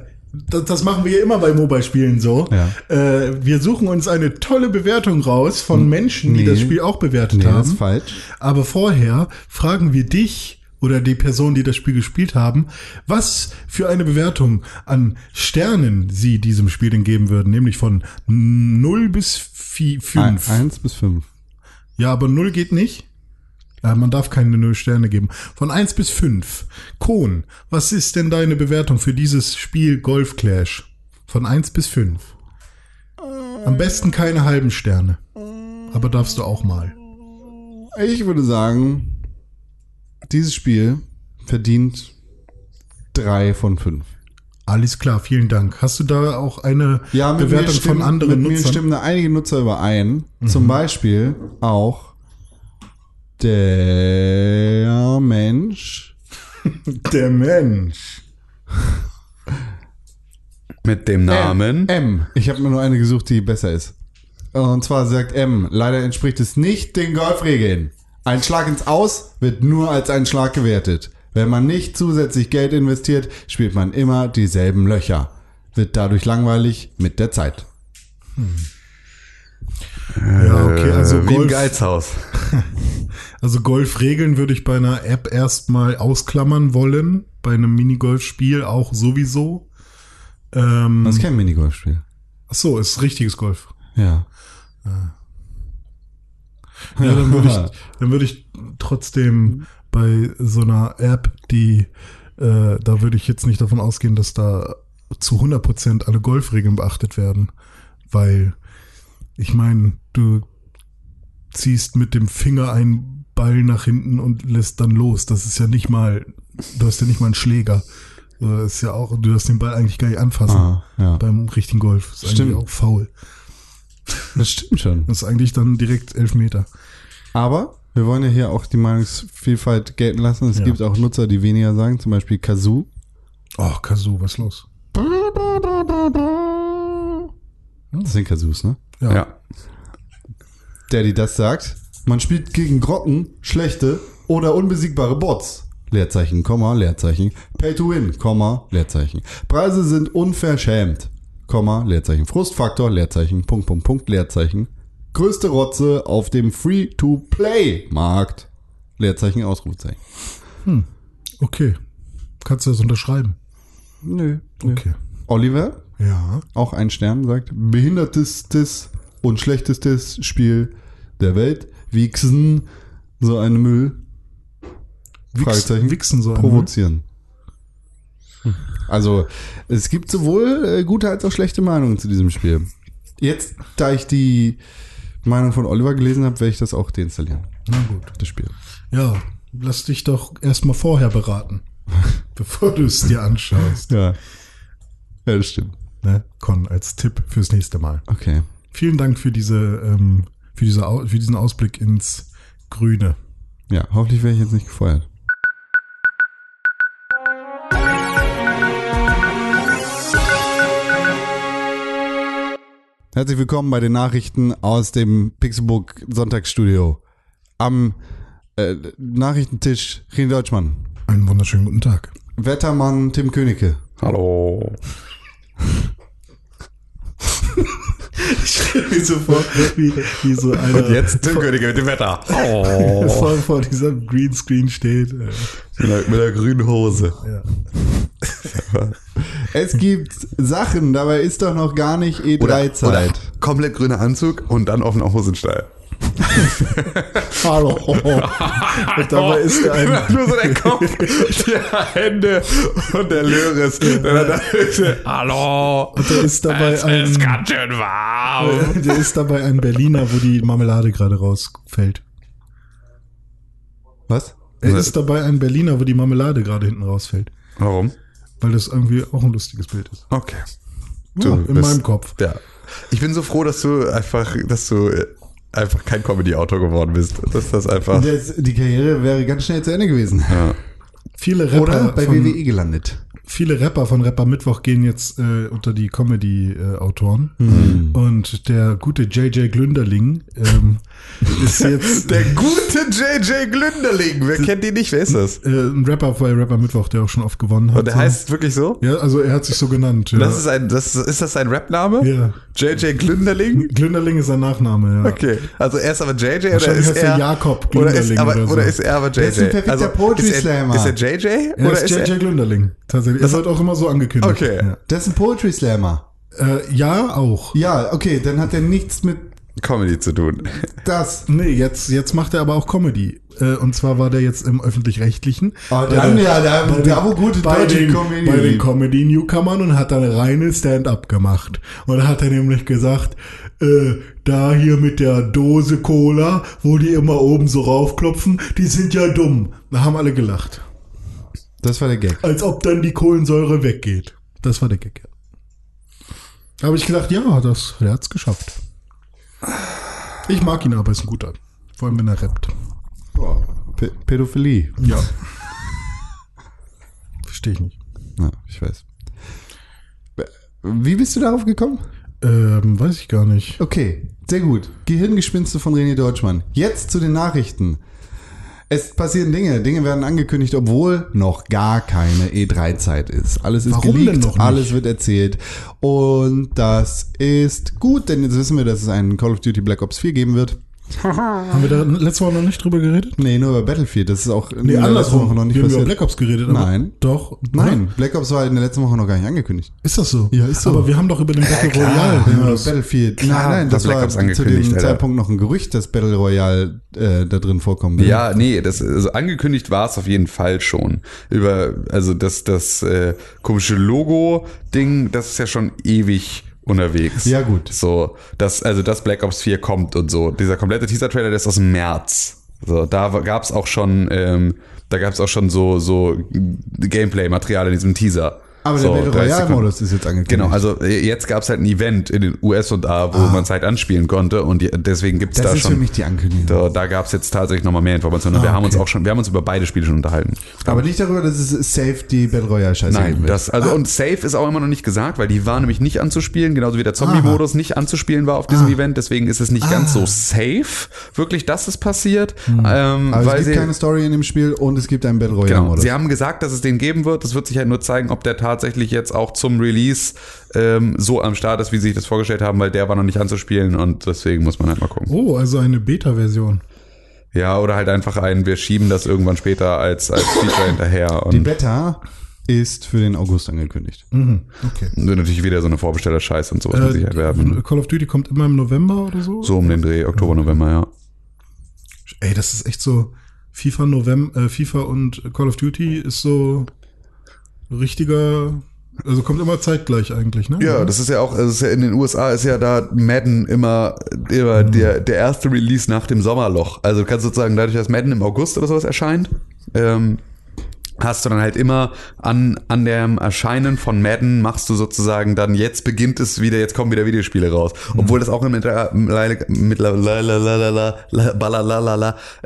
das, das machen wir ja immer bei Mobile-Spielen so. Ja. Äh, wir suchen uns eine tolle Bewertung raus von Menschen, die nee. das Spiel auch bewertet Nee, das haben. ist falsch. Aber vorher fragen wir dich oder die Person, die das Spiel gespielt haben, was für eine Bewertung an Sternen sie diesem Spiel denn geben würden, nämlich von 0 bis 5. Ein, eins bis fünf. Ja, aber 0 geht nicht. Ja, man darf keine 0 Sterne geben. Von 1 bis 5. Kohn, was ist denn deine Bewertung für dieses Spiel Golf Clash? Von 1 bis 5. Am besten keine halben Sterne. Aber darfst du auch mal. Ich würde sagen, dieses Spiel verdient drei von fünf. Alles klar, vielen Dank. Hast du da auch eine Ja, Bewertung mir stimmen, von anderen mit mir Nutzern? stimmen da einige Nutzer überein. Zum Beispiel auch der Mensch. Der Mensch. Mit dem Namen. M. Ich habe mir nur eine gesucht, die besser ist. Und zwar sagt M, leider entspricht es nicht den Golfregeln. Ein Schlag ins Aus wird nur als ein Schlag gewertet. Wenn man nicht zusätzlich Geld investiert, spielt man immer dieselben Löcher. Wird dadurch langweilig mit der Zeit. Ja, okay, also äh, wie im Golf, Geizhaus. also Golfregeln würde ich bei einer App erstmal ausklammern wollen. Bei einem Minigolfspiel auch sowieso. Ähm, Das ist kein Minigolfspiel. ach so, ist richtiges Golf. Ja. Ja, dann würde ich, dann würde ich trotzdem bei so einer App, die, äh, da würde ich jetzt nicht davon ausgehen, dass da zu 100% alle Golfregeln beachtet werden, weil ich meine, du ziehst mit dem Finger einen Ball nach hinten und lässt dann los. Das ist ja nicht mal, du hast ja nicht mal einen Schläger. Das ist ja auch, du darfst den Ball eigentlich gar nicht anfassen Ah, ja. beim richtigen Golf. Das ist Stimmt. eigentlich auch faul. Das stimmt schon. Das ist eigentlich dann direkt elf Meter. Aber wir wollen ja hier auch die Meinungsvielfalt gelten lassen. Es Ja. gibt auch Nutzer, die weniger sagen, zum Beispiel Kazoo. Oh, Kazoo, was ist los? Das sind Kazoos, ne? Ja. Der, die das sagt, man spielt gegen Grotten, schlechte oder unbesiegbare Bots. Leerzeichen, Komma, Leerzeichen. Pay to win, Komma, Leerzeichen. Preise sind unverschämt, Komma, Leerzeichen. Frustfaktor, Leerzeichen, Punkt, Punkt, Punkt, Leerzeichen. Größte Rotze auf dem Free-to-Play-Markt. Leerzeichen, Ausrufezeichen. Okay. Kannst du das unterschreiben? Nö. nö. Okay. Oliver, Ja. auch ein Stern, sagt, behindertestes und schlechtestes Spiel der Welt. Wichsen, so ein Müll. Fragezeichen. Wichsen so ein Provozieren. Also, es gibt sowohl äh, gute als auch schlechte Meinungen zu diesem Spiel. Jetzt, da ich die Meinung von Oliver gelesen habe, werde ich das auch deinstallieren. Na gut. Das Spiel. Ja, lass dich doch erstmal vorher beraten, bevor du es dir anschaust. Ja. Ja, das stimmt. Ne? Con, als Tipp fürs nächste Mal. Okay. Vielen Dank für diese, ähm, für diese, für diesen Ausblick ins Grüne. Ja, hoffentlich werde ich jetzt nicht gefeuert. Herzlich willkommen bei den Nachrichten aus dem Pixelbook Sonntagsstudio. Am äh, Nachrichtentisch René Deutschmann, Einen wunderschönen guten Tag. Wettermann Tim Königke, Hallo. Ich stelle mir so vor, wie, wie so einer Und jetzt Tim Königke mit dem Wetter. Oh. vor, vor diesem Greenscreen steht. Äh, Mit der, mit der grünen Hose. ja. Es gibt Sachen, dabei ist doch noch gar nicht E3-Zeit. komplett grüner Anzug und dann offener Hosenstall. Hallo. Und dabei ist er ein, Nur so der Kopf, die Hände und der Löris. Der Hallo. und da ist dabei Es ein, ist ganz schön warm. der ist dabei ein Berliner, wo die Marmelade gerade rausfällt. Was? Er ist dabei ein Berliner, wo die Marmelade gerade hinten rausfällt. Warum? Weil das irgendwie auch ein lustiges Bild ist. Okay. Ja, in meinem Kopf. Ja. Ich bin so froh, dass du einfach, dass du äh, einfach kein Comedy-Autor geworden bist. Dass das einfach. Das, die Karriere wäre ganz schnell zu Ende gewesen. Ja. Viele Rapper, Oder bei von, WWE gelandet. Viele Rapper von Rapper Mittwoch gehen jetzt äh, unter die Comedy-Autoren. Und der gute JJ Glünderling ähm, ist jetzt Der gute JJ Glünderling. Wer kennt ihn nicht? Wer ist das? äh, ein Rapper bei Rapper Mittwoch, der auch schon oft gewonnen hat. Und der so. heißt wirklich so? Ja, also er hat sich so genannt. Ja. Das ist ein, das ist, das ein Rap-Name? ja. JJ Glünderling? Glünderling ist sein Nachname, ja. Okay. Also er ist aber JJ oder ist er Jakob oder ist, Glünderling aber, oder so. oder ist er aber JJ? Der ist ein perfekter Poetry ist er, Slammer. Ist er JJ? Er oder ist JJ er, Glünderling. Tatsächlich. Das wird auch immer so angekündigt. Okay. Ja, Das ist ein Poetry Slammer. äh, ja auch. Ja, okay, dann hat er nichts mit Comedy zu tun? das. Nee, jetzt, jetzt macht er aber auch Comedy. Äh, und zwar war der jetzt im Öffentlich-Rechtlichen. Oh, dann, Äh, ja, da, bei da den- wo gute bei deutsche den, Comedy bei den. Comedy-Newcomern und hat dann reine Stand-up gemacht. Und da hat er nämlich gesagt, äh, da hier mit der Dose Cola, wo die immer oben so raufklopfen, die sind ja dumm. Da haben alle gelacht. Das war der Gag. Als ob dann die Kohlensäure weggeht. Das war der Gag. ja. Da habe ich gedacht, ja, das, der hat's geschafft. Ich mag ihn aber, ist ein guter. Vor allem, wenn er rappt. P Pädophilie. Ja. Verstehe ich nicht. Ja, ich weiß. Wie bist du darauf gekommen? Ähm, weiß ich gar nicht. Okay, sehr gut. Gehirngespinste von René Deutschmann. Jetzt zu den Nachrichten. Es passieren Dinge. Dinge werden angekündigt, obwohl noch gar keine E3-Zeit ist. Alles ist Warum geleakt, denn noch nicht? alles wird erzählt. Und das ist gut, denn jetzt wissen wir, dass es einen Call of Duty Black Ops 4 geben wird. Haben wir da letzte Woche noch nicht drüber geredet? Nee, nur über Battlefield. Das ist auch in Nee, der letzten. Woche noch nicht wir haben über passiert. Black Ops geredet. aber Nein. Doch. Nein, Black Ops war in der letzten Woche noch gar nicht angekündigt. Ist das so? Ja, ist so. Aber wir haben doch über den Battle. Royale. Wir haben Battlefield. Klar, nein, nein, war das Black war Ops zu dem Alter. Zeitpunkt noch ein Gerücht, dass Battle Royale äh, da drin vorkommen wird. Ja, nee, das also angekündigt war es auf jeden Fall schon. Über also das das äh, komische Logo Ding, das ist ja schon ewig unterwegs. Ja, gut. So, das also das Black Ops 4 kommt und so. Dieser komplette Teaser Trailer, der ist aus dem März. So, da gab es auch schon ähm, da gab es auch schon so so Gameplay Material in diesem Teaser. Aber so, der Battle 30 Royale Sekunden. Modus ist jetzt angekündigt. Genau, also äh, jetzt gab es halt ein Event in den US und A, wo man es halt anspielen konnte und die, deswegen gibt's das da ist schon. für mich die Ankündigung. Da, da gab es jetzt tatsächlich nochmal mehr Informationen. wir Ah, haben uns okay. auch schon, wir haben uns über beide Spiele schon unterhalten. Aber nicht darüber, dass es safe die Battle Royale Scheiße geben Nein, das, also und Safe ist auch immer noch nicht gesagt, weil die war nämlich nicht anzuspielen, genauso wie der Zombie-Modus nicht anzuspielen war auf diesem Ah. Event. Deswegen ist es nicht ganz so safe, wirklich, dass es passiert. Ähm, Aber es gibt sie, keine Story in dem Spiel und es gibt einen Battle Royale Genau. Sie haben gesagt, dass es den geben wird. Das wird sich halt nur zeigen, ob der tatsächlich jetzt auch zum Release ähm, so am Start ist, wie sie sich das vorgestellt haben, weil der war noch nicht anzuspielen und deswegen muss man halt mal gucken. Oh, also eine Beta-Version. Ja, oder halt einfach ein, wir schieben das irgendwann später als, als Feature hinterher. die Und Beta ist für den August angekündigt. Mhm. Okay. wird natürlich wieder so eine Vorbesteller-Scheiß und sowas mit Sicherheit werden. Äh, Call of Duty kommt immer im November oder so? So um den Dreh, Oktober, November, ja. Ey, das ist echt so. FIFA November, äh, FIFA und Call of Duty ist so richtiger. Also kommt immer zeitgleich eigentlich, ne? Ja, das ist ja auch, also ist ja in den USA ist ja da Madden immer, immer der, der erste Release nach dem Sommerloch. Also du kannst sozusagen dadurch, dass Madden im August oder sowas erscheint, ähm, hast du dann halt immer an, an dem Erscheinen von Madden machst du sozusagen dann, jetzt beginnt es wieder, jetzt kommen wieder Videospiele raus. Obwohl das auch mittlerweile, mittlerweile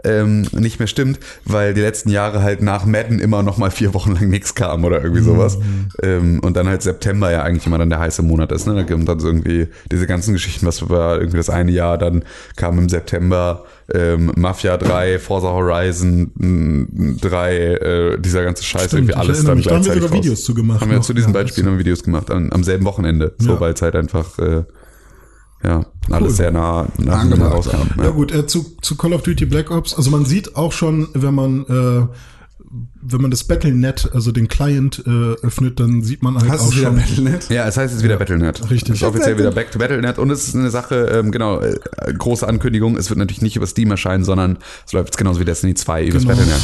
ähm, nicht mehr stimmt, weil die letzten Jahre halt nach Madden immer noch mal vier Wochen lang nichts kam oder irgendwie sowas. Ähm, und dann halt September ja eigentlich immer dann der heiße Monat ist. Ne? Da kommt dann so irgendwie diese ganzen Geschichten, was war irgendwie das eine Jahr, dann kam im September ähm, Mafia 3, Forza Horizon mh, 3, äh, dieser ganze Scheiß, Stimmt, irgendwie alles dann mich, da haben wir gleichzeitig sogar raus. Videos zu gemacht Haben wir noch. zu diesen Ja, beiden Spielen haben Videos gemacht, an, am selben Wochenende, so Ja. weil es halt einfach äh, ja, alles Cool. sehr nah nacheinander rauskam. Ja gut, äh, zu, zu Call of Duty Black Ops, also man sieht auch schon, wenn man äh, wenn man das Battlenet, also den Client äh, öffnet, dann sieht man halt Hast auch wieder schon. Battlenet? Ja, es heißt jetzt wieder Battlenet. Richtig. Es ist offiziell wieder Back to Battlenet und es ist eine Sache, ähm, genau, äh, große Ankündigung, es wird natürlich nicht über Steam erscheinen, sondern es läuft jetzt genauso wie Destiny 2 übers Genau. Battlenet.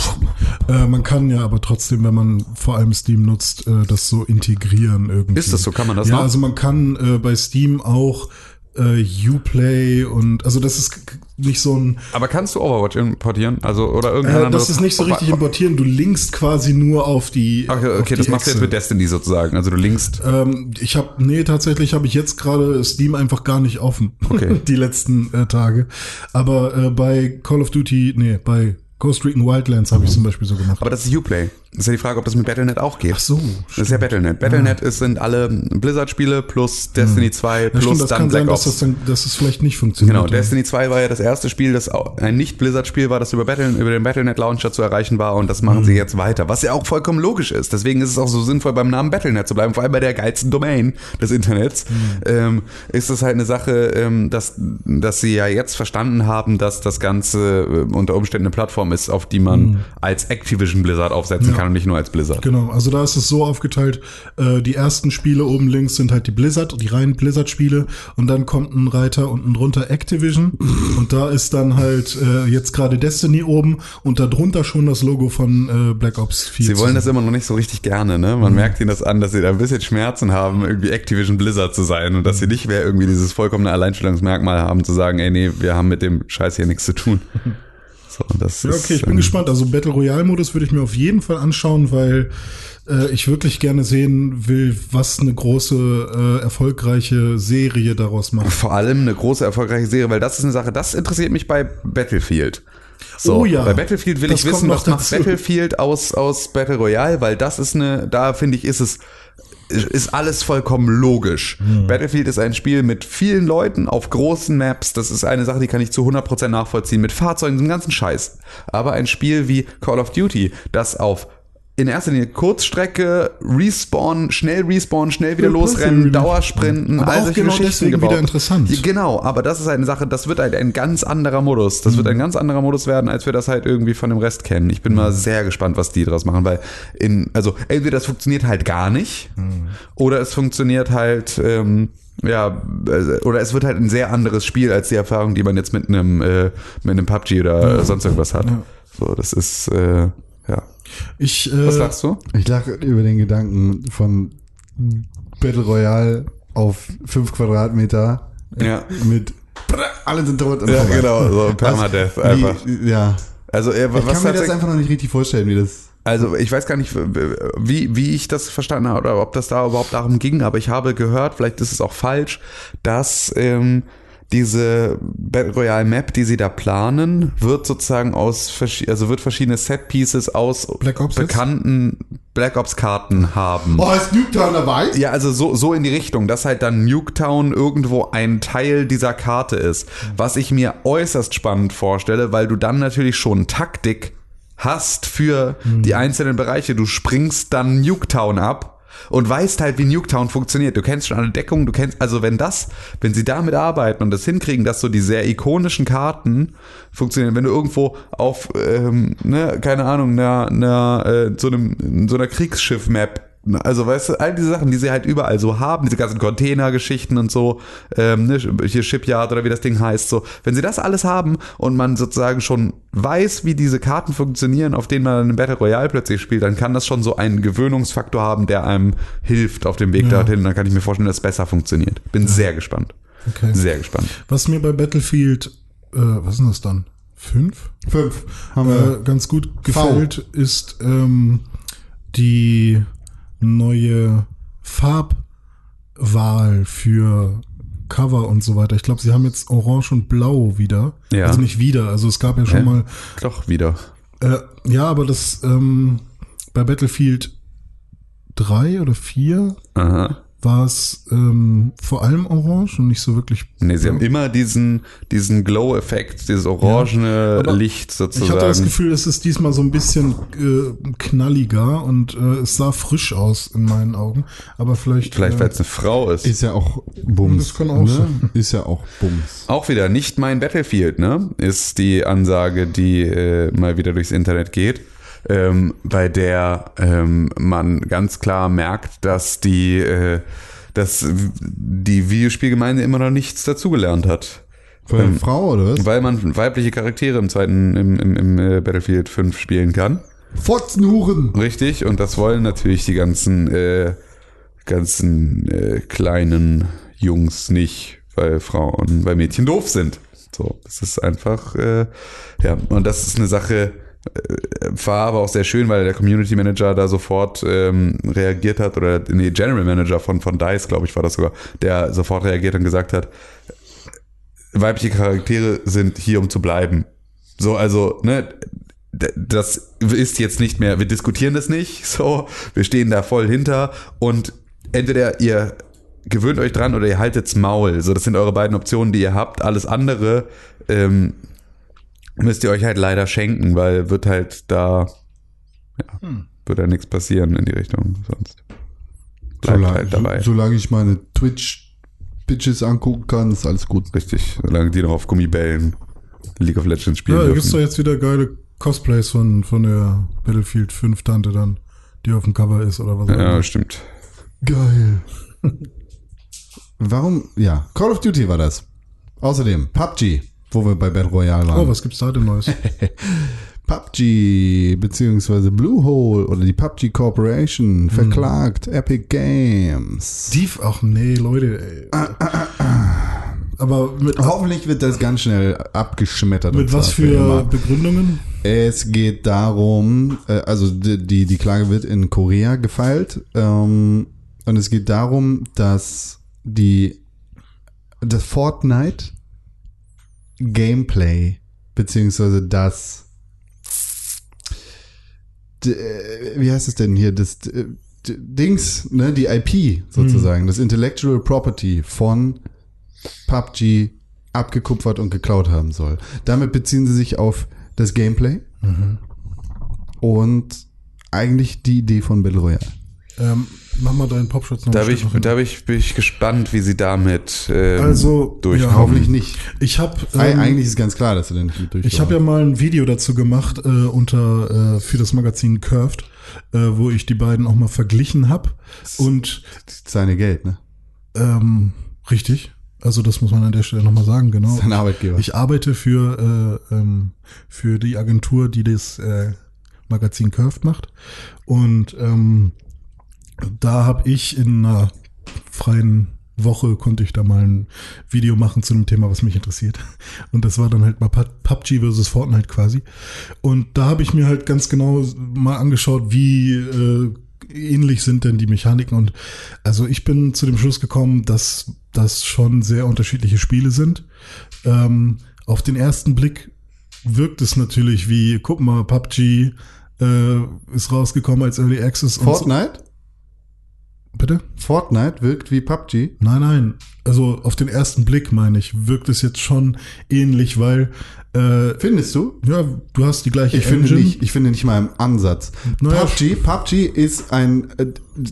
Äh, man kann ja aber trotzdem, wenn man vor allem Steam nutzt, äh, das so integrieren irgendwie. Ist das so? Kann man das ja, noch? also man kann äh, bei Steam auch äh, Uplay und also das ist nicht so ein Aber kannst du Overwatch importieren? Also, oder irgendein äh, das ist nicht so richtig importieren, du linkst quasi nur auf die Okay, auf okay die das machst du jetzt mit Destiny sozusagen. Also du linkst. Ähm, ich habe, nee, tatsächlich habe ich jetzt gerade Steam einfach gar nicht offen. Okay. Die letzten äh, Tage. Aber äh, bei Call of Duty, nee, bei Ghost Recon Wildlands habe ich zum Beispiel so gemacht. Aber das ist Uplay. Das ist ja die Frage, ob das mit Battlenet auch geht. Ach so. Das ist ja Battlenet. Battlenet ist, sind alle Blizzard-Spiele plus Destiny 2 Ja, plus stimmt, das dann kann Black sein, Ops. dass das, dann, dass es vielleicht nicht funktioniert. Genau, ja. Destiny 2 war ja das erste Spiel, das ein Nicht-Blizzard-Spiel war, das über, Battle, über den Battle.net Launcher zu erreichen war und das machen sie jetzt weiter, was ja auch vollkommen logisch ist. Deswegen ist es auch so sinnvoll, beim Namen Battle.net zu bleiben, vor allem bei der geilsten Domain des Internets. Ähm, ist es halt eine Sache, ähm, dass, dass sie ja jetzt verstanden haben, dass das Ganze äh, unter Umständen eine Plattform ist, auf die man als Activision Blizzard aufsetzen kann und nicht nur als Blizzard. Genau, also da ist es so aufgeteilt, äh, die ersten Spiele oben links sind halt die Blizzard, die reinen Blizzard-Spiele und dann kommt ein Reiter unten drunter Activision und da ist dann halt äh, jetzt gerade Destiny oben und da drunter schon das Logo von äh, Black Ops 4. Sie wollen das immer noch nicht so richtig gerne, ne? Man merkt ihnen das an, dass sie da ein bisschen Schmerzen haben, irgendwie Activision Blizzard zu sein und dass sie nicht mehr irgendwie dieses vollkommene Alleinstellungsmerkmal haben, zu sagen, ey, nee, wir haben mit dem Scheiß hier nichts zu tun. So, das Ja, ist, okay, ich bin ähm, gespannt. Also Battle Royale Modus würde ich mir auf jeden Fall anschauen, weil äh, ich wirklich gerne sehen will, was eine große, äh, erfolgreiche Serie daraus macht. Vor allem eine große, erfolgreiche Serie, weil das ist eine Sache, das interessiert mich bei Battlefield. So, Oh ja. Bei Battlefield will Das ich wissen, was macht. Battlefield aus, aus Battle Royale, weil das ist eine, da finde ich, ist es ist alles vollkommen logisch. Battlefield ist ein Spiel mit vielen Leuten auf großen Maps. Das ist eine Sache, die kann ich zu 100% nachvollziehen. Mit Fahrzeugen, dem ganzen Scheiß. Aber ein Spiel wie Call of Duty, das auf in erster Linie Kurzstrecke, Respawn, schnell Respawn, schnell wieder Ja, losrennen. Dauersprinten, Aber all solche genau Geschichten deswegen gebaut. wieder interessant. Genau, aber das ist eine Sache, das wird halt ein ganz anderer Modus. Das wird Mhm. ein ganz anderer Modus werden, als wir das halt irgendwie von dem Rest kennen. Ich bin Mhm. mal sehr gespannt, was die daraus machen, weil in, also entweder das funktioniert halt gar nicht Mhm. oder es funktioniert halt, ähm, ja, äh, oder es wird halt ein sehr anderes Spiel als die Erfahrung, die man jetzt mit einem, äh, mit einem PUBG oder sonst irgendwas hat. Ja. So, das ist, äh. Ich, äh, Was sagst du? Ich lache über den Gedanken von Battle Royale auf 5 Quadratmeter Ja. mit alle sind tot Ja, vorbei. genau, so Permadeath einfach. Wie, ja. Also, äh, Ich was kann mir das einfach noch nicht richtig vorstellen, wie das. Also ich weiß gar nicht, wie, wie ich das verstanden habe oder ob das da überhaupt darum ging, aber ich habe gehört, vielleicht ist es auch falsch, dass ähm, diese Battle Royale Map, die sie da planen, wird sozusagen aus also wird verschiedene Set Pieces aus Ops jetzt? bekannten Black Ops Karten haben. Oh, ist Nuketown dabei? Ja, also so, so in die Richtung, dass halt dann Nuketown irgendwo ein Teil dieser Karte ist. Was ich mir äußerst spannend vorstelle, weil du dann natürlich schon Taktik hast für die einzelnen Bereiche. Du springst dann Nuketown ab und weißt halt, wie Nuketown funktioniert. Du kennst schon alle Deckungen, du kennst, also wenn das, wenn sie damit arbeiten und das hinkriegen, dass so die sehr ikonischen Karten funktionieren, wenn du irgendwo auf, ähm, ne, keine Ahnung, einer, einer, äh, so einem, so einer Kriegsschiff-Map also weißt du, all diese Sachen, die sie halt überall so haben, diese ganzen Container-Geschichten und so, ähm, ne, hier Shipyard oder wie das Ding heißt, so, wenn sie das alles haben und man sozusagen schon weiß, wie diese Karten funktionieren, auf denen man dann in Battle Royale plötzlich spielt, dann kann das schon so einen Gewöhnungsfaktor haben, der einem hilft auf dem Weg Ja. dorthin. Dann kann ich mir vorstellen, dass es besser funktioniert. Bin sehr gespannt. Okay. Sehr gespannt. Was mir bei Battlefield, äh, was ist denn das dann? Fünf? Fünf. Haben wir. Äh, ganz gut gefällt, ist ähm, die neue Farbwahl für Cover und so weiter. Ich glaube, sie haben jetzt Orange und Blau wieder. Ja. Also nicht wieder. Also es gab ja schon Hä? mal. Doch, wieder. Äh, ja, aber das ähm, bei Battlefield 3 oder 4 Aha. War es ähm, vor allem Orange und nicht so wirklich. Nee, sie haben immer diesen, diesen Glow-Effekt, dieses orangene aber Licht sozusagen. Ich hatte das Gefühl, es ist diesmal so ein bisschen äh, knalliger und äh, es sah frisch aus in meinen Augen. Aber vielleicht. Vielleicht, äh, weil es eine Frau ist. Ist ja auch Bums. Das kann auch sein. Ist ja auch Bums. Auch wieder nicht mein Battlefield, ne? Ist die Ansage, die äh, mal wieder durchs Internet geht, ähm, bei der ähm, man ganz klar merkt, dass die, äh, dass die Videospielgemeinde immer noch nichts dazugelernt hat. Für eine Frau oder was? Weil man weibliche Charaktere im zweiten, im, im, im äh, Battlefield 5 spielen kann. Fotzenhuren. Richtig, und das wollen natürlich die ganzen, äh, ganzen äh, kleinen Jungs nicht, weil Frauen, weil Mädchen doof sind. So, das ist einfach, äh, ja, und das ist eine Sache, war aber auch sehr schön, weil der Community Manager da sofort ähm, reagiert hat, oder nee, General Manager von, von DICE, glaube ich, war das sogar, der sofort reagiert und gesagt hat, weibliche Charaktere sind hier, um zu bleiben. So, also, ne, das ist jetzt nicht mehr, wir diskutieren das nicht, so, wir stehen da voll hinter und entweder ihr gewöhnt euch dran oder ihr haltet's Maul. So, das sind eure beiden Optionen, die ihr habt. Alles andere ähm, müsst ihr euch halt leider schenken, weil wird halt da, ja, wird da nichts passieren in die Richtung sonst. Bleibt solange, halt dabei. So, solange ich meine Twitch-Bitches angucken kann, ist alles gut. Richtig, solange die noch auf Gummibällen League of Legends spielen Ja, da gibt's dürfen. doch jetzt wieder geile Cosplays von, von der Battlefield 5 Tante dann, die auf dem Cover ist oder was auch Ja, immer. stimmt. Geil. Warum? Ja, Call of Duty war das. Außerdem PUBG, wo wir bei Battle Royale waren. Oh, was gibt's da denn Neues? PUBG beziehungsweise Bluehole oder die PUBG Corporation verklagt Epic Games. Die, ach nee, Leute, ey. Aber mit, Hoffentlich wird das ganz schnell abgeschmettert. mit was für immer. Begründungen? Es geht darum, äh, also die, die, die Klage wird in Korea gefeilt ähm, und es geht darum, dass die das Fortnite Gameplay beziehungsweise das äh, wie heißt es denn hier das Dings, ne, die IP sozusagen, das Intellectual Property von PUBG abgekupfert und geklaut haben soll. Damit beziehen sie sich auf das Gameplay und eigentlich die Idee von Battle Royale. Ähm, mach mal deinen Popschutz noch Da, bin ich, da bin ich, bin ich gespannt, wie sie damit ähm, Also, durchkommen. ja, Hoffentlich nicht. Ich habe Eig- ähm, eigentlich ist ganz klar, dass sie da nicht durchkommen. Ich habe ja mal ein Video dazu gemacht äh, unter äh, für das Magazin Curved, äh, wo ich die beiden auch mal verglichen habe. Und seine Geld, ne? ähm, richtig, also das muss man an der Stelle nochmal sagen, genau. Sein Arbeitgeber. Ich arbeite für, äh, ähm, für die Agentur, die das äh, Magazin Curved macht. Und ähm, da habe ich in einer freien Woche konnte ich da mal ein Video machen zu einem Thema, was mich interessiert. Und das war dann halt mal Pub- PUBG versus Fortnite quasi. Und da habe ich mir halt ganz genau mal angeschaut, wie äh, ähnlich sind denn die Mechaniken. Und also ich bin zu dem Schluss gekommen, dass das schon sehr unterschiedliche Spiele sind. Ähm, auf den ersten Blick wirkt es natürlich wie, guck mal, PUBG äh, ist rausgekommen als Early Access. und so- Fortnite? Bitte? Fortnite wirkt wie PUBG. Nein, nein. Also auf den ersten Blick meine ich, wirkt es jetzt schon ähnlich, weil äh, Findest du? ja, du hast die gleiche Ich finde Engine. nicht, ich finde nicht mal im Ansatz. Naja. PUBG, PUBG ist ein, äh,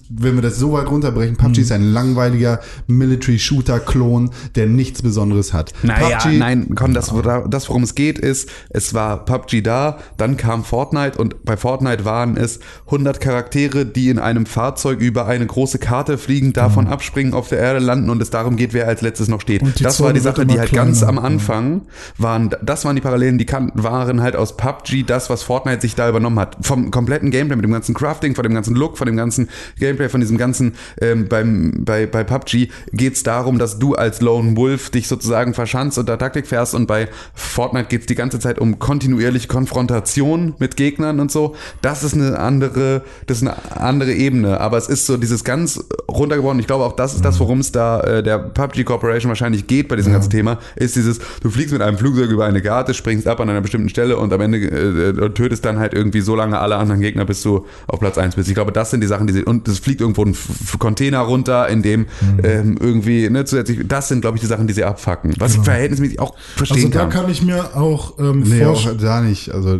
wenn wir das so weit runterbrechen, Mhm. PUBG ist ein langweiliger Military-Shooter-Klon, der nichts Besonderes hat. Naja, PUBG, nein, Con, das, das, worum es geht, ist, es war PUBG da, dann kam Fortnite und bei Fortnite waren es 100 Charaktere, die in einem Fahrzeug über eine große Karte fliegen, davon abspringen, auf der Erde landen und es darum geht, wer als letztes noch steht. Das war die Zone Sache, die halt ganz kleiner, am ja. Anfang waren, das waren die Parallelen, die kan waren halt aus PUBG das, was Fortnite sich da übernommen hat. Vom kompletten Gameplay, mit dem ganzen Crafting, von dem ganzen Look, von dem ganzen Gameplay, von diesem ganzen, ähm, beim, bei, bei PUBG geht's darum, dass du als Lone Wolf dich sozusagen verschanzt und da Taktik fährst und bei Fortnite geht's die ganze Zeit um kontinuierliche Konfrontation mit Gegnern und so. Das ist eine andere, das ist eine andere Ebene, aber es ist so dieses ganz runtergebrochen. Ich glaube auch, das ist das, worum es da äh, der PUBG Corporation wahrscheinlich geht bei diesem ganzen Thema, ist dieses, du fliegst mit einem Flugzeug über eine Karte, springst ab an einer bestimmten Stelle und am Ende äh, äh, tötest dann halt irgendwie so lange alle anderen Gegner, bis du auf Platz 1 bist. Ich glaube, das sind die Sachen, die sie, und es fliegt irgendwo ein F- Container runter, in dem ähm, irgendwie, ne, zusätzlich, das sind, glaube ich, die Sachen, die sie abfacken. Was ich verhältnismäßig auch verstehen also da kann. kann ich mir auch ähm, Nee, auch da nicht. Also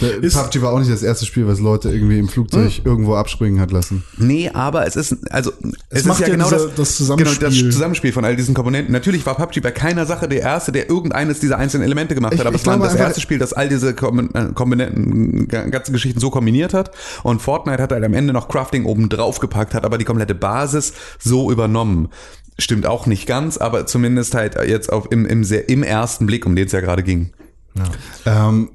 der- Ist- PUBG war auch nicht das erste Spiel, was Leute irgendwie im Flugzeug irgendwo abspringen hat lassen. Nee, aber es ist, also, es, macht ist ja, ja genau diese- das, das Zusammenspiel. Genau, das Zusammenspiel von all diesen Komponenten. Natürlich war PUBG bei keiner Sache der Erste, der irgendeines dieser einzelnen Elemente gemacht Ich- hat, aber es war das einfach- erste Spiel, das all diese äh, Komponenten, ga- ganzen Geschichten so kombiniert hat. Und Fortnite hat halt am Ende noch Crafting oben drauf gepackt, hat aber die komplette Basis so übernommen. Stimmt auch nicht ganz, aber zumindest halt jetzt auf, im, im, sehr, im ersten Blick, um den es ja gerade ging. Ähm,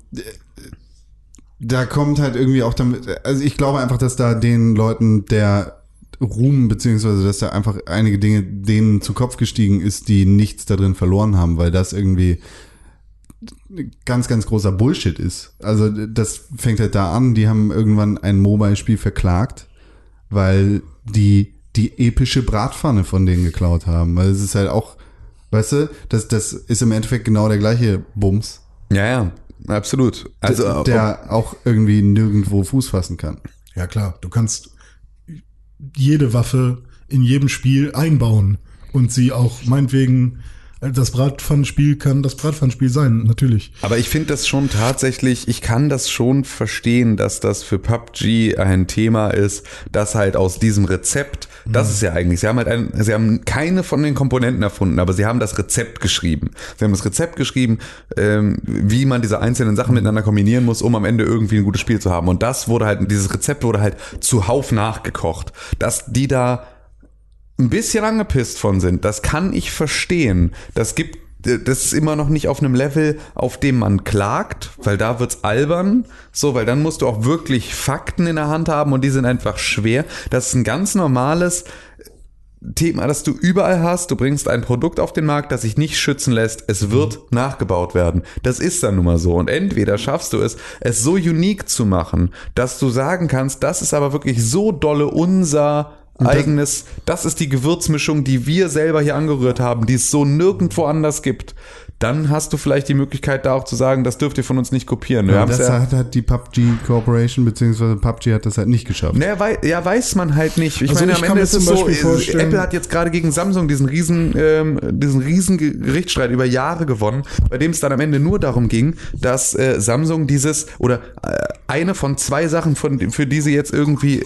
da kommt halt irgendwie auch damit, also ich glaube einfach, dass da den Leuten der Ruhm, beziehungsweise dass da einfach einige Dinge denen zu Kopf gestiegen ist, die nichts da drin verloren haben, weil das irgendwie ganz, ganz großer Bullshit ist. Also das fängt halt da an, die haben irgendwann ein Mobile-Spiel verklagt, weil die die epische Bratpfanne von denen geklaut haben. Weil es ist halt auch, weißt du, das, das ist im Endeffekt genau der gleiche Bums. Ja, ja, absolut. Also, Also, der auch irgendwie nirgendwo Fuß fassen kann. Ja klar, du kannst jede Waffe in jedem Spiel einbauen und sie auch meinetwegen das Bratpfannenspiel kann das Bratpfannenspiel sein, natürlich. Aber ich finde das schon tatsächlich, ich kann das schon verstehen, dass das für PUBG ein Thema ist, das halt aus diesem Rezept, das ist ja eigentlich, sie haben halt ein, sie haben keine von den Komponenten erfunden, aber sie haben das Rezept geschrieben. Sie haben das Rezept geschrieben, ähm, wie man diese einzelnen Sachen miteinander kombinieren muss, um am Ende irgendwie ein gutes Spiel zu haben. Und das wurde halt, dieses Rezept wurde halt zuhauf nachgekocht. Dass die da ein bisschen angepisst von sind, das kann ich verstehen. Das gibt das ist immer noch nicht auf einem Level, auf dem man klagt, weil da wird's albern, so, weil dann musst du auch wirklich Fakten in der Hand haben und die sind einfach schwer. Das ist ein ganz normales Thema, das du überall hast. Du bringst ein Produkt auf den Markt, das sich nicht schützen lässt. Es wird nachgebaut werden. Das ist dann nun mal so. Und entweder schaffst du es, es so unique zu machen, dass du sagen kannst, das ist aber wirklich so dolle unser eigenes, das ist die Gewürzmischung, die wir selber hier angerührt haben, die es so nirgendwo anders gibt. Dann hast du vielleicht die Möglichkeit, da auch zu sagen, das dürft ihr von uns nicht kopieren. Wir Ja, das ja, hat halt die PUBG Corporation, beziehungsweise PUBG hat das halt nicht geschafft. Naja, wei ja, weiß man halt nicht. Ich Also meine, ich am kann Ende ist es so, äh, vorstellen- Apple hat jetzt gerade gegen Samsung diesen riesen, ähm, diesen riesen Ge- Gerichtsstreit über Jahre gewonnen, bei dem es dann am Ende nur darum ging, dass äh, Samsung dieses oder äh, eine von zwei Sachen, von, für die sie jetzt irgendwie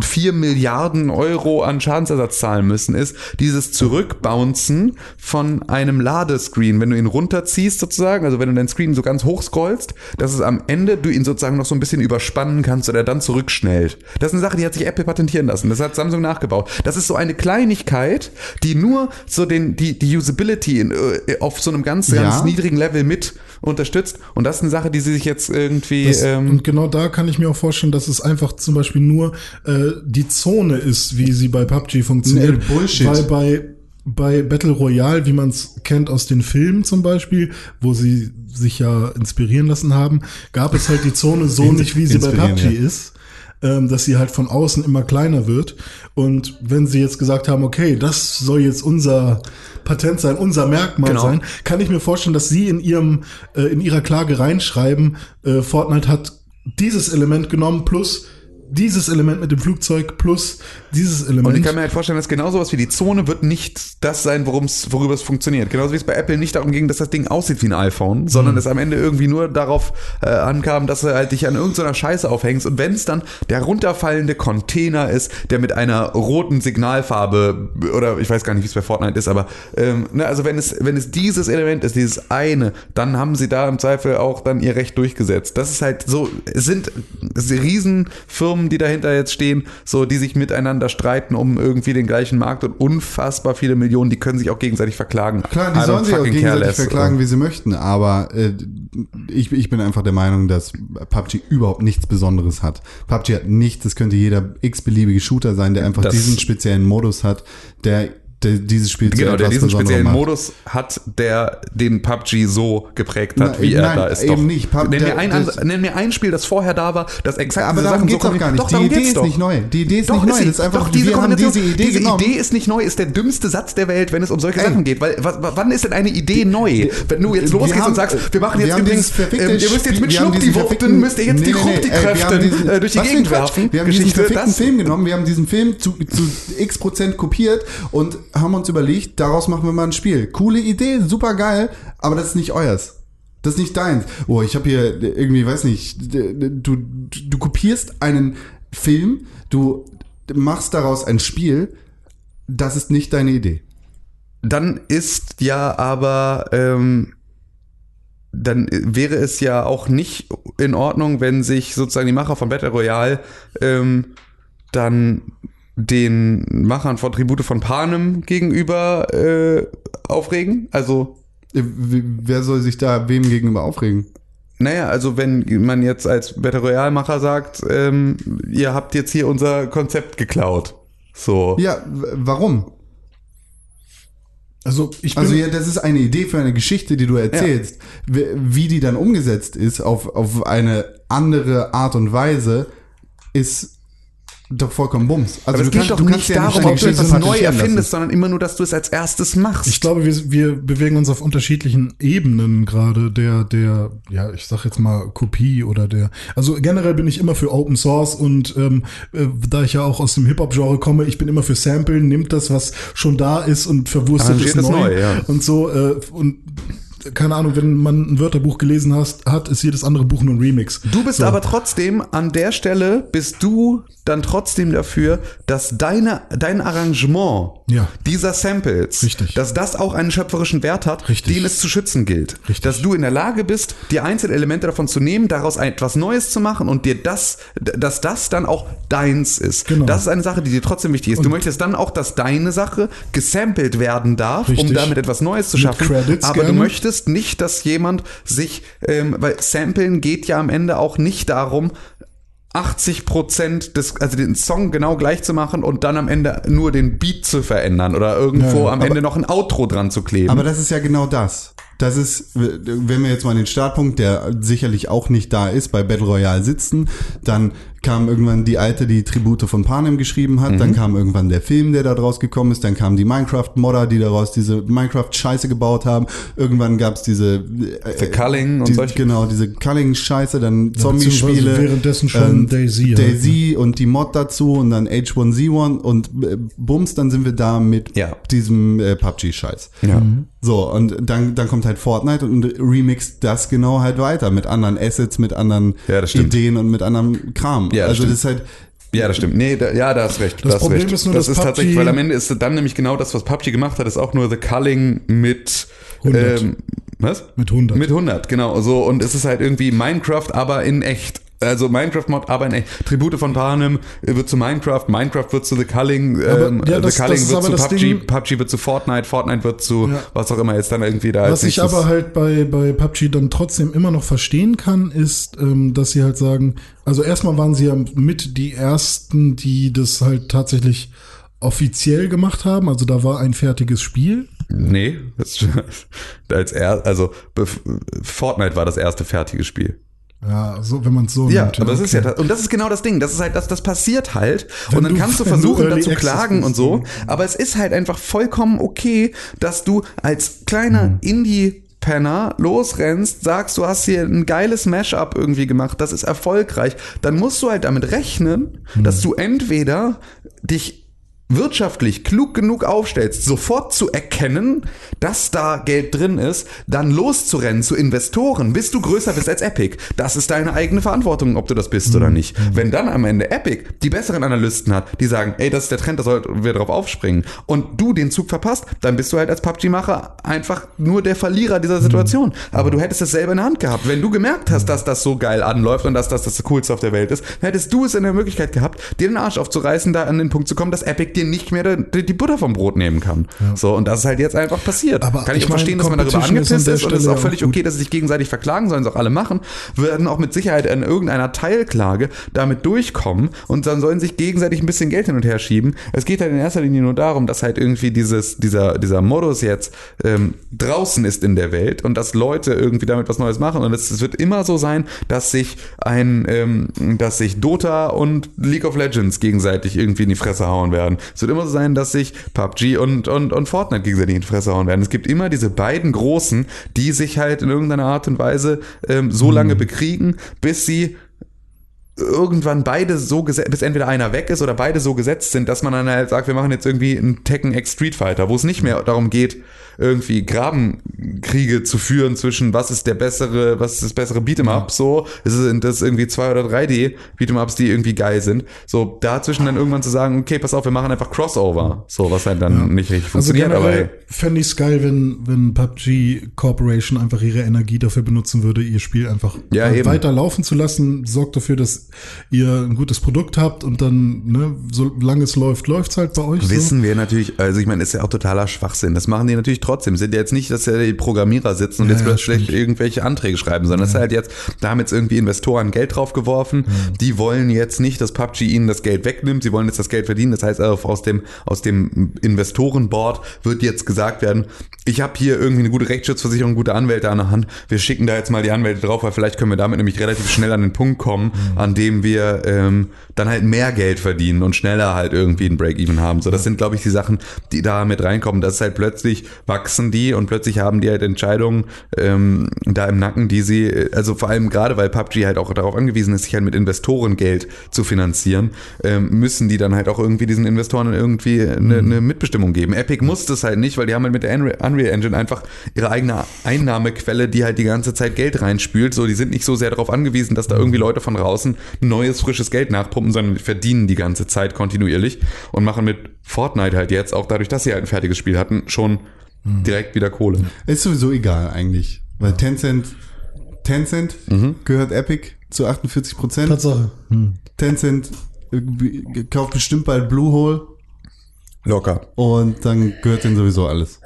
4 Milliarden Euro an Schadensersatz zahlen müssen, ist dieses Zurückbouncen von einem Ladescreen. Wenn du ihn runterziehst sozusagen, also wenn du deinen Screen so ganz hoch scrollst, dass es am Ende du ihn sozusagen noch so ein bisschen überspannen kannst oder dann zurückschnellt. Das ist eine Sache, die hat sich Apple patentieren lassen. Das hat Samsung nachgebaut. Das ist so eine Kleinigkeit, die nur so den, die, die Usability in, äh, auf so einem ganz, Ja. ganz niedrigen Level mit unterstützt. Und das ist eine Sache, die sie sich jetzt irgendwie, Das, ähm, und genau da kann ich mir auch vorstellen, dass es einfach zum Beispiel nur äh, die Zone ist, wie sie bei PUBG funktioniert. Nee, Bullshit. Weil bei, bei Battle Royale, wie man es kennt aus den Filmen zum Beispiel, wo sie sich ja inspirieren lassen haben, gab es halt die Zone so nicht, wie sie bei PUBG ja. ist. Ähm, dass sie halt von außen immer kleiner wird. Und wenn sie jetzt gesagt haben, okay, das soll jetzt unser Patent sein, unser Merkmal Genau. sein, kann ich mir vorstellen, dass sie in ihrem äh, in ihrer Klage reinschreiben, äh, Fortnite hat dieses Element genommen plus dieses Element mit dem Flugzeug plus dieses Element. Und ich kann mir halt vorstellen, dass genau sowas wie die Zone wird nicht das sein, worüber es funktioniert. Genauso wie es bei Apple nicht darum ging, dass das Ding aussieht wie ein iPhone, sondern Mhm. es am Ende irgendwie nur darauf äh, ankam, dass du halt dich an irgendeiner Scheiße aufhängst. Und wenn es dann der runterfallende Container ist, der mit einer roten Signalfarbe oder ich weiß gar nicht, wie es bei Fortnite ist, aber ähm, ne, also wenn es wenn es dieses Element ist, dieses eine, dann haben sie da im Zweifel auch dann ihr Recht durchgesetzt. Das ist halt so, es sind, es sind Riesenfirmen, die dahinter jetzt stehen, so die sich miteinander streiten um irgendwie den gleichen Markt und unfassbar viele Millionen, die können sich auch gegenseitig verklagen. Klar, die I sollen sich auch gegenseitig care less. verklagen, wie sie möchten, aber äh, ich, ich bin einfach der Meinung, dass PUBG überhaupt nichts Besonderes hat. PUBG hat nichts, es könnte jeder x-beliebige Shooter sein, der einfach Das- diesen speziellen Modus hat, der, der dieses Spiel Genau, der diesen speziellen macht. Modus hat, der den PUBG so geprägt hat, Na, wie er nein, da ist. eben doch. nicht. Pub- nenn, der- mir ein, das- nenn mir ein Spiel, das vorher da war, das exakt Aber diese Sachen so geht's doch gar nicht. Doch, Die Idee ist doch. nicht neu. Die Idee ist Doch, nicht neu. sie. Das ist einfach, doch, diese haben diese Idee diese genommen. Idee ist nicht neu, ist der dümmste Satz der Welt, wenn es um solche Ey. Sachen geht. Weil was, wann ist denn eine Idee neu? Wenn du jetzt losgehst haben- und sagst, wir machen wir jetzt übrigens, ähm, ihr müsst jetzt mit verfickten- müsst ihr jetzt die diesen- äh, durch die Gegend werfen. Wir haben diesen das- Film genommen, wir haben diesen Film zu x Prozent kopiert und haben uns überlegt, daraus machen wir mal ein Spiel. Coole Idee, super geil, aber das ist nicht euers. Das ist nicht deins. Oh, ich habe hier irgendwie, weiß nicht, du, du kopierst einen Film, du machst daraus ein Spiel, das ist nicht deine Idee. dann ist ja aber ähm, dann wäre es ja auch nicht in Ordnung, wenn sich sozusagen die Macher von Battle Royale ähm, dann den Machern von Tribute von Panem gegenüber äh, aufregen. Also Äh, Wer soll sich da wem gegenüber aufregen? naja, also wenn man jetzt als Battle Royale-Macher sagt, ähm, ihr habt jetzt hier unser Konzept geklaut. So. Ja, warum? also ich bin, Also ja, das ist eine Idee für eine Geschichte, die du erzählst. Wie, wie die dann umgesetzt ist auf, auf eine andere Art und Weise, ist doch vollkommen Bums. Also Aber es geht doch nicht darum, ob du etwas neu erfindest, sondern immer nur, dass du es als erstes machst. Ich glaube, wir, wir bewegen uns auf unterschiedlichen Ebenen gerade der, der, ja, ich sag jetzt mal Kopie oder der. Also generell bin ich immer für Open Source und ähm, äh, da ich ja auch aus dem Hip-Hop-Genre komme, ich bin immer für Samplen, nimmt das, was schon da ist und verwurstet es neu. neu, ja. Und so, äh, und keine Ahnung, wenn man ein Wörterbuch gelesen hast, hat, ist jedes andere Buch nur ein Remix. Du bist so. aber trotzdem an der Stelle bist du dann trotzdem dafür, dass deine dein Arrangement Ja. dieser Samples, Richtig. dass das auch einen schöpferischen Wert hat, Richtig. den es zu schützen gilt. Richtig. Dass du in der Lage bist, die einzelnen Elemente davon zu nehmen, daraus etwas Neues zu machen und dir das, dass das dann auch deins ist. Genau. Das ist eine Sache, die dir trotzdem wichtig ist. du möchtest dann auch, dass deine Sache gesampelt werden darf, um damit etwas Neues zu schaffen. Aber du gerne. Möchtest nicht, dass jemand sich, ähm, weil Samplen geht ja am Ende auch nicht darum, 80 Prozent des, also den Song genau gleich zu machen und dann am Ende nur den Beat zu verändern oder irgendwo Ja, am aber- Ende noch ein Outro dran zu kleben. Aber das ist ja genau das. Das ist, wenn wir jetzt mal den Startpunkt, der sicherlich auch nicht da ist, bei Battle Royale sitzen, dann kam irgendwann die alte, die Tribute von Panem geschrieben hat, Mhm. dann kam irgendwann der Film, der da draus gekommen ist, dann kamen die Minecraft-Modder, die daraus diese Minecraft-Scheiße gebaut haben, irgendwann gab's diese äh, The Culling und die, solche- Genau, diese Culling-Scheiße, dann beziehungsweise Zombie-Spiele. währenddessen schon Daisy halt, Daisy und die Mod dazu und dann H1Z1 und äh, Bums, dann sind wir da mit Ja. diesem äh, PUBG-Scheiß. Ja. So, und dann, dann kommt halt Fortnite und remixt das genau halt weiter mit anderen Assets, mit anderen Ja, das. Ideen und mit anderem Kram. Ja, das also stimmt. das ist halt, Ja, das stimmt. Nee, da, ja, da hast recht. Das da hast Problem recht. ist nur, das dass ist tatsächlich, PUBG weil am Ende ist dann nämlich genau das, was PUBG gemacht hat, ist auch nur The Culling mit 100. Ähm, was? Mit 100. Mit 100, genau. So und es ist halt irgendwie Minecraft, aber in echt. Also Minecraft-Mod, aber in. Tribute von Panem wird zu Minecraft, Minecraft wird zu The Culling, ähm, ja, The das- Culling das ist wird zu PUBG, Ding- PUBG wird zu Fortnite, Fortnite wird zu Ja. was auch immer jetzt dann irgendwie da Was ich aber halt bei, bei PUBG dann trotzdem immer noch verstehen kann, ist, ähm, dass sie halt sagen, also erstmal waren sie ja mit die ersten, die das halt tatsächlich offiziell gemacht haben. Also da war ein fertiges Spiel. Nee, das, als er, also Fortnite war das erste fertige Spiel. Ja, so, wenn man es so Ja, nimmt. aber das ist ja, okay. das- und das ist genau das Ding. Das ist halt, das, das passiert halt. Wenn und dann du- kannst du du versuchen, Early dazu klagen und so. Aber es ist halt einfach vollkommen okay, dass du als kleiner Hm. Indie Penner losrennst, sagst, du hast hier ein geiles Mashup irgendwie gemacht, das ist erfolgreich, dann musst du halt damit rechnen, Hm. dass du entweder dich wirtschaftlich klug genug aufstellst, sofort zu erkennen, dass da Geld drin ist, dann loszurennen zu Investoren, bis du größer bist als Epic. Das ist deine eigene Verantwortung, ob du das bist oder nicht. Wenn dann am Ende Epic die besseren Analysten hat, die sagen, ey, das ist der Trend, da sollten wir drauf aufspringen, und du den Zug verpasst, dann bist du halt als PUBG-Macher einfach nur der Verlierer dieser Situation. Aber du hättest es selber in der Hand gehabt. Wenn du gemerkt hast, dass das so geil anläuft und dass das das Coolste auf der Welt ist, hättest du es in der Möglichkeit gehabt, dir den Arsch aufzureißen, da an den Punkt zu kommen, dass Epic dir nicht mehr die, Butter vom Brot nehmen kann. So, und das ist halt jetzt einfach passiert. Aber kann ich, ich auch verstehen, meine, dass man darüber angepisst ist und es ist auch ja völlig okay, dass sie sich gegenseitig verklagen, sollen es auch alle machen, werden auch mit Sicherheit in irgendeiner Teilklage damit durchkommen und dann sollen sich gegenseitig ein bisschen Geld hin und her schieben. Es geht halt in erster Linie nur darum, dass halt irgendwie dieses, dieser, dieser Modus jetzt ähm, draußen ist in der Welt und dass Leute irgendwie damit was Neues machen und es, es wird immer so sein, dass sich ein, ähm, dass sich Dota und League of Legends gegenseitig irgendwie in die Fresse hauen werden. Es wird immer so sein, dass sich PUBG und, und, und Fortnite gegenseitig in die Fresse hauen werden. Es gibt immer diese beiden Großen, die sich halt in irgendeiner Art und Weise ähm, so lange bekriegen, bis sie irgendwann beide so gesetzt, bis entweder einer weg ist oder beide so gesetzt sind, dass man dann halt sagt, wir machen jetzt irgendwie einen Tekken X Street Fighter, wo es nicht mehr darum geht, irgendwie Grabenkriege zu führen zwischen was ist der bessere, was ist das bessere Beat'em Up, so, es sind das irgendwie zwei oder 3D Beat'em Ups, die irgendwie geil sind, so dazwischen dann irgendwann zu sagen, okay, pass auf, wir machen einfach Crossover, so, was halt dann nicht richtig Also funktioniert, aber generell ey. fände ich es geil, wenn, wenn PUBG Corporation einfach ihre Energie dafür benutzen würde, ihr Spiel einfach Ja, äh, weiter laufen zu lassen. Sorgt dafür, dass ihr ein gutes Produkt habt und dann, ne, solange es läuft, läuft's halt bei euch. Wissen wir natürlich, also ich meine, ist ja auch totaler Schwachsinn. Das machen die natürlich trotzdem. Sind ja jetzt nicht, dass ja die Programmierer sitzen und Ja, jetzt ja, stimmt. irgendwelche Anträge schreiben, sondern das ist halt jetzt, da haben jetzt irgendwie Investoren Geld drauf geworfen. Die wollen jetzt nicht, dass PUBG ihnen das Geld wegnimmt. Sie wollen jetzt das Geld verdienen. Das heißt, aus dem, aus dem Investorenboard wird jetzt gesagt werden, ich habe hier irgendwie eine gute Rechtsschutzversicherung, gute Anwälte an der Hand. Wir schicken da jetzt mal die Anwälte drauf, weil vielleicht können wir damit nämlich relativ schnell an den Punkt kommen, an dem wir ähm, dann halt mehr Geld verdienen und schneller halt irgendwie ein Break-Even haben. So, das sind, glaube ich, die Sachen, die da mit reinkommen. Das ist halt plötzlich wachsen die und plötzlich haben die halt Entscheidungen ähm, da im Nacken, die sie, äh, also vor allem gerade, weil PUBG halt auch darauf angewiesen ist, sich halt mit Investoren Geld zu finanzieren, ähm, müssen die dann halt auch irgendwie diesen Investoren irgendwie eine, eine Mitbestimmung geben. Epic muss das halt nicht, weil die haben halt mit der Unreal Engine einfach ihre eigene Einnahmequelle, die halt die ganze Zeit Geld reinspült. So, die sind nicht so sehr darauf angewiesen, dass da irgendwie Leute von draußen neues, frisches Geld nachpumpen, sondern die verdienen die ganze Zeit kontinuierlich und machen mit Fortnite halt jetzt, auch dadurch, dass sie halt ein fertiges Spiel hatten, schon direkt wieder Kohle. ist sowieso egal eigentlich. Weil Tencent, Tencent Mhm. gehört Epic zu 48 Prozent. Tatsache. Hm. Tencent irgendwie kauft bestimmt bald Bluehole Locker. und dann gehört denen sowieso alles.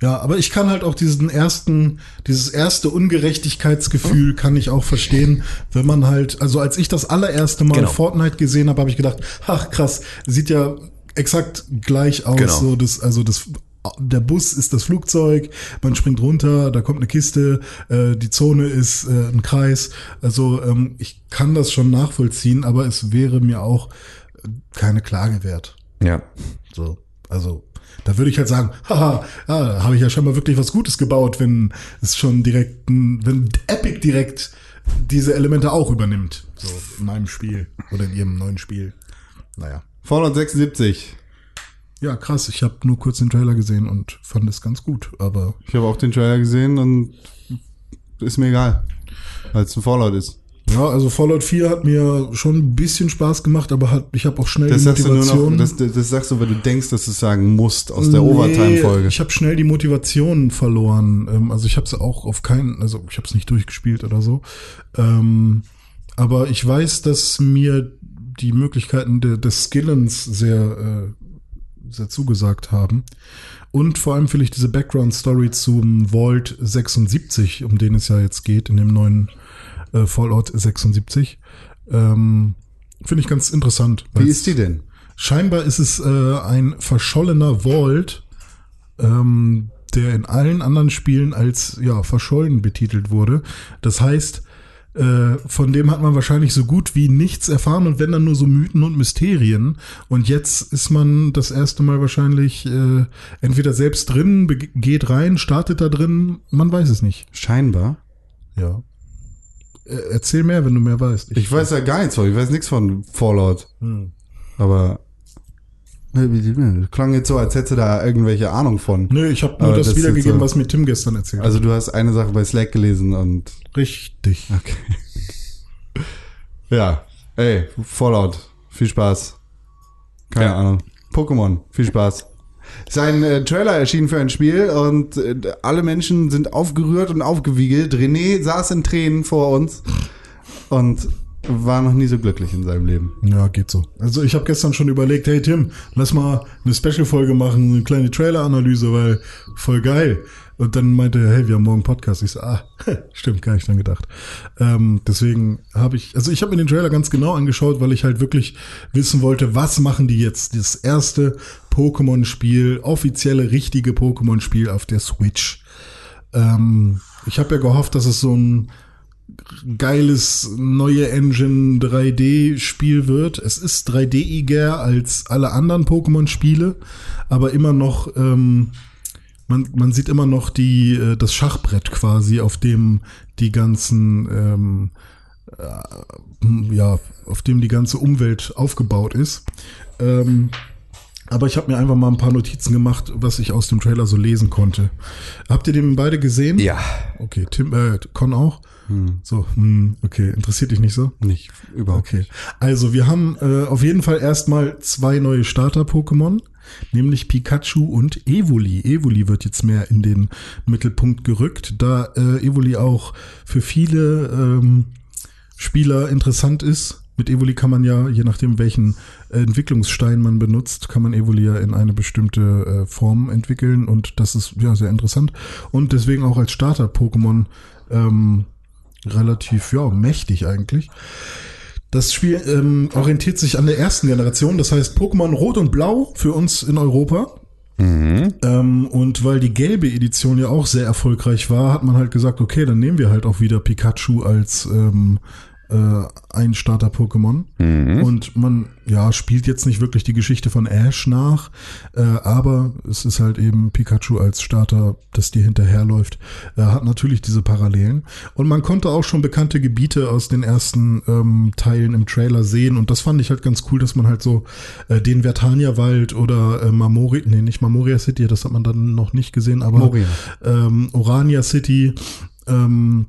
Ja, aber ich kann halt auch diesen ersten, dieses erste Ungerechtigkeitsgefühl kann ich auch verstehen, wenn man halt, also als ich das allererste Mal Genau. Fortnite gesehen habe, habe ich gedacht, ach krass, sieht ja exakt gleich aus, Genau. so das, also das der Bus ist das Flugzeug, man springt runter, da kommt eine Kiste, äh, die Zone ist äh, ein Kreis. Also ähm, ich kann das schon nachvollziehen, aber es wäre mir auch äh, keine Klage wert. Ja. So, also da würde ich halt sagen, haha, ja, habe ich ja schon mal wirklich was Gutes gebaut, wenn es schon direkt, wenn Epic direkt diese Elemente auch übernimmt. So in meinem Spiel oder in ihrem neuen Spiel. Naja. Fallout 76. Ja, krass. Ich habe nur kurz den Trailer gesehen und fand es ganz gut. Aber Ich habe auch den Trailer gesehen und ist mir egal, weil es ein Fallout ist. ja, also Fallout 4 hat mir schon ein bisschen Spaß gemacht, aber hat, ich habe auch schnell Das die sagst du nur Motivation. noch, das, das, sagst du, weil du denkst, dass du es sagen musst aus der Nee, Overtime-Folge. Ich habe schnell die Motivation verloren. Ähm, Also ich habe es auch auf keinen, also ich habe es nicht durchgespielt oder so. Ähm, aber ich weiß, dass mir die Möglichkeiten de, des Skillens sehr, sehr zugesagt haben. Und vor allem finde ich diese Background-Story zum Vault 76, um den es ja jetzt geht, in dem neuen äh, Fallout 76. Ähm, finde ich ganz interessant. Wie ist die denn? Scheinbar ist es äh, ein verschollener Vault, ähm, der in allen anderen Spielen als ja verschollen betitelt wurde. Das heißt, äh, von dem hat man wahrscheinlich so gut wie nichts erfahren und wenn dann nur so Mythen und Mysterien. Und jetzt ist man das erste Mal wahrscheinlich äh, entweder selbst drin, geht rein, startet da drin, man weiß es nicht. Scheinbar. Ja. Äh, erzähl mehr, wenn du mehr weißt. Ich weiß ja gar nichts von, ich weiß nichts von Fallout. Hm. Aber klang jetzt so, als hättest du da irgendwelche Ahnung von. Nö, ich habe nur Aber das, das wiedergegeben, so- was mir Tim gestern erzählt hat. Also du hast eine Sache bei Slack gelesen und Richtig. okay. Ja, ey, Fallout, viel Spaß. Keine Ja. Ahnung. Pokémon, viel Spaß. Sein äh, Trailer erschien für ein Spiel und äh, alle Menschen sind aufgerührt und aufgewiegelt. René saß in Tränen vor uns und war noch nie so glücklich in seinem Leben. Ja, geht so. Also ich habe gestern schon überlegt, hey Tim, lass mal eine Special-Folge machen, eine kleine Trailer-Analyse, weil voll geil. Und dann meinte er, hey, wir haben morgen Podcast. Ich so, ah, stimmt, gar nicht dran gedacht. Ähm, deswegen habe ich, also ich habe mir den Trailer ganz genau angeschaut, weil ich halt wirklich wissen wollte, was machen die jetzt? Das erste Pokémon-Spiel, offizielle, richtige Pokémon-Spiel auf der Switch. Ähm, ich habe ja gehofft, dass es so ein geiles neue Engine 3D Spiel wird. Es ist 3D-iger als alle anderen Pokémon Spiele, aber immer noch ähm, man, man sieht immer noch die äh, das Schachbrett quasi, auf dem die ganzen ähm, äh, ja, auf dem die ganze Umwelt aufgebaut ist. Ähm, aber ich habe mir einfach mal ein paar Notizen gemacht, was ich aus dem Trailer so lesen konnte. Habt ihr den beide gesehen? Ja. Okay, Tim, äh, Con auch? So, hm, okay, interessiert dich nicht so? Nicht überhaupt. Okay, also wir haben äh, auf jeden Fall erstmal zwei neue Starter-Pokémon, nämlich Pikachu und Evoli. Evoli wird jetzt mehr in den Mittelpunkt gerückt, da äh, Evoli auch für viele ähm, Spieler interessant ist. Mit Evoli kann man ja, je nachdem welchen Entwicklungsstein man benutzt, kann man Evoli ja in eine bestimmte äh, Form entwickeln und das ist ja sehr interessant und deswegen auch als Starter-Pokémon ähm, relativ ja mächtig eigentlich. Das Spiel ähm, orientiert sich an der ersten Generation, das heißt Pokémon Rot und Blau für uns in Europa. Ähm, und weil die gelbe Edition ja auch sehr erfolgreich war, hat man halt gesagt, okay, dann nehmen wir halt auch wieder Pikachu als ähm, äh, ein Starter-Pokémon. Und man, ja, spielt jetzt nicht wirklich die Geschichte von Ash nach, äh, aber es ist halt eben Pikachu als Starter, das dir hinterherläuft, äh, hat natürlich diese Parallelen. Und man konnte auch schon bekannte Gebiete aus den ersten ähm, Teilen im Trailer sehen und das fand ich halt ganz cool, dass man halt so äh, den Vertania-Wald oder äh, Mamori, nee, nicht Mamoria City, das hat man dann noch nicht gesehen, aber Moria. ähm, Orania City, ähm,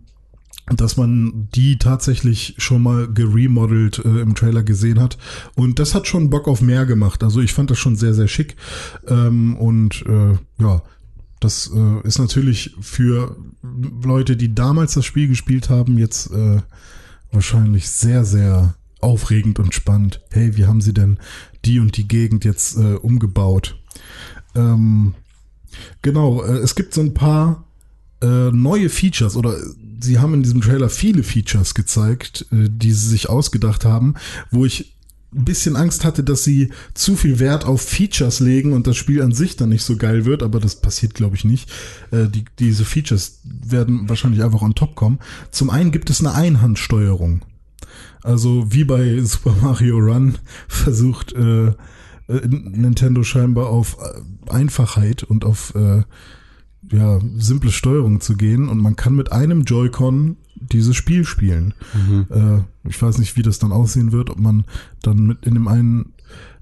dass man die tatsächlich schon mal geremodelt äh, im Trailer gesehen hat. Und das hat schon Bock auf mehr gemacht. Also ich fand das schon sehr, sehr schick. Ähm, und äh, ja, das äh, ist natürlich für Leute, die damals das Spiel gespielt haben, jetzt äh, wahrscheinlich sehr, sehr aufregend und spannend. Hey, wie haben sie denn die und die Gegend jetzt äh, umgebaut? Ähm, genau, äh, es gibt so ein paar äh, neue Features oder sie haben in diesem Trailer viele Features gezeigt, äh, die sie sich ausgedacht haben, wo ich ein bisschen Angst hatte, dass sie zu viel Wert auf Features legen und das Spiel an sich dann nicht so geil wird, aber das passiert, glaube ich, nicht. Äh, die, diese Features werden wahrscheinlich einfach on top kommen. Zum einen gibt es eine Einhandsteuerung. Also wie bei Super Mario Run versucht äh, äh, Nintendo scheinbar auf Einfachheit und auf äh, ja, simple Steuerung zu gehen und man kann mit einem Joy-Con dieses Spiel spielen. Äh, ich weiß nicht, wie das dann aussehen wird, ob man dann mit in dem einen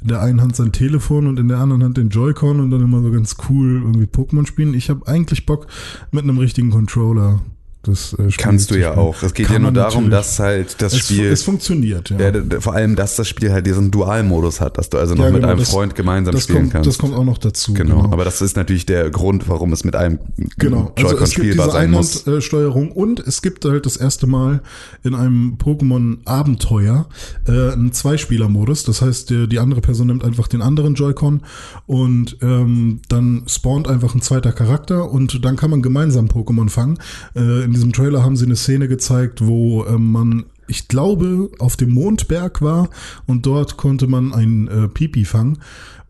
in der einen Hand sein Telefon und in der anderen Hand den Joy-Con und dann immer so ganz cool irgendwie Pokémon spielen. Ich habe eigentlich Bock mit einem richtigen Controller das äh, Spiel Kannst du ja auch. Es geht ja nur darum, dass halt das es, Spiel, es funktioniert, ja. ja, vor allem, dass das Spiel halt diesen Dualmodus hat, dass du also noch Ja, mit genau, einem das- Freund gemeinsam spielen kommt, kannst. Das kommt auch noch dazu. genau. aber das ist natürlich der Grund, warum es mit einem Genau, also Joy-Con es gibt spielbar diese sein muss. Einhandsteuerung und es gibt halt das erste Mal in einem Pokémon-Abenteuer äh, einen Zweispieler-Modus. Das heißt, die, die andere Person nimmt einfach den anderen Joy-Con und ähm, dann spawnt einfach ein zweiter Charakter und dann kann man gemeinsam Pokémon fangen. Äh, in diesem Trailer haben sie eine Szene gezeigt, wo ähm, man ich glaube, auf dem Mondberg war und dort konnte man ein äh, Pipi fangen.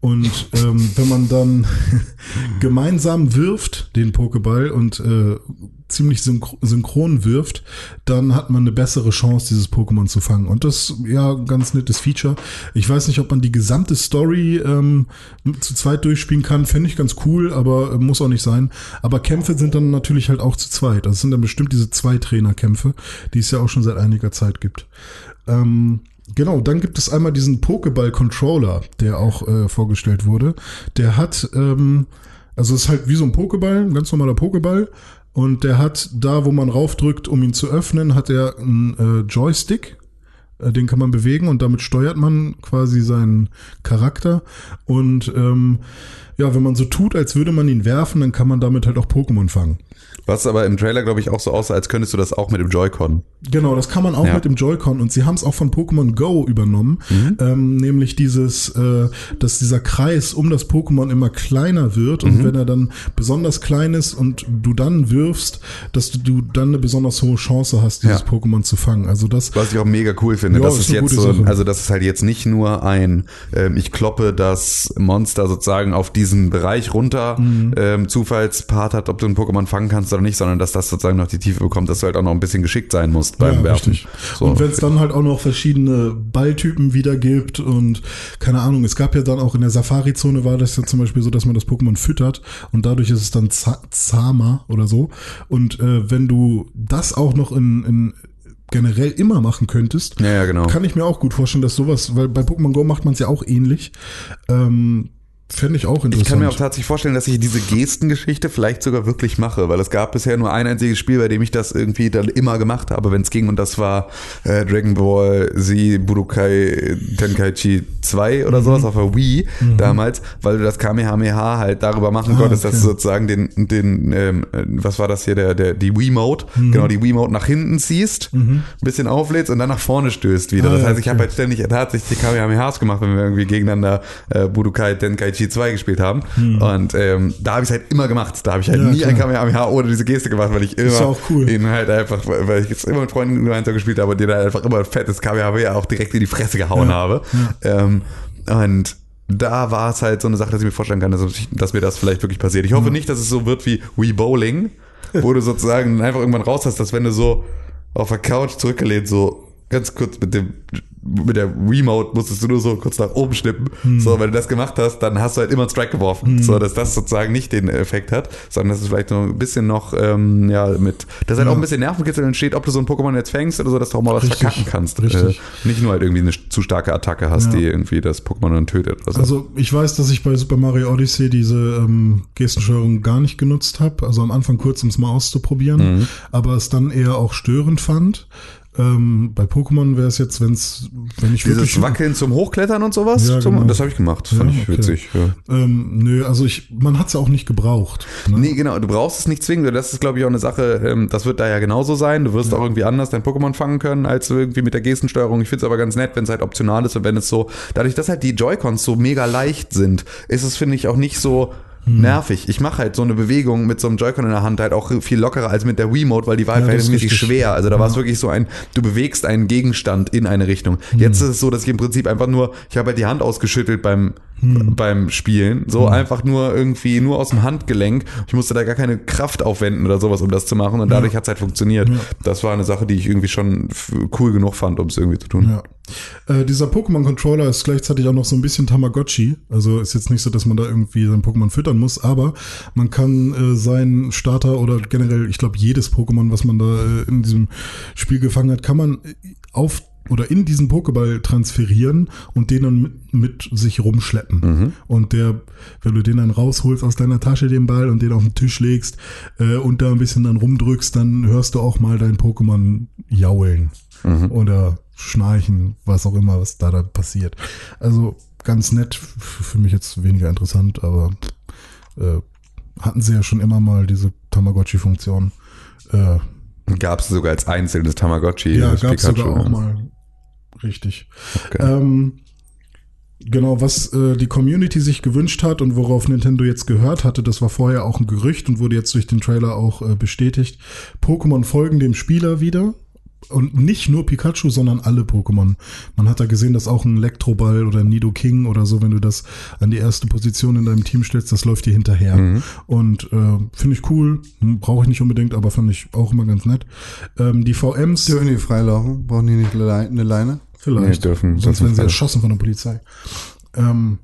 Und ähm, wenn man dann gemeinsam wirft, den Pokéball, und äh, ziemlich synchro synchron wirft, dann hat man eine bessere Chance, dieses Pokémon zu fangen. Und das, ja, ganz nettes Feature. Ich weiß nicht, ob man die gesamte Story ähm, zu zweit durchspielen kann. Fände ich ganz cool, aber äh, muss auch nicht sein. Aber Kämpfe sind dann natürlich halt auch zu zweit. Das sind dann bestimmt diese zwei Trainerkämpfe, die es ja auch schon seit einiger Zeit gibt. Ähm, Genau, dann gibt es einmal diesen Pokéball-Controller, der auch äh, vorgestellt wurde. Der hat, ähm, also ist halt wie so ein Pokéball, ein ganz normaler Pokéball. Und der hat da, wo man raufdrückt, um ihn zu öffnen, hat er einen äh, Joystick. Äh, Den kann man bewegen und damit steuert man quasi seinen Charakter. Und ähm, ja, wenn man so tut, als würde man ihn werfen, dann kann man damit halt auch Pokémon fangen. Was aber im Trailer, glaube ich, auch so aussah, als könntest du das auch mit dem Joy-Con. Genau, das kann man auch Ja. mit dem Joy-Con und sie haben es auch von Pokémon Go übernommen, Mhm. ähm, nämlich dieses, äh, dass dieser Kreis um das Pokémon immer kleiner wird Mhm. und wenn er dann besonders klein ist und du dann wirfst, dass du, dann eine besonders hohe Chance hast, dieses Ja. Pokémon zu fangen. Also das, Was ich auch mega cool finde, Ja, das ist ist jetzt so, Sache. also das ist halt jetzt nicht nur ein, ähm, ich kloppe das Monster sozusagen auf diesen Bereich runter, Mhm. ähm, Zufallspart hat, ob du ein Pokémon fangen kannst oder nicht, sondern dass das sozusagen noch die Tiefe bekommt, dass du halt auch noch ein bisschen geschickt sein musst beim ja, Werfen. So. Und wenn es dann halt auch noch verschiedene Balltypen wieder gibt und keine Ahnung, es gab ja dann auch in der Safari-Zone war das ja zum Beispiel so, dass man das Pokémon füttert und dadurch ist es dann za- zahmer oder so. Und äh, wenn du das auch noch in, in generell immer machen könntest, Ja, ja, genau. kann ich mir auch gut vorstellen, dass sowas, weil bei Pokémon Go macht man es ja auch ähnlich. Ähm, Fände ich auch interessant. Ich kann mir auch tatsächlich vorstellen, dass ich diese Gestengeschichte vielleicht sogar wirklich mache, weil es gab bisher nur ein einziges Spiel, bei dem ich das irgendwie dann immer gemacht habe, wenn es ging und das war äh, Dragon Ball Z Budokai Tenkaichi 2 oder sowas auf der Wii damals, weil du das Kamehameha halt darüber machen Ah, konntest, dass okay. du sozusagen den, den ähm, äh, was war das hier, der, der, die Wii-Mode, genau, die Wii-Mode nach hinten ziehst, ein bisschen auflädst und dann nach vorne stößt wieder. Ah, das heißt, ich habe okay. halt ständig tatsächlich die Kamehamehas gemacht, wenn wir irgendwie gegeneinander äh, Budokai Tenkaichi 2 gespielt haben. Und ähm, da habe ich halt immer gemacht. Da habe ich halt Hm. Ja, nie ein klar. Kamehameha ohne diese Geste gemacht, weil ich immer ja cool. ihn halt einfach, weil ich jetzt immer mit Freunden gemeinsam gespielt habe und dir dann einfach immer ein fettes Kamehameha auch direkt in die Fresse gehauen Ja, habe. Ähm, und da war es halt so eine Sache, dass ich mir vorstellen kann, dass, ich, dass mir das vielleicht wirklich passiert. Ich hoffe nicht, dass es so wird wie Wii Bowling, wo du sozusagen einfach irgendwann raus hast, dass wenn du so auf der Couch zurückgelehnt so ganz kurz mit dem mit der Remote musstest du nur so kurz nach oben schnippen. Hm. So, wenn du das gemacht hast, dann hast du halt immer einen Strike geworfen. So, dass das sozusagen nicht den Effekt hat, sondern dass es vielleicht so ein bisschen noch, ähm, ja, mit, dass halt Ja. auch ein bisschen Nervenkitzel entsteht, ob du so ein Pokémon jetzt fängst oder so, dass du auch mal was Richtig, verkacken kannst. richtig. Äh, nicht nur halt irgendwie eine zu starke Attacke hast, Ja. die irgendwie das Pokémon dann tötet so. Also ich weiß, dass ich bei Super Mario Odyssey diese ähm, Gestensteuerung gar nicht genutzt habe. Also am Anfang kurz, um es mal auszuprobieren, Mhm. aber es dann eher auch störend fand. Ähm, bei Pokémon wäre es jetzt, wenn's, wenn ich Dieses wirklich Wackeln zum Hochklettern und sowas, Ja, zum, genau. das habe ich gemacht. Fand Ja, ich okay. witzig. Ja. Ähm, nö, also ich, man hat's ja auch nicht gebraucht. Ne? Nee, genau, du brauchst es nicht zwingend. Das ist, glaube ich, auch eine Sache, ähm, das wird da ja genauso sein. Du wirst auch irgendwie anders dein Pokémon fangen können, als irgendwie mit der Gestensteuerung. Ich finde es aber ganz nett, wenn es halt optional ist und wenn es so, dadurch, dass halt die Joy-Cons so mega leicht sind, ist es, finde ich, auch nicht so nervig. Ich mache halt so eine Bewegung mit so einem Joy-Con in der Hand halt auch viel lockerer als mit der Wiimote, weil die war halt Ja, richtig. schwer. Also da war es wirklich so ein, du bewegst einen Gegenstand in eine Richtung. Jetzt ist es so, dass ich im Prinzip einfach nur, ich habe halt die Hand ausgeschüttelt beim, beim Spielen. So einfach nur irgendwie, nur aus dem Handgelenk. Ich musste da gar keine Kraft aufwenden oder sowas, um das zu machen. Und dadurch hat es halt funktioniert. Das war eine Sache, die ich irgendwie schon cool genug fand, um es irgendwie zu tun. Ja. Äh, dieser Pokémon-Controller ist gleichzeitig auch noch so ein bisschen Tamagotchi. Also ist jetzt nicht so, dass man da irgendwie sein Pokémon füttern muss, aber man kann äh, seinen Starter oder generell, ich glaube, jedes Pokémon, was man da äh, in diesem Spiel gefangen hat, kann man auf oder in diesen Pokéball transferieren und den dann mit, mit sich rumschleppen. Und der, wenn du den dann rausholst aus deiner Tasche, den Ball, und den auf den Tisch legst äh, und da ein bisschen dann rumdrückst, dann hörst du auch mal dein Pokémon jaulen oder schnarchen, was auch immer, was da dann passiert. Also ganz nett, für mich jetzt weniger interessant, aber äh, hatten sie ja schon immer mal diese Tamagotchi-Funktion. Äh, Gab es sogar als einzelnes Tamagotchi. ja, gab es sogar auch mal. Richtig. Okay. Ähm, genau, was äh, die Community sich gewünscht hat und worauf Nintendo jetzt gehört hatte, das war vorher auch ein Gerücht und wurde jetzt durch den Trailer auch äh, bestätigt. Pokémon folgen dem Spieler wieder. Und nicht nur Pikachu, sondern alle Pokémon. Man hat da gesehen, dass auch ein Elektroball oder ein Nidoking oder so, wenn du das an die erste Position in deinem Team stellst, das läuft dir hinterher. Und äh, finde ich cool, brauche ich nicht unbedingt, aber fand ich auch immer ganz nett. Ähm, die VMs. Dürfen die freilaufen? Brauchen die nicht eine Leine? Vielleicht. Nee, dürfen- Sonst werden sie erschossen von der Polizei. Ähm,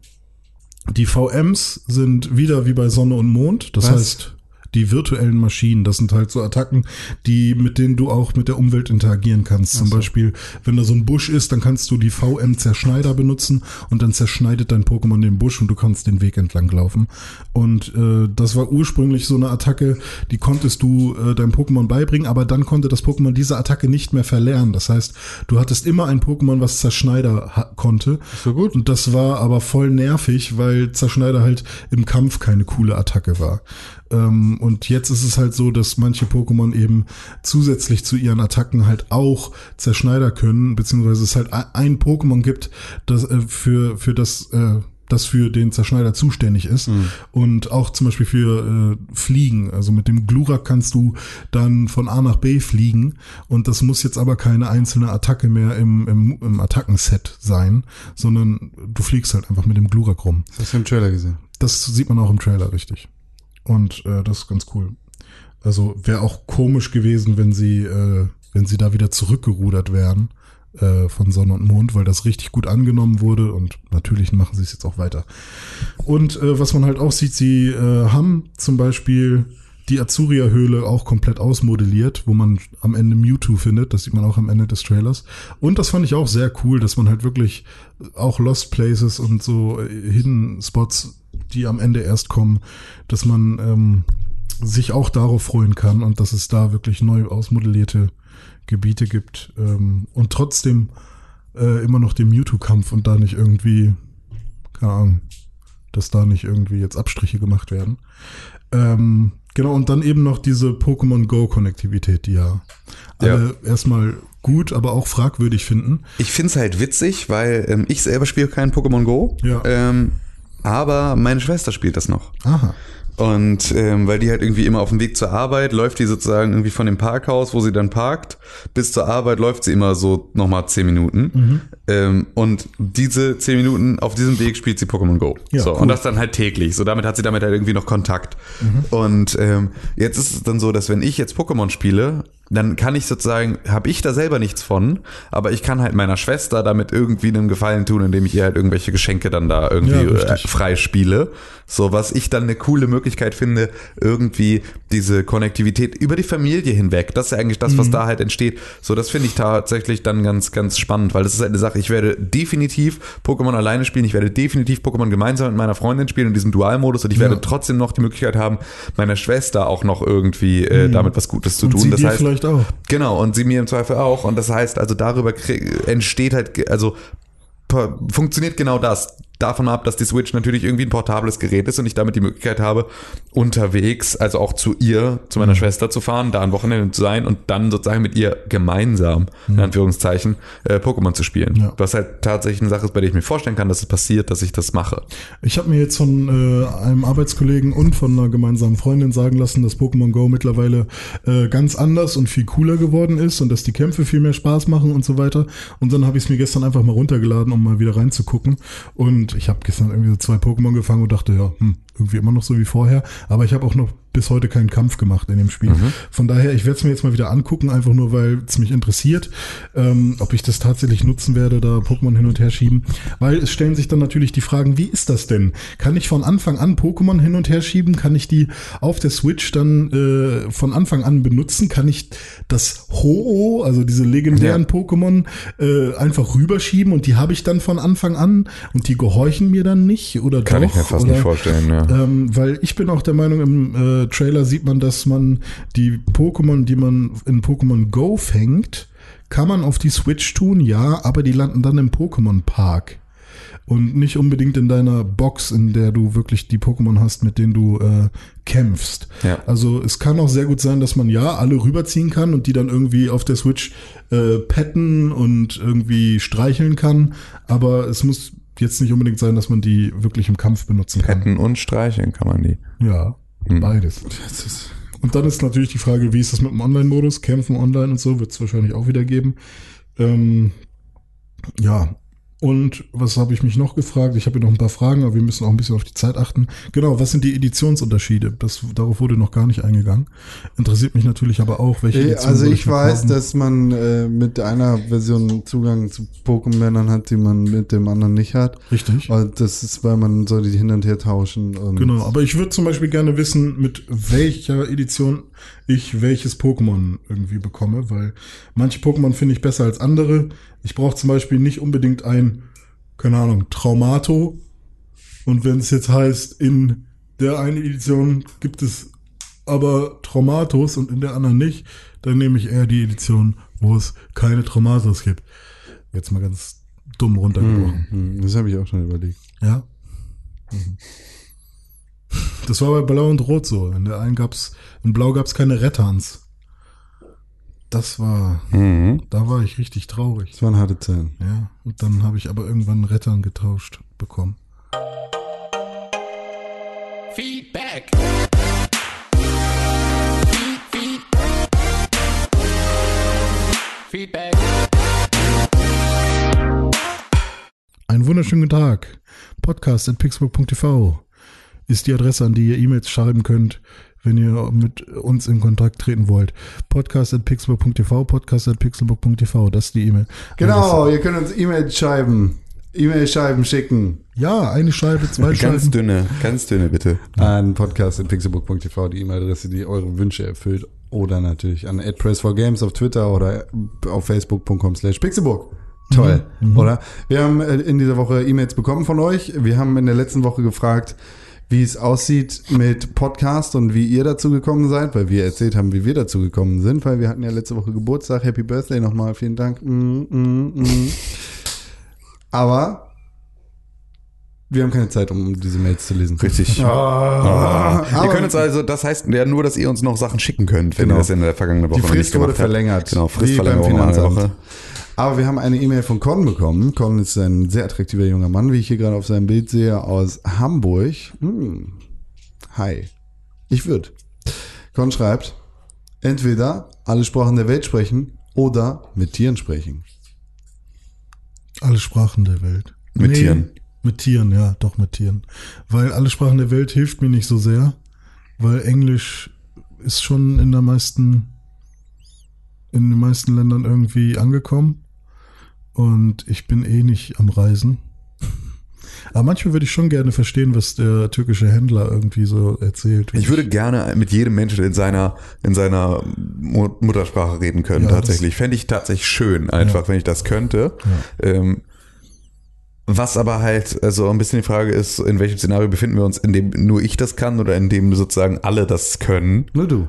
die VMs sind wieder wie bei Sonne und Mond. Das Was? heißt, die virtuellen Maschinen, das sind halt so Attacken, die, mit denen du auch mit der Umwelt interagieren kannst. Zum Beispiel, wenn da so ein Busch ist, dann kannst du die VM-Zerschneider benutzen und dann zerschneidet dein Pokémon den Busch und du kannst den Weg entlang laufen. Und äh, das war ursprünglich so eine Attacke, die konntest du äh, deinem Pokémon beibringen, aber dann konnte das Pokémon diese Attacke nicht mehr verlernen. Das heißt, du hattest immer ein Pokémon, was Zerschneider konnte. So gut. Und das war aber voll nervig, weil Zerschneider halt im Kampf keine coole Attacke war. Ähm, und jetzt ist es halt so, dass manche Pokémon eben zusätzlich zu ihren Attacken halt auch Zerschneider können, beziehungsweise es halt ein Pokémon gibt, das äh, für, für das, äh, das für den Zerschneider zuständig ist. Und auch zum Beispiel für äh, Fliegen. Also mit dem Glurak kannst du dann von A nach B fliegen. Und das muss jetzt aber keine einzelne Attacke mehr im, im, im Attackenset sein, sondern du fliegst halt einfach mit dem Glurak rum. Das hast du im Trailer gesehen. Das sieht man auch im Trailer richtig. Und äh, das ist ganz cool. Also wäre auch komisch gewesen, wenn sie, äh, wenn sie da wieder zurückgerudert wären äh, von Sonne und Mond, weil das richtig gut angenommen wurde und natürlich machen sie es jetzt auch weiter. Und äh, was man halt auch sieht, sie äh, haben zum Beispiel die Azuria-Höhle auch komplett ausmodelliert, wo man am Ende Mewtwo findet. Das sieht man auch am Ende des Trailers. Und das fand ich auch sehr cool, dass man halt wirklich auch Lost Places und so äh, Hidden Spots, die am Ende erst kommen, dass man ähm, sich auch darauf freuen kann und dass es da wirklich neu ausmodellierte Gebiete gibt ähm, und trotzdem äh, immer noch den Mewtwo-Kampf und da nicht irgendwie, keine Ahnung, dass da nicht irgendwie jetzt Abstriche gemacht werden. Ähm, genau, und dann eben noch diese Pokémon Go-Konnektivität, die ja, alle erstmal gut, aber auch fragwürdig finden. Ich find's halt witzig, weil ähm, ich selber spiele kein Pokémon Go. Ja. Ähm, aber meine Schwester spielt das noch. Aha. Und ähm, weil die halt irgendwie immer auf dem Weg zur Arbeit läuft die sozusagen irgendwie von dem Parkhaus, wo sie dann parkt, bis zur Arbeit läuft sie immer so nochmal zehn Minuten. Mhm. Ähm, und diese zehn Minuten auf diesem Weg spielt sie Pokémon Go. Ja, so, cool. Und das dann halt täglich. So damit hat sie damit halt irgendwie noch Kontakt. Und ähm, jetzt ist es dann so, dass wenn ich jetzt Pokémon spiele, dann kann ich sozusagen, habe ich da selber nichts von, aber ich kann halt meiner Schwester damit irgendwie einen Gefallen tun, indem ich ihr halt irgendwelche Geschenke dann da irgendwie Ja, äh, frei spiele. So, was ich dann eine coole Möglichkeit finde, irgendwie diese Konnektivität über die Familie hinweg. Das ist ja eigentlich das, was da halt entsteht. So, das finde ich tatsächlich dann ganz, ganz spannend, weil das ist halt eine Sache. Ich werde definitiv Pokémon alleine spielen. Ich werde definitiv Pokémon gemeinsam mit meiner Freundin spielen in diesem Dualmodus und ich werde trotzdem noch die Möglichkeit haben, meiner Schwester auch noch irgendwie äh, damit was Gutes zu Und tun. das heißt, vielleicht auch. Genau, und sie mir im Zweifel auch. Und das heißt, also darüber entsteht halt, also funktioniert genau das. Davon ab, dass die Switch natürlich irgendwie ein portables Gerät ist und ich damit die Möglichkeit habe, unterwegs, also auch zu ihr, zu Mhm. meiner Schwester zu fahren, da ein Wochenende zu sein und dann sozusagen mit ihr gemeinsam, in Anführungszeichen, äh, Pokémon zu spielen. Mhm. Ja. Was halt tatsächlich eine Sache ist, bei der ich mir vorstellen kann, dass es passiert, dass ich das mache. Ich habe mir jetzt von äh, einem Arbeitskollegen und von einer gemeinsamen Freundin sagen lassen, dass Pokémon Go mittlerweile äh, ganz anders und viel cooler geworden ist und dass die Kämpfe viel mehr Spaß machen und so weiter. Und dann habe ich es mir gestern einfach mal runtergeladen, um mal wieder reinzugucken. Und ich habe gestern irgendwie so zwei Pokémon gefangen und dachte, ja, hm, irgendwie immer noch so wie vorher. Aber ich habe auch noch bis heute keinen Kampf gemacht in dem Spiel. Von daher, ich werde es mir jetzt mal wieder angucken, einfach nur, weil es mich interessiert, ähm, ob ich das tatsächlich nutzen werde, da Pokémon hin und her schieben. Weil es stellen sich dann natürlich die Fragen, wie ist das denn? Kann ich von Anfang an Pokémon hin und her schieben? Kann ich die auf der Switch dann äh, von Anfang an benutzen? Kann ich das Ho-Oh, also diese legendären Ja. Pokémon, äh, einfach rüberschieben und die habe ich dann von Anfang an und die gehorchen mir dann nicht? Oder Kann doch? ich mir fast oder, nicht vorstellen, ja. Ähm, weil ich bin auch der Meinung, im äh, Trailer sieht man, dass man die Pokémon, die man in Pokémon Go fängt, kann man auf die Switch tun, ja, aber die landen dann im Pokémon Park. Und nicht unbedingt in deiner Box, in der du wirklich die Pokémon hast, mit denen du äh, kämpfst. Ja. Also es kann auch sehr gut sein, dass man ja alle rüberziehen kann und die dann irgendwie auf der Switch äh, petten und irgendwie streicheln kann. Aber es muss jetzt nicht unbedingt sein, dass man die wirklich im Kampf benutzen kann. Petten und streicheln kann man die. Ja, Hm. beides. Und dann ist natürlich die Frage, wie ist das mit dem Online-Modus? Kämpfen online und so wird es wahrscheinlich auch wieder geben. Ähm, ja. Und was habe ich mich noch gefragt? Ich habe hier noch ein paar Fragen, aber wir müssen auch ein bisschen auf die Zeit achten. Genau, was sind die Editionsunterschiede? Das, darauf wurde noch gar nicht eingegangen. Interessiert mich natürlich aber auch, welche Eh, Edition Also ich weiß, dass man äh, mit einer Version Zugang zu Pokémonern hat, die man mit dem anderen nicht hat. Richtig. Und das ist, weil man soll die hin und her tauschen. Und Genau, aber ich würde zum Beispiel gerne wissen, mit welcher Edition ich welches Pokémon irgendwie bekomme, weil manche Pokémon finde ich besser als andere. Ich brauche zum Beispiel nicht unbedingt ein, keine Ahnung, Traumato. Und wenn es jetzt heißt, in der einen Edition gibt es aber Traumatos und in der anderen nicht, dann nehme ich eher die Edition, wo es keine Traumatos gibt. Jetzt mal ganz dumm runtergebrochen. Hm, Das habe ich auch schon überlegt. Ja. Das war bei Blau und Rot so. In der einen gab's, in Blau gab's keine Rettans. Das war, Mhm. da war ich richtig traurig. Das waren harte Zeiten. Ja. Und dann habe ich aber irgendwann Rettern getauscht bekommen. Feedback. Feed, feed. Feedback. Einen wunderschönen guten Tag. Podcast at pixburg.tv ist die Adresse, an die ihr E-Mails schreiben könnt, wenn ihr mit uns in Kontakt treten wollt. Podcast at pixburg.tv, podcast at pixelburg.tv, das ist die E-Mail. Genau, ihr könnt uns E-Mail schreiben. E-Mail-Scheiben schicken Ja, eine Scheibe, zwei Ganz Scheiben. dünne, ganz dünne bitte. an podcast.pixelbook.tv, die E-Mail-Adresse, die eure Wünsche erfüllt. Oder natürlich an @press4games auf Twitter oder auf facebook.com slash pixelbook. Toll, oder? Wir haben äh, in dieser Woche E-Mails bekommen von euch. Wir haben in der letzten Woche gefragt, wie es aussieht mit Podcast und wie ihr dazu gekommen seid, weil wir erzählt haben, wie wir dazu gekommen sind, weil wir hatten ja letzte Woche Geburtstag. Happy Birthday nochmal, vielen Dank. Mm, mm, mm. Aber wir haben keine Zeit, um diese Mails zu lesen. Richtig. Ah, ihr aber- könnt uns also, das heißt ja nur, dass ihr uns noch Sachen schicken könnt, wenn Genau. ihr das in der vergangenen Woche Die noch nicht Frist wurde habt. verlängert. Genau, Finanzamt. Woche. Aber wir haben eine E-Mail von Con bekommen. Con ist ein sehr attraktiver junger Mann, wie ich hier gerade auf seinem Bild sehe, aus Hamburg. Hm. Hi. Ich würde. Con schreibt, entweder alle Sprachen der Welt sprechen oder mit Tieren sprechen. Alle Sprachen der Welt. Mit Tieren. Mit Tieren, ja, doch mit Tieren. Weil alle Sprachen der Welt hilft mir nicht so sehr, weil Englisch ist schon in der meisten, in den meisten Ländern irgendwie angekommen. Und ich bin eh nicht am Reisen. Aber manchmal würde ich schon gerne verstehen, was der türkische Händler irgendwie so erzählt. Ich würde gerne mit jedem Menschen in seiner, in seiner Mu- Muttersprache reden können, Ja, tatsächlich. Fände ich tatsächlich schön, einfach, wenn ich das könnte. Ähm, was aber halt, also ein bisschen die Frage ist, in welchem Szenario befinden wir uns, in dem nur ich das kann oder in dem sozusagen alle das können. Nur du.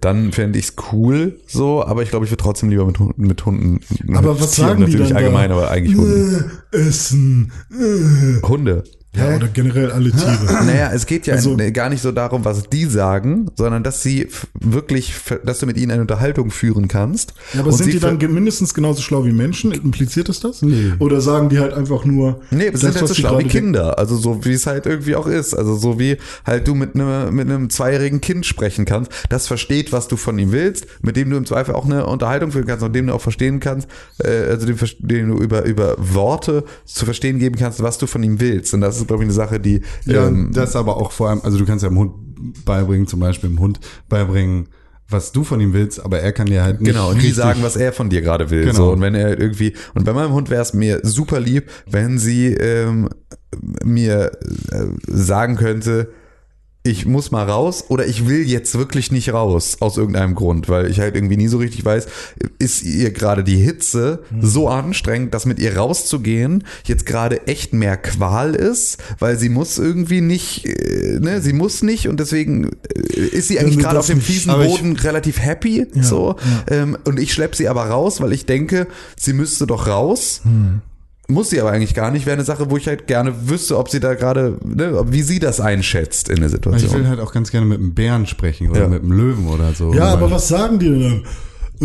Dann fände ich's cool so, aber ich glaube, ich würde trotzdem lieber mit, Hunden- mit Hunden. Aber mit was Tieren sagen die natürlich dann allgemein, da? aber eigentlich Hunde. Äh, Essen. Äh. Hunde. Ja, oder generell alle Tiere. Naja, es geht ja Also- gar nicht so darum, was die sagen, sondern dass sie wirklich, dass du mit ihnen eine Unterhaltung führen kannst. Ja, aber sind die dann mindestens genauso schlau wie Menschen? Impliziert es das? Nee. Oder sagen die halt einfach nur. Nee, sie sind halt so schlau wie Kinder. Also so wie es halt irgendwie auch ist. Also so wie halt du mit einem mit einem zweijährigen Kind sprechen kannst, das versteht, was du von ihm willst, mit dem du im Zweifel auch eine Unterhaltung führen kannst und dem du auch verstehen kannst, äh, also dem, dem du über über Worte zu verstehen geben kannst, was du von ihm willst. Und das ist glaube ich eine Sache, die Ja, ähm, das aber auch vor allem, also du kannst ja dem Hund beibringen, zum Beispiel dem Hund beibringen, was du von ihm willst, aber er kann dir halt nicht Genau, und die sagen, was er von dir gerade will. Genau. So, und wenn er irgendwie, und bei meinem Hund wäre es mir super lieb, wenn sie ähm, mir äh, sagen könnte, ich muss mal raus oder ich will jetzt wirklich nicht raus aus irgendeinem Grund, weil ich halt irgendwie nie so richtig weiß, ist ihr gerade die Hitze so anstrengend, dass mit ihr rauszugehen jetzt gerade echt mehr Qual ist, weil sie muss irgendwie nicht, äh, ne, sie muss nicht und deswegen äh, ist sie eigentlich gerade auf dem fiesen aber ich- Boden relativ happy, so, ähm, und ich schlepp sie aber raus, weil ich denke, sie müsste doch raus. Muss sie aber eigentlich gar nicht. Wäre eine Sache, wo ich halt gerne wüsste, ob sie da gerade, ne, wie sie das einschätzt in der Ich Situation. will halt auch ganz gerne mit einem Bären sprechen oder Ja. mit einem Löwen oder so. Ja, aber was sagen die denn dann?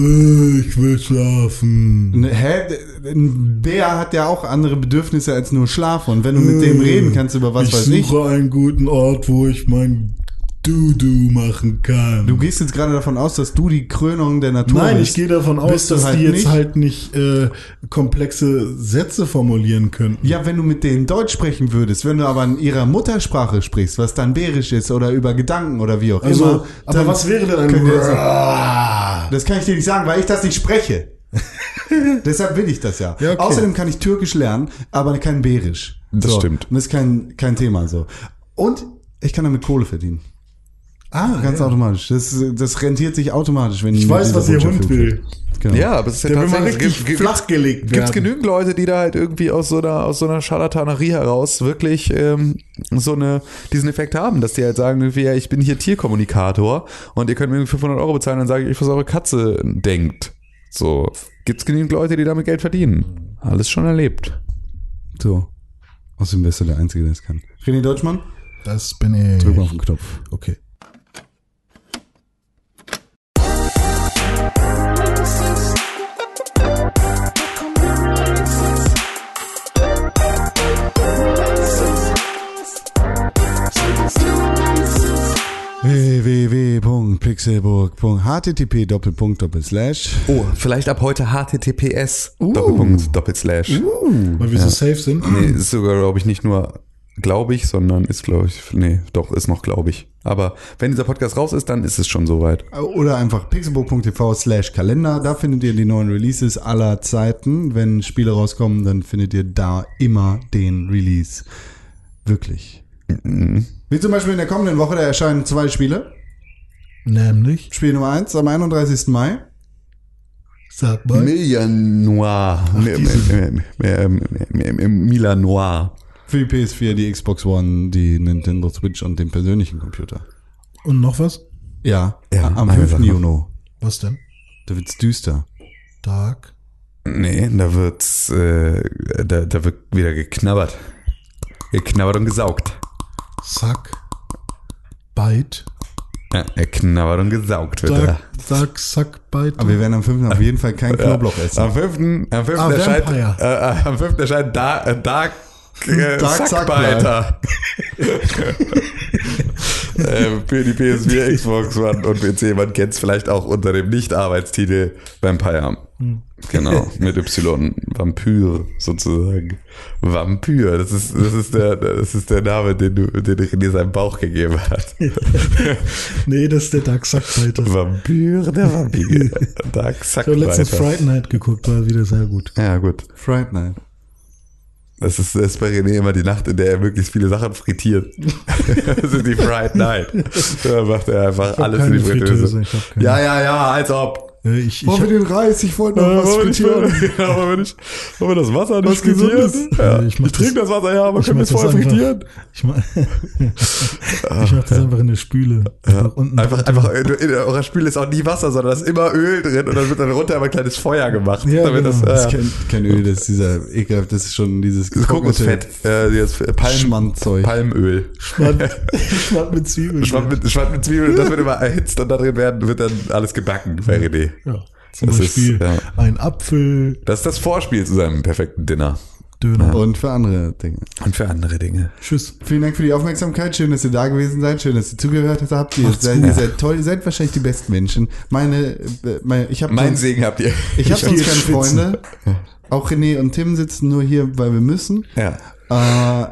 Äh, ich will schlafen. Ne, Hä? Ein Bär hat ja auch andere Bedürfnisse als nur Schlaf. Und wenn du mit dem reden kannst über was ich weiß suche ich. einen guten Ort, wo ich mein Du-Du machen kann. Du gehst jetzt gerade davon aus, dass du die Krönung der Natur Nein, bist. ich gehe davon aus, dass halt die jetzt nicht. halt nicht äh, komplexe Sätze formulieren können. Ja, wenn du mit denen Deutsch sprechen würdest, wenn du aber in ihrer Muttersprache sprichst, was dann bärisch ist oder über Gedanken oder wie auch Also, immer. aber dann was wäre denn ein ihr das- Das kann ich dir nicht sagen, weil ich das nicht spreche. Deshalb will ich das ja. Ja, okay. Außerdem kann ich Türkisch lernen, aber kein Bärisch. Das stimmt. Und das ist kein, kein Thema so. Und ich kann damit Kohle verdienen. Ah, Ganz ja. automatisch. Das, das rentiert sich automatisch, wenn Ich weiß, was ihr Hund will. Genau. Ja, aber es ist ja Der will mal tatsächlich, richtig gibt- gibt- flachgelegt Gibt es genügend Leute, die da halt irgendwie aus so einer, aus so einer Scharlatanerie heraus wirklich ähm, so eine, diesen Effekt haben, dass die halt sagen, irgendwie, ja, ich bin hier Tierkommunikator und ihr könnt mir irgendwie 500 Euro bezahlen, dann sage ich was eure Katze denkt. So, gibt's genügend Leute, die damit Geld verdienen. Alles schon erlebt. So. Außerdem bist du der Einzige, der es kann. René Deutschmann, Das bin ich. drück mal auf den Knopf. Okay. www.pixelburg.http doppelpunkt doppelslash Oh, vielleicht ab heute HTTPS Doppelpunkt Doppelslash. Weil wir so safe sind. Nee, ist sogar, glaube ich, nicht nur glaube ich, sondern ist, glaube ich, nee, doch, ist noch glaube ich. Aber wenn dieser Podcast raus ist, dann ist es schon soweit. Oder einfach pixelburg.tv slash Kalender. Da findet ihr die neuen Releases aller Zeiten. Wenn Spiele rauskommen, dann findet ihr da immer den Release. Wirklich. Wie zum Beispiel in der kommenden Woche, da erscheinen zwei Spiele. Nämlich, Spiel Nummer eins am 31. Mai. sag mal. Million Noir. Mi- mi- mi- mi- mi- Milan Noir. Für die PS4, die Xbox One, die Nintendo Switch und den persönlichen Computer. Und noch was? Ja, Ja, am eine 5. Sache. Juni. Was denn? Da wird's düster. Dark. Nee, da wird's, äh, da, da wird wieder geknabbert. Geknabbert und gesaugt. Suck. Bite. Ja, er knabbert und gesaugt wird Dark, er. Dark Suck Bite. Aber wir werden am 5. auf jeden Fall kein Knoblauch essen. Am 5. Am 5. Ah, erscheint, äh, äh, am 5. erscheint da, äh, Dark, äh, Dark Sackbiter. Für die PS4, Xbox One und PC. Man kennt es vielleicht auch unter dem Nicht-Arbeitstitel Vampire. Genau, mit Y. Vampyr sozusagen. Vampyr, das ist, das ist, der, das ist der Name, den, du, den René seinem Bauch gegeben hat. nee, das ist der Dark. Ich Vampyr, der Vampir. Dark habe letztens. Fright Night geguckt, war wieder sehr gut. Ja, gut. Fright Night. Das ist, das ist bei René immer die Nacht, in der er möglichst viele Sachen frittiert. das ist die Fried Night. Da macht er einfach alles in die Fritteuse. Fritteuse. Ja, ja, ja, als ob. Äh, Ich, ich, Wollen wir den Reis? Ich wollte noch was frittieren. Ja, wollen wir nicht, wollen wir das Wasser nicht Was Gesundes? frittieren? Ja, Ich ich, mach trinke das Wasser, ja, aber ich können wir es vorher das einfach- frittieren? ich mach, ich mach das einfach in der Spüle. Einfach unten Einfach, einfach, in eurer Spüle ist auch nie Wasser, sondern da ist immer Öl drin und dann wird dann runter immer ein kleines Feuer gemacht. Ja, damit genau. das, Das äh, ist kein, kein Öl, das ist dieser ekelhaft, das ist schon dieses das Kokosfett, äh, das Palm, Schmandzeug. Palmöl. Schwand, Schwand mit Zwiebeln. Schwand mit, Schwand mit Zwiebeln, das wird immer erhitzt und da drin werden, wird dann alles gebacken bei René. Ja, zum Das ist, Beispiel ja. ein Apfel, Das ist das Vorspiel zu seinem perfekten Dinner. Döner. Und für andere Dinge. Und für andere Dinge. Tschüss. Vielen Dank für die Aufmerksamkeit. Schön, dass ihr da gewesen seid. Schön, dass ihr zugehört habt. Ihr seid, ihr seid toll. Ihr seid wahrscheinlich die besten Menschen. Meine, äh, meine ich habe Mein Segen habt ihr. ich habe sonst keine. Freunde. Auch René und Tim sitzen nur hier, weil wir müssen. Ja,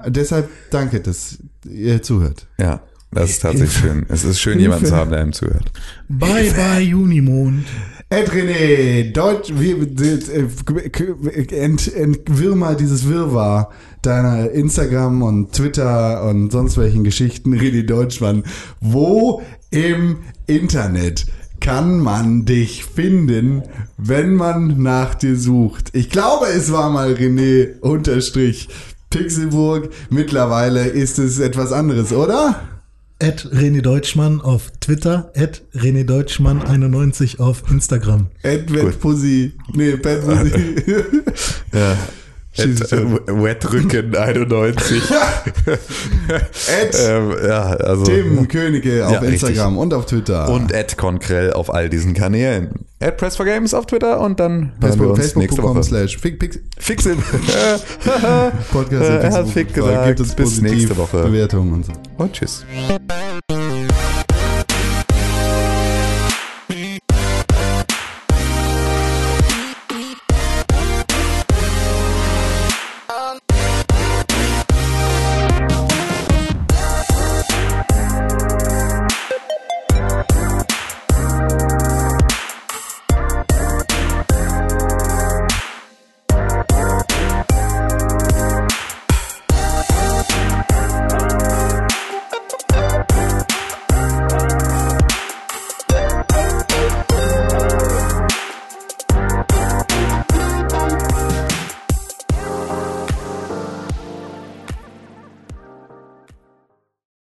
Äh, deshalb danke, dass ihr zuhört. ja. Das ist tatsächlich schön. Es ist schön, jemanden zu haben, der einem zuhört. Bye bye Junimond. Ed René, Deutsch, wie, äh, ent, entwirr mal dieses Wirrwarr deiner Instagram und Twitter und sonst welchen Geschichten, René Deutschmann. Wo im Internet kann man dich finden, wenn man nach dir sucht? Ich glaube, es war mal René unterstrich Pixelburg. Mittlerweile ist es etwas anderes, oder? At René Deutschmann auf Twitter, at René Deutschmann 91 auf Instagram. Ed Wet Pussy. Nee, Bad Pussy. Ja. Ed, äh, Wettrücken 91. Ed ähm, ja, also. Tim Könige auf Ja, richtig. Instagram und auf Twitter. Und Ed Konkrell auf all diesen Kanälen. Ed Press for Games auf Twitter und dann hören wir Facebook, uns nächste Facebook.com Woche. slash Fick- Pix- Fix it. Podcast. Er hat. Fick gesagt. Gibt es Bis positiv nächste Woche. Bewertungen und so. Und tschüss.